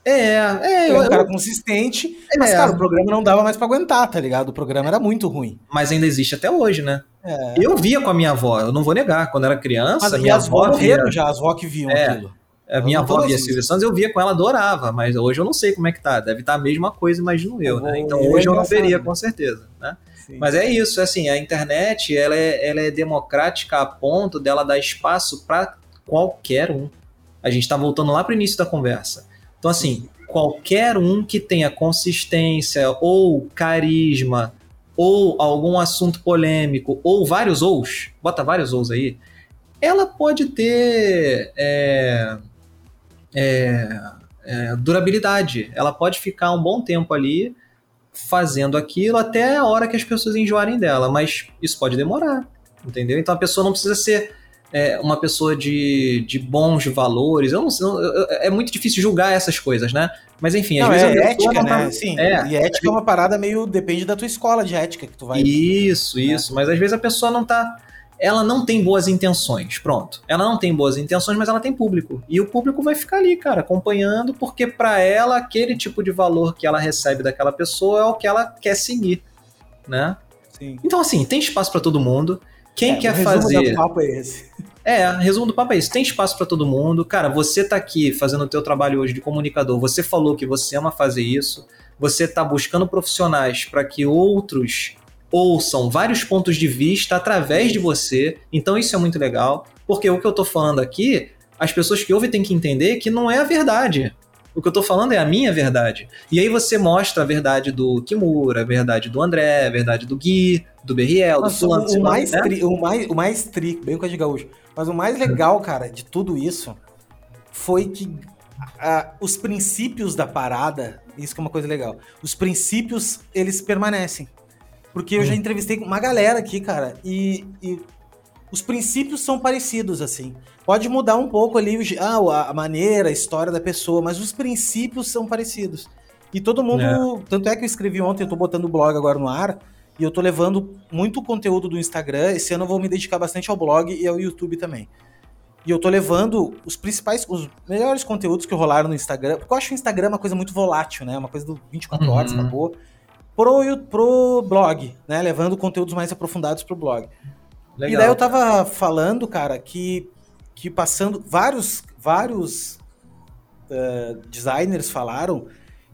é, é. é um cara consistente, é, mas, cara, o programa não dava mais pra aguentar, tá ligado? O programa era muito ruim. Mas ainda existe até hoje, né? É. Eu via com a minha avó, eu não vou negar. Quando era criança, mas minha avó. morreram via... já, as avó que viam é. aquilo. A minha avó via Silvio Santos, eu via com ela, adorava, mas hoje eu não sei como é que tá. Deve estar tá a mesma coisa, imagino eu, né? Então hoje eu não veria, com certeza, né? Sim. Mas é isso, assim, a internet, ela é, ela é democrática a ponto dela dar espaço para qualquer um. A gente está voltando lá para o início da conversa. Então, assim, qualquer um que tenha consistência ou carisma ou algum assunto polêmico ou vários ous, bota vários ous aí, ela pode ter... É, é, é, durabilidade. Ela pode ficar um bom tempo ali fazendo aquilo até a hora que as pessoas enjoarem dela, mas isso pode demorar, entendeu? Então a pessoa não precisa ser é, uma pessoa de, de bons valores. Eu não, eu, é muito difícil julgar essas coisas, né? Mas enfim, às vezes é ética, né? Sim. É, e ética é uma parada meio depende da tua escola de ética que tu vai. Isso, isso. Mas às vezes a pessoa não tá ela não tem boas intenções, pronto. Ela não tem boas intenções, mas ela tem público. E o público vai ficar ali, cara, acompanhando, porque para ela aquele tipo de valor que ela recebe daquela pessoa é o que ela quer seguir, né? Sim. Então assim, tem espaço para todo mundo. Quem é, quer fazer? Do papo é esse. É, resumo do papo é isso. Tem espaço para todo mundo. Cara, você tá aqui fazendo o teu trabalho hoje de comunicador. Você falou que você ama fazer isso. Você tá buscando profissionais para que outros ouçam vários pontos de vista através de você. Então isso é muito legal, porque o que eu tô falando aqui, as pessoas que ouvem têm que entender que não é a verdade. O que eu tô falando é a minha verdade. E aí você mostra a verdade do Kimura, a verdade do André, a verdade do Gui, do Berriel, Nossa, do fulano. O, o, mais né? tri, o, mais, o mais tri, bem com a de gaúcho. Mas o mais legal, cara, de tudo isso foi que uh, os princípios da parada, isso que é uma coisa legal, os princípios, eles permanecem. Porque eu já hum. entrevistei uma galera aqui, cara, e, e os princípios são parecidos, assim. Pode mudar um pouco ali ah, a maneira, a história da pessoa, mas os princípios são parecidos. E todo mundo. É. Tanto é que eu escrevi ontem, eu tô botando o blog agora no ar, e eu tô levando muito conteúdo do Instagram. Esse ano eu vou me dedicar bastante ao blog e ao YouTube também. E eu tô levando os principais, os melhores conteúdos que rolaram no Instagram, porque eu acho o Instagram uma coisa muito volátil, né? Uma coisa do 24 uhum. horas, acabou. Pro, pro blog, né? Levando conteúdos mais aprofundados pro blog. Legal, e daí eu tava falando, cara, que, que passando. Vários, vários uh, designers falaram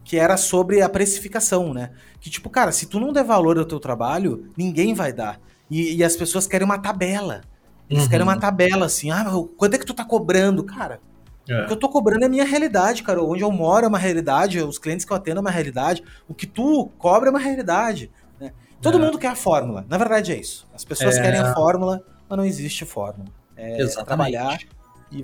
que era sobre a precificação, né? Que tipo, cara, se tu não der valor ao teu trabalho, ninguém vai dar. E, e as pessoas querem uma tabela. Eles uhum. querem uma tabela assim, ah, quanto é que tu tá cobrando, cara? É. O que eu tô cobrando é a minha realidade, cara. Onde eu moro é uma realidade, os clientes que eu atendo é uma realidade. O que tu cobra é uma realidade. Todo é. mundo quer a fórmula. Na verdade é isso. As pessoas é. querem a fórmula, mas não existe fórmula. É Exatamente. trabalhar.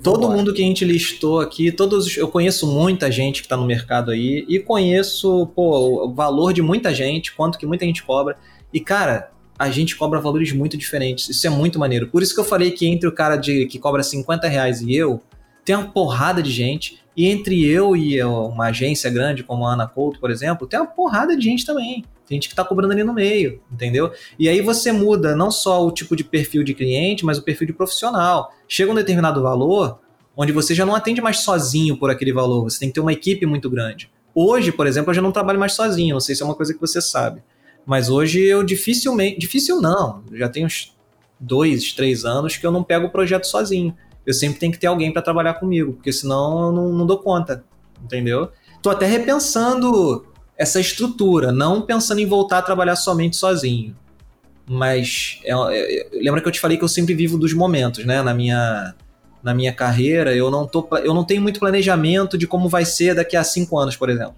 Todo mundo que a gente listou aqui, todos eu conheço muita gente que está no mercado aí e conheço pô, o valor de muita gente, quanto que muita gente cobra. E cara, a gente cobra valores muito diferentes. Isso é muito maneiro. Por isso que eu falei que entre o cara de, que cobra 50 reais e eu, tem uma porrada de gente. E entre eu e uma agência grande como a Ana Couto, por exemplo, tem uma porrada de gente também. Tem gente que está cobrando ali no meio, entendeu? E aí você muda não só o tipo de perfil de cliente, mas o perfil de profissional. Chega um determinado valor, onde você já não atende mais sozinho por aquele valor, você tem que ter uma equipe muito grande. Hoje, por exemplo, eu já não trabalho mais sozinho, não sei se é uma coisa que você sabe. Mas hoje eu dificilmente. Difícil não. Já tenho uns dois, três anos que eu não pego o projeto sozinho. Eu sempre tenho que ter alguém para trabalhar comigo, porque senão eu não, não dou conta. Entendeu? Tô até repensando essa estrutura, não pensando em voltar a trabalhar somente sozinho. Mas é, é, lembra que eu te falei que eu sempre vivo dos momentos, né? Na minha, na minha carreira, eu não, tô, eu não tenho muito planejamento de como vai ser daqui a cinco anos, por exemplo.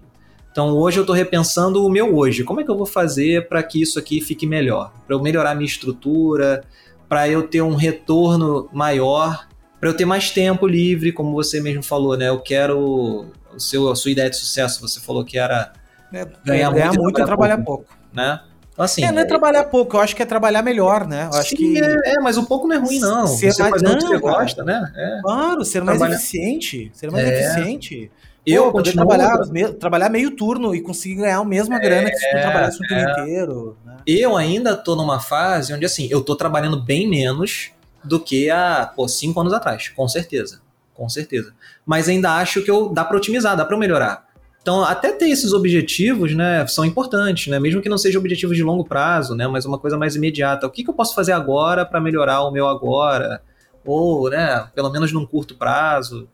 Então hoje eu estou repensando o meu hoje. Como é que eu vou fazer para que isso aqui fique melhor? Para eu melhorar minha estrutura, para eu ter um retorno maior, para eu ter mais tempo livre, como você mesmo falou, né? Eu quero o seu, a sua ideia de sucesso. Você falou que era é, ganhar, ganhar muito, muito e trabalhar pouco, pouco, né? Então, assim, é, não é, trabalhar pouco, eu acho que é trabalhar melhor, né? Eu acho que... É, é, mas o pouco não é ruim, não. Ser você mais, fazer não, que você gosta, né? É. Claro, ser mais trabalhar... eficiente. Ser mais é. eficiente. Eu Pô, continuo... trabalhar, me, trabalhar meio turno e conseguir ganhar a mesma é, grana que se tu trabalhasse o turno é. inteiro. Né? Eu ainda tô numa fase onde, assim, eu tô trabalhando bem menos do que há, pô, cinco anos atrás, com certeza. Com certeza. Mas ainda acho que eu, dá para otimizar, dá para melhorar. Então, até ter esses objetivos, né, são importantes, né, mesmo que não sejam objetivos de longo prazo, né, mas uma coisa mais imediata. O que, que eu posso fazer agora para melhorar o meu agora? Ou, né, pelo menos num curto prazo.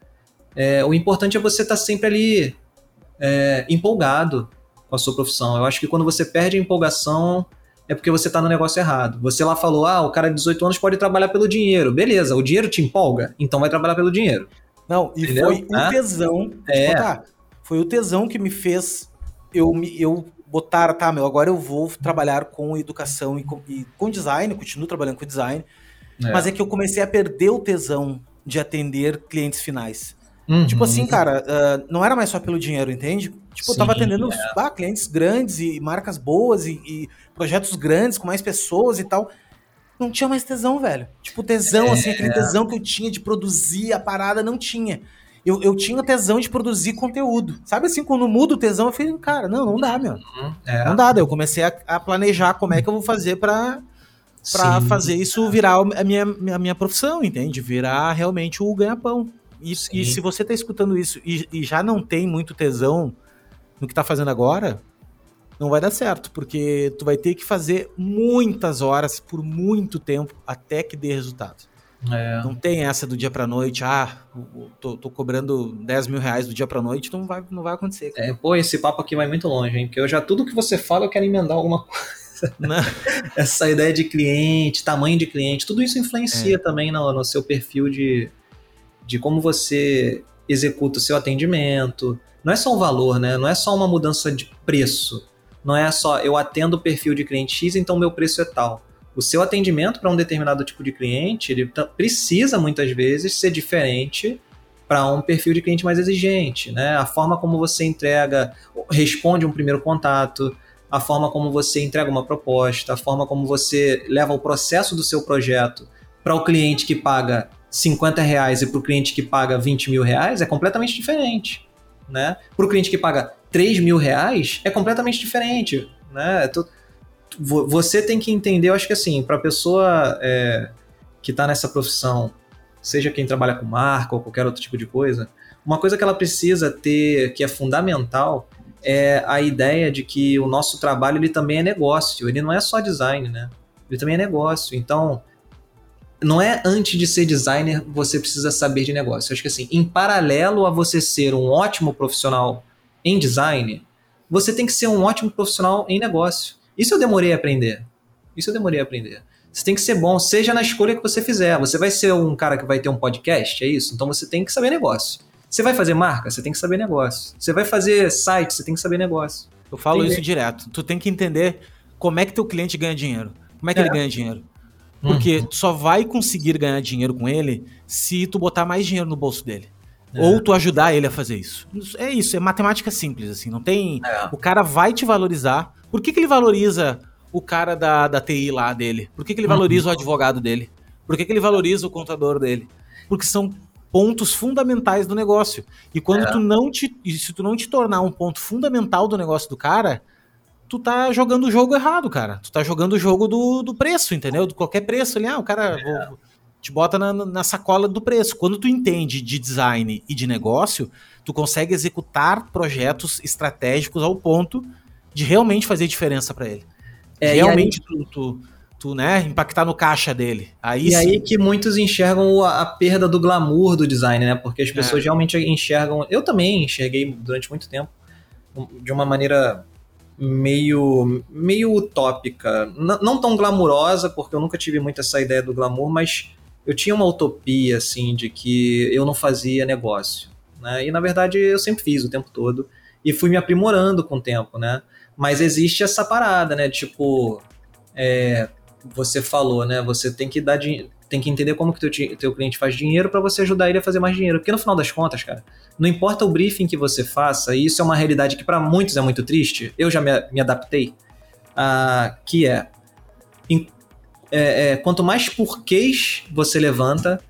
É, o importante é você estar tá sempre ali é, empolgado com a sua profissão. Eu acho que quando você perde a empolgação é porque você está no negócio errado. Você lá falou, ah, o cara de 18 anos pode trabalhar pelo dinheiro. Beleza, o dinheiro te empolga, então vai trabalhar pelo dinheiro. Não, e Entendeu? foi o tesão. É. Botar, foi o tesão que me fez eu, eu botar, tá, meu, agora eu vou trabalhar com educação e com, e com design, continuo trabalhando com design, é. mas é que eu comecei a perder o tesão de atender clientes finais. Uhum. Tipo assim, cara, uh, não era mais só pelo dinheiro, entende? Tipo, Sim, eu tava atendendo é. ah, clientes grandes e marcas boas e, e, projetos grandes com mais pessoas e tal. Não tinha mais tesão, velho. Tipo, tesão, é. assim, aquele tesão que eu tinha de produzir a parada, não tinha. Eu, eu tinha tesão de produzir conteúdo. Sabe assim, quando muda o tesão, eu falei, cara, não, não dá, meu. Uhum. É. Não dá. Daí eu comecei a, a, planejar como é que eu vou fazer pra, pra fazer isso virar a minha, a minha profissão, entende? Virar realmente o ganha-pão. E, e, se você tá escutando isso e, e, já não tem muito tesão no que tá fazendo agora, não vai dar certo, porque tu vai ter que fazer muitas horas por muito tempo até que dê resultado. É. Não tem essa do dia pra noite, ah, tô, tô, cobrando 10 mil reais do dia pra noite, não vai, não vai acontecer. Cara. É, pô, esse papo aqui vai muito longe, hein? Porque eu já, tudo que você fala, eu quero emendar alguma coisa. Essa ideia de cliente, tamanho de cliente, tudo isso influencia é. também no, no seu perfil de, de como você executa o seu atendimento. Não é só um valor, né? Não é só uma mudança de preço. Não é só eu atendo o perfil de cliente X, então meu preço é tal. O seu atendimento para um determinado tipo de cliente, ele precisa muitas vezes ser diferente para um perfil de cliente mais exigente, né? A forma como você entrega, responde um primeiro contato, a forma como você entrega uma proposta, a forma como você leva o processo do seu projeto para o cliente que paga 50 reais e para o cliente que paga 20 mil reais é completamente diferente. Né? Para o cliente que paga 3 mil reais é completamente diferente. Né? Você tem que entender, eu acho que assim, para a pessoa é, que está nessa profissão, seja quem trabalha com marca ou qualquer outro tipo de coisa, uma coisa que ela precisa ter, que é fundamental, é a ideia de que o nosso trabalho ele também é negócio, ele não é só design, né? Ele também é negócio. Então, não é antes de ser designer você precisa saber de negócio. Eu acho que assim, em paralelo a você ser um ótimo profissional em design, você tem que ser um ótimo profissional em negócio. Isso eu demorei a aprender. Isso eu demorei a aprender. Você tem que ser bom, seja na escolha que você fizer. Você vai ser um cara que vai ter um podcast, é isso? Então você tem que saber negócio. Você vai fazer marca? Você tem que saber negócio. Você vai fazer site? Você tem que saber negócio. Eu falo isso direto. Tu tem que entender como é que teu cliente ganha dinheiro. Como é que é. ele ganha dinheiro? Porque uhum. tu só vai conseguir ganhar dinheiro com ele se tu botar mais dinheiro no bolso dele. É. Ou tu ajudar ele a fazer isso. É isso, é matemática simples, assim. Não tem. É. O cara vai te valorizar. Por que, que ele valoriza o cara da, da TI lá dele? Por que, que ele valoriza uhum. o advogado dele? Por que, que ele valoriza o contador dele? Porque são pontos fundamentais do negócio. E quando é. tu não te. Se tu não te tornar um ponto fundamental do negócio do cara, tu tá jogando o jogo errado, cara. Tu tá jogando o jogo do, do preço, entendeu? De qualquer preço ali. Ah, o cara é. vou, te bota na, na sacola do preço. Quando tu entende de design e de negócio, tu consegue executar projetos estratégicos ao ponto de realmente fazer diferença para ele. É, realmente aí... tu, tu tu, né, impactar no caixa dele. Aí e sim. aí que muitos enxergam a, a, perda do glamour do design, né? Porque as pessoas é. realmente enxergam. Eu também enxerguei durante muito tempo de uma maneira meio meio utópica, N não tão glamurosa, porque eu nunca tive muito essa ideia do glamour, mas eu tinha uma utopia assim de que eu não fazia negócio, né? E na verdade eu sempre fiz o tempo todo e fui me aprimorando com o tempo, né? Mas existe essa parada, né? Tipo, é, você falou, né? Você tem que dar tem que entender como que teu, teu cliente faz dinheiro para você ajudar ele a fazer mais dinheiro. Porque no final das contas, cara, não importa o briefing que você faça, e isso é uma realidade que para muitos é muito triste, eu já me, me adaptei, uh, que é, em, é, é, quanto mais porquês você levanta,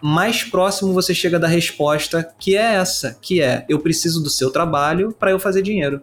mais próximo você chega da resposta, que é essa, que é, eu preciso do seu trabalho para eu fazer dinheiro.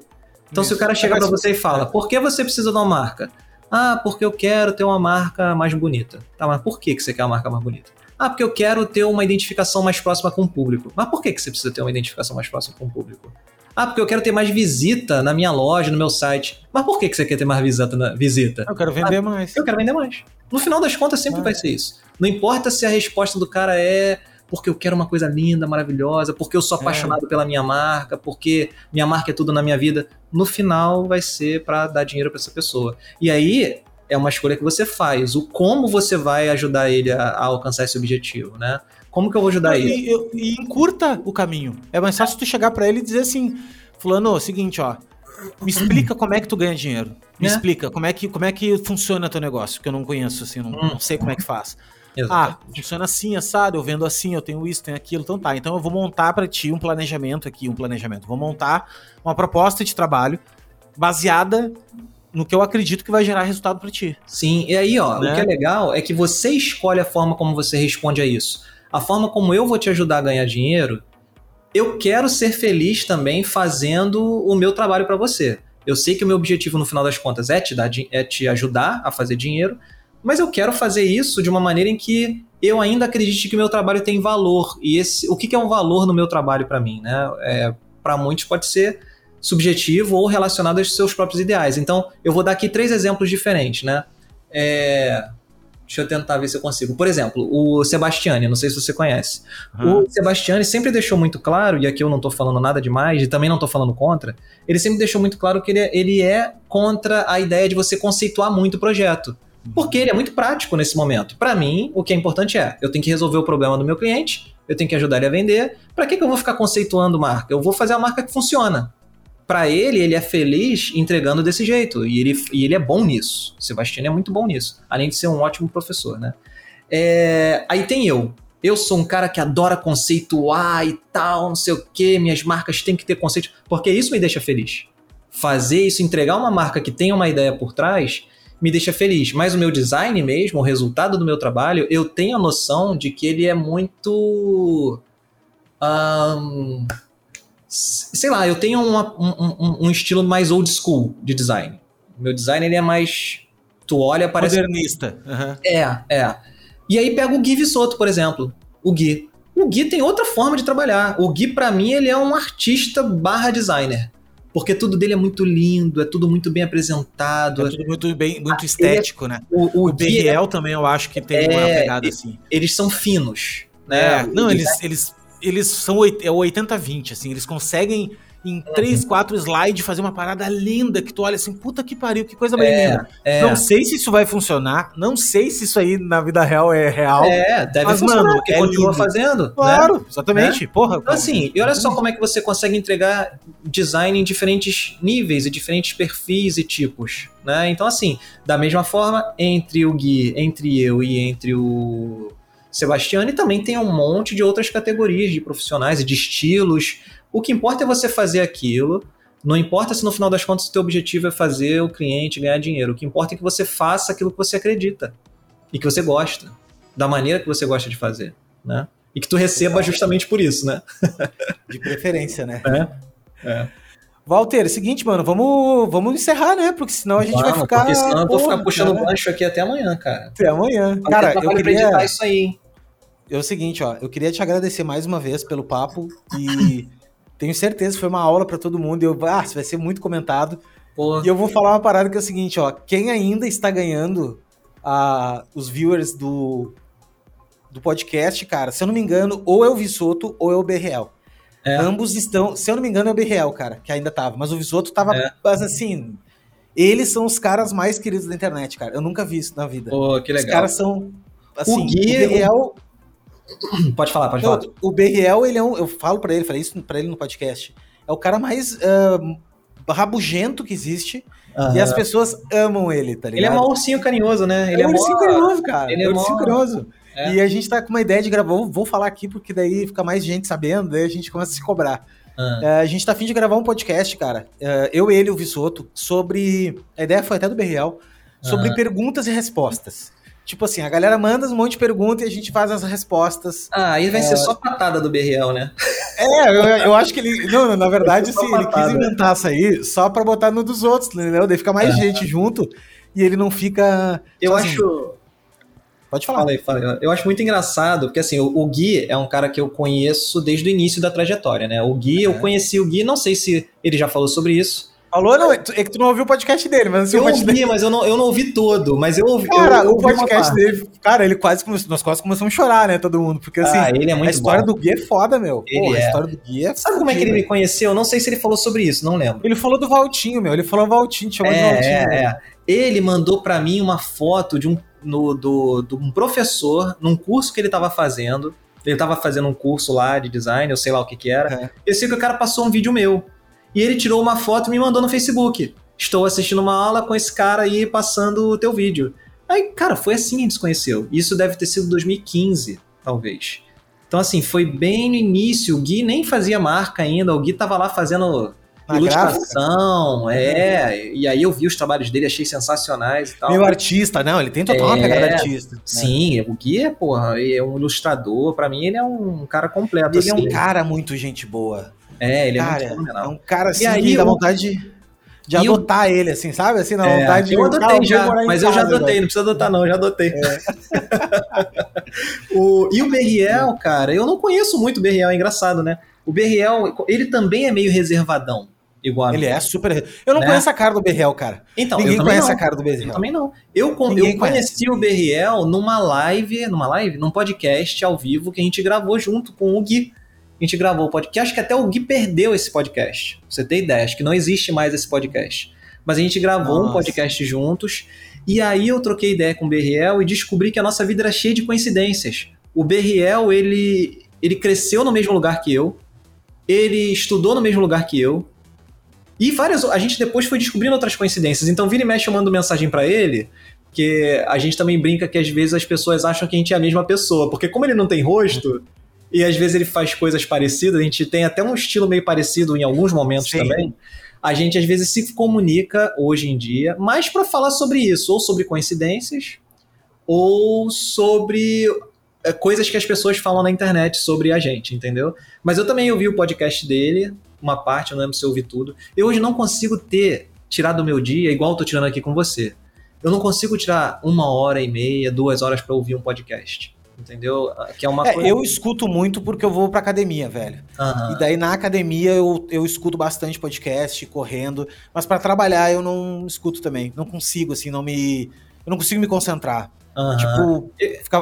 Então isso. se o cara chega para você e fala, por que você precisa de uma marca? Ah, porque eu quero ter uma marca mais bonita. Tá, mas por que, que você quer uma marca mais bonita? Ah, porque eu quero ter uma identificação mais próxima com o público. Mas por que, que você precisa ter uma identificação mais próxima com o público? Ah, porque eu quero ter mais visita na minha loja, no meu site. Mas por que, que você quer ter mais visita? Na, visita? Eu quero vender ah, mais. Eu quero vender mais. No final das contas, sempre ah. vai ser isso. Não importa se a resposta do cara é porque eu quero uma coisa linda, maravilhosa, porque eu sou é. apaixonado é. pela minha marca, porque minha marca é tudo na minha vida. No final vai ser para dar dinheiro para essa pessoa. E aí é uma escolha que você faz, o como você vai ajudar ele a, a alcançar esse objetivo, né? Como que eu vou ajudar ele? E, e encurta o caminho. É mais fácil tu chegar para ele e dizer assim, fulano, seguinte, ó, me explica como é que tu ganha dinheiro. Me é. explica como é que como é que funciona teu negócio, que eu não conheço assim, não, hum. não sei como é que faz. Exatamente. Ah, funciona assim, assado, eu vendo assim, eu tenho isso, tenho aquilo, então tá. Então eu vou montar para ti um planejamento aqui, um planejamento. Vou montar uma proposta de trabalho baseada no que eu acredito que vai gerar resultado para ti. Sim, e aí, ó, né? o que é legal é que você escolhe a forma como você responde a isso. A forma como eu vou te ajudar a ganhar dinheiro, eu quero ser feliz também fazendo o meu trabalho para você. Eu sei que o meu objetivo no final das contas é te dar é te ajudar a fazer dinheiro, mas eu quero fazer isso de uma maneira em que eu ainda acredite que o meu trabalho tem valor. E esse, o que, que é um valor no meu trabalho para mim? Né? É, para muitos pode ser subjetivo ou relacionado aos seus próprios ideais. Então, eu vou dar aqui três exemplos diferentes. Né? É, Deixa eu tentar ver se eu consigo. Por exemplo, o Sebastiani, não sei se você conhece. Uhum. O Sebastiani sempre deixou muito claro, e aqui eu não estou falando nada demais, e também não estou falando contra, ele sempre deixou muito claro que ele é, ele é contra a ideia de você conceituar muito o projeto. Porque ele é muito prático nesse momento. Para mim, o que é importante é, eu tenho que resolver o problema do meu cliente, eu tenho que ajudar ele a vender. Para que, que eu vou ficar conceituando marca? Eu vou fazer a marca que funciona. Para ele, ele é feliz entregando desse jeito. E ele, e ele é bom nisso. Sebastião é muito bom nisso. Além de ser um ótimo professor, né? É, aí tem eu. Eu sou um cara que adora conceituar e tal, não sei o que. Minhas marcas têm que ter conceito. Porque isso me deixa feliz. Fazer isso, entregar uma marca que tenha uma ideia por trás, me deixa feliz. Mas o meu design mesmo, o resultado do meu trabalho, eu tenho a noção de que ele é muito. Um, sei lá, eu tenho uma, um, um, estilo mais old school de design. Meu design ele é mais. Tu olha, parece. Modernista. Uhum. É, é. E aí pega o Gui Vissoto, por exemplo. O Gui. O Gui tem outra forma de trabalhar. O Gui, para mim, ele é um artista barra designer porque tudo dele é muito lindo, é tudo muito bem apresentado. É tudo muito bem, muito ah, estético, é, né? O, o, o BRL é, também eu acho que tem é, uma pegada assim. Eles são finos, né? É, não, eles, eles, eles são é o 80-20, assim, eles conseguem em três, quatro slides, fazer uma parada linda que tu olha assim, puta que pariu, que coisa bem é, linda. É. Não sei se isso vai funcionar, não sei se isso aí na vida real é real. É, deve mas, funcionar, mano, porque é continua lindo. fazendo. Claro, né? exatamente. É. Porra. Então, assim, e olha só como é que você consegue entregar design em diferentes níveis e diferentes perfis e tipos. Né? Então, assim, da mesma forma, entre o Gui, entre eu e entre o Sebastiane, também tem um monte de outras categorias de profissionais e de estilos o que importa é você fazer aquilo. Não importa se no final das contas o teu objetivo é fazer o cliente ganhar dinheiro. O que importa é que você faça aquilo que você acredita e que você gosta, da maneira que você gosta de fazer, né? E que tu receba justamente por isso, né? De preferência, né? É. é. Walter, seguinte, mano, vamos, vamos encerrar, né? Porque senão a gente vamos, vai ficar. Porque senão eu vou ficar puxando o gancho aqui até amanhã, cara. Até amanhã. Cara, eu queria. isso aí. É o seguinte, ó, eu queria te agradecer mais uma vez pelo papo e Tenho certeza que foi uma aula para todo mundo. E eu, ah, vai ser muito comentado. E eu vou falar uma parada que é o seguinte, ó. Quem ainda está ganhando uh, os viewers do, do podcast, cara, se eu não me engano, ou é o Vissoto ou é o BRL. É. Ambos estão, se eu não me engano, é o BRL, cara, que ainda tava. Mas o Vissoto tava, é. assim, eles são os caras mais queridos da internet, cara. Eu nunca vi isso na vida. Pô, que legal. Os caras são, assim, o, Gui, o BRL... Pode falar, pode falar. O BRL, ele é um, eu falo para ele, falei isso para ele no podcast. É o cara mais uh, rabugento que existe. Uhum. E as pessoas amam ele, tá ligado? Ele é um ursinho carinhoso, né? Ele é, um ursinho carinhoso, cara. Ele é, um ursinho carinhoso. É. E a gente tá com uma ideia de gravar. Vou, vou falar aqui porque daí fica mais gente sabendo, daí a gente começa a se cobrar. Uhum. Uh, a gente tá afim de gravar um podcast, cara. Uh, eu, ele e o Vissoto, sobre. A ideia foi até do BRL, sobre uhum. perguntas e respostas. Tipo assim, a galera manda um monte de perguntas e a gente faz as respostas. Ah, aí vai é... ser só patada do BRL, né? É, eu, eu acho que ele. Não, na verdade, sim, ele quis inventar isso aí só pra botar no dos outros, entendeu? Daí fica mais é. gente junto e ele não fica. Eu assim, acho. Pode falar. Fala aí, fala aí. Eu acho muito engraçado, porque assim, o, o, Gui é um cara que eu conheço desde o início da trajetória, né? O Gui, é. eu conheci o Gui, não sei se ele já falou sobre isso, Falou, não, é que tu não ouviu o podcast dele, mas assim, eu ouvi, dele... mas eu não, eu não ouvi todo, mas eu ouvi. Cara, eu, eu o podcast dele, cara, ele quase começou, nós quase começamos a chorar, né, todo mundo, porque assim, ah, ele é muito a história bom. do Gui é foda, meu. Ele Pô, é. A história do Gui é Sabe como é que ele me conheceu? Não sei se ele falou sobre isso, não lembro. Ele falou do Valtinho, meu, ele falou Valtinho, chamou é, de Valtinho. É, é. Ele mandou para mim uma foto de um, no, do, de um professor num curso que ele tava fazendo. Ele tava fazendo um curso lá de design, eu sei lá o que que era. É. Eu sei que o cara passou um vídeo meu. E ele tirou uma foto e me mandou no Facebook estou assistindo uma aula com esse cara aí passando o teu vídeo. Aí, cara, foi assim que a gente se conheceu. Isso deve ter sido 2015, talvez. Então, assim, foi bem no início. O Gui nem fazia marca ainda. O Gui tava lá fazendo ilustração, é. E aí eu vi os trabalhos dele, achei sensacionais e tal. Meu artista, não, ele tem total é, uma pegada artista. Sim, né? o Gui é, porra, é um ilustrador. para mim, ele é um cara completo. Ele assim. é um assim. cara muito gente boa. É, ele cara, é muito fenomenal. É um cara assim e aí, que dá vontade de de adotar ele, assim, sabe? Assim, na é, vontade eu de. Eu adotei já, mas eu já adotei, não precisa adotar, não, já adotei. É. o, e o Berriel, cara, eu não conheço muito o Berriel, é engraçado, né? O Berriel, ele também é meio reservadão. Igual ele é super. Eu não né? conheço a cara do Berriel, cara. Então, Ninguém conhece não. a cara do Berriel. Eu também não. Eu, eu conhece. conheci o Berriel numa live, numa live, num podcast ao vivo que a gente gravou junto com o Gui a gente gravou o podcast. Acho que até o Gui perdeu esse podcast. Pra você ter ideia, acho que não existe mais esse podcast. Mas a gente gravou nossa. um podcast juntos. E aí eu troquei ideia com o Berriel e descobri que a nossa vida era cheia de coincidências. O Berriel, ele, ele cresceu no mesmo lugar que eu. Ele estudou no mesmo lugar que eu. E várias. A gente depois foi descobrindo outras coincidências. Então, vira e mexe, eu mando mensagem para ele. Que a gente também brinca que às vezes as pessoas acham que a gente é a mesma pessoa. Porque como ele não tem rosto, e às vezes ele faz coisas parecidas, a gente tem até um estilo meio parecido em alguns momentos Sim. também. a gente às vezes se comunica hoje em dia, mais para falar sobre isso, ou sobre coincidências, ou sobre é, coisas que as pessoas falam na internet sobre a gente, entendeu? Mas eu também ouvi o podcast dele, uma parte, eu não lembro se eu ouvi tudo. Eu hoje não consigo ter, tirar do meu dia, igual eu tô tirando aqui com você. Eu não consigo tirar uma hora e meia, duas horas para ouvir um podcast entendeu? Que é uma é, coisa... Eu escuto muito porque eu vou pra academia, velho. Uhum. E daí na academia eu, eu escuto bastante podcast, correndo, mas para trabalhar eu não escuto também. Não consigo, assim, não me. Eu não consigo me concentrar. Uhum. Tipo,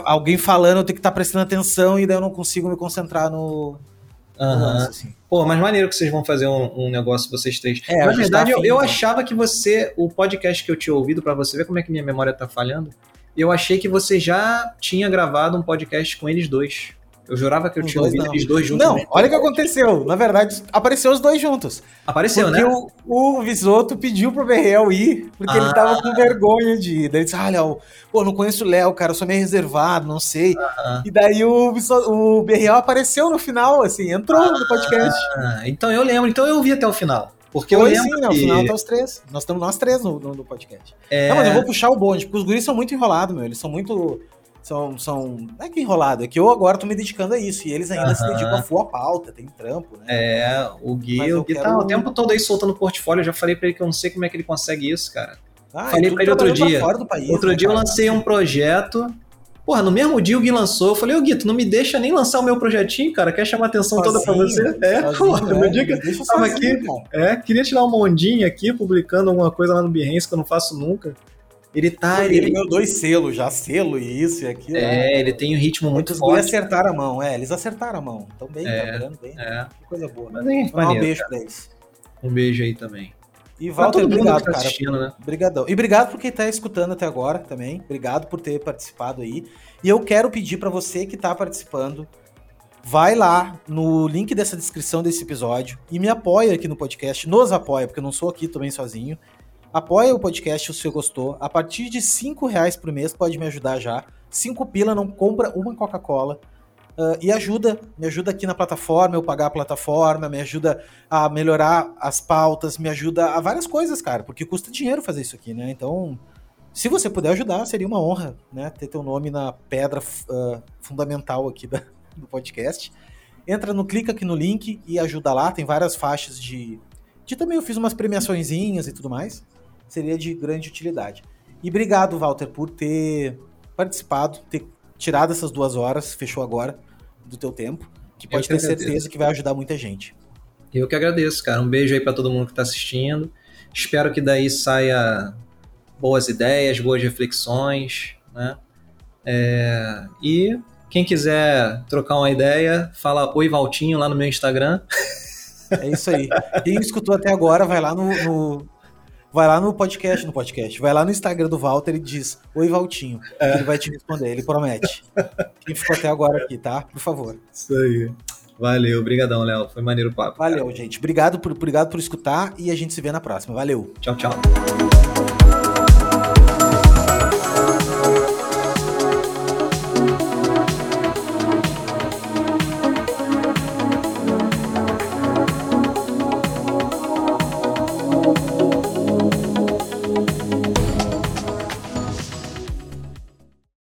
alguém falando, eu tenho que estar tá prestando atenção e daí eu não consigo me concentrar no. Uhum. Lance, assim. Pô, mas maneiro que vocês vão fazer um, um negócio vocês três. É, Na verdade, tá eu, eu achava que você, o podcast que eu tinha ouvido, para você ver como é que minha memória tá falhando, eu achei que você já tinha gravado um podcast com eles dois. Eu jurava que eu tinha ouvido eles dois juntos. Não, olha o que aconteceu. Na verdade, apareceu os dois juntos. Apareceu, porque né? Porque o, o Visoto pediu pro Berrel ir, porque ah. ele tava com vergonha de ir. Daí ele disse: Ah, Léo, pô, não conheço o Léo, cara, eu sou meio reservado, não sei. Ah. E daí o, o Berrel apareceu no final, assim, entrou ah. no podcast. Então eu lembro, então eu vi até o final. Porque Foi, eu lembro sim, que... no final tá os três. Nós estamos nós três no, no, no podcast. É... Não, mas eu vou puxar o bonde, porque os guris são muito enrolados, meu. Eles são muito. São, são. Não é que enrolado, é que eu agora tô me dedicando a isso. E eles ainda se dedicam a full pauta, tem trampo, né? É, o Gui, o Gui tá quero... tá o tempo todo aí soltando portfólio. Eu já falei pra ele que eu não sei como é que ele consegue isso, cara. Ah, falei pra ele outro dia. País, outro né, dia eu lancei um projeto Porra, no mesmo dia o Gui lançou, eu falei, ô Gui, tu não me deixa nem lançar o meu projetinho, cara? Quer chamar a atenção sozinho, toda pra você? É, porra, é, no dia que eu tava aqui, é, queria tirar uma ondinha aqui, publicando alguma coisa lá no Behance que eu não faço nunca. Ele tá. Ele, ele ganhou dois selos já, selo e isso e aquilo. É, né? ele tem um ritmo muito forte. Eles acertaram a mão, é, eles acertaram a mão. Tão bem, é, trabalhando bem. É. Que coisa boa. Mas, hein, um beijo cara. pra eles. Um beijo aí também. E Walter, obrigado, tá cara. Né? Obrigadão. E obrigado por quem tá escutando até agora também. Obrigado por ter participado aí. E eu quero pedir para você que tá participando, vai lá no link dessa descrição desse episódio e me apoia aqui no podcast. Nos apoia, porque eu não sou aqui também sozinho. Apoia o podcast se você gostou. A partir de cinco reais por mês pode me ajudar já. Cinco pila, não compra uma Coca-Cola. Uh, e ajuda, me ajuda aqui na plataforma, eu pagar a plataforma, me ajuda a melhorar as pautas, me ajuda a várias coisas, cara, porque custa dinheiro fazer isso aqui, né? Então, se você puder ajudar, seria uma honra, né? Ter teu nome na pedra uh, fundamental aqui da, do podcast. Entra no, clica aqui no link e ajuda lá, tem várias faixas de. De também eu fiz umas premiaçõezinhas e tudo mais. Seria de grande utilidade. E obrigado, Walter, por ter participado, ter tirado essas duas horas, fechou agora, do teu tempo, que pode ter agradeço. certeza que vai ajudar muita gente. Eu que agradeço, cara. Um beijo aí para todo mundo que está assistindo. Espero que daí saia boas ideias, boas reflexões, né? É... E quem quiser trocar uma ideia, fala Oi Valtinho lá no meu Instagram. É isso aí. Quem escutou até agora, vai lá no, no, vai lá no podcast, no podcast, vai lá no Instagram do Walter e diz Oi Valtinho. É. Ele vai te responder, ele promete. Quem ficou até agora aqui, tá? Por favor. Isso aí. Valeu, obrigadão, Léo. Foi maneiro o papo. Valeu, cara. gente. Obrigado por, obrigado por escutar e a gente se vê na próxima. Valeu. Tchau, tchau.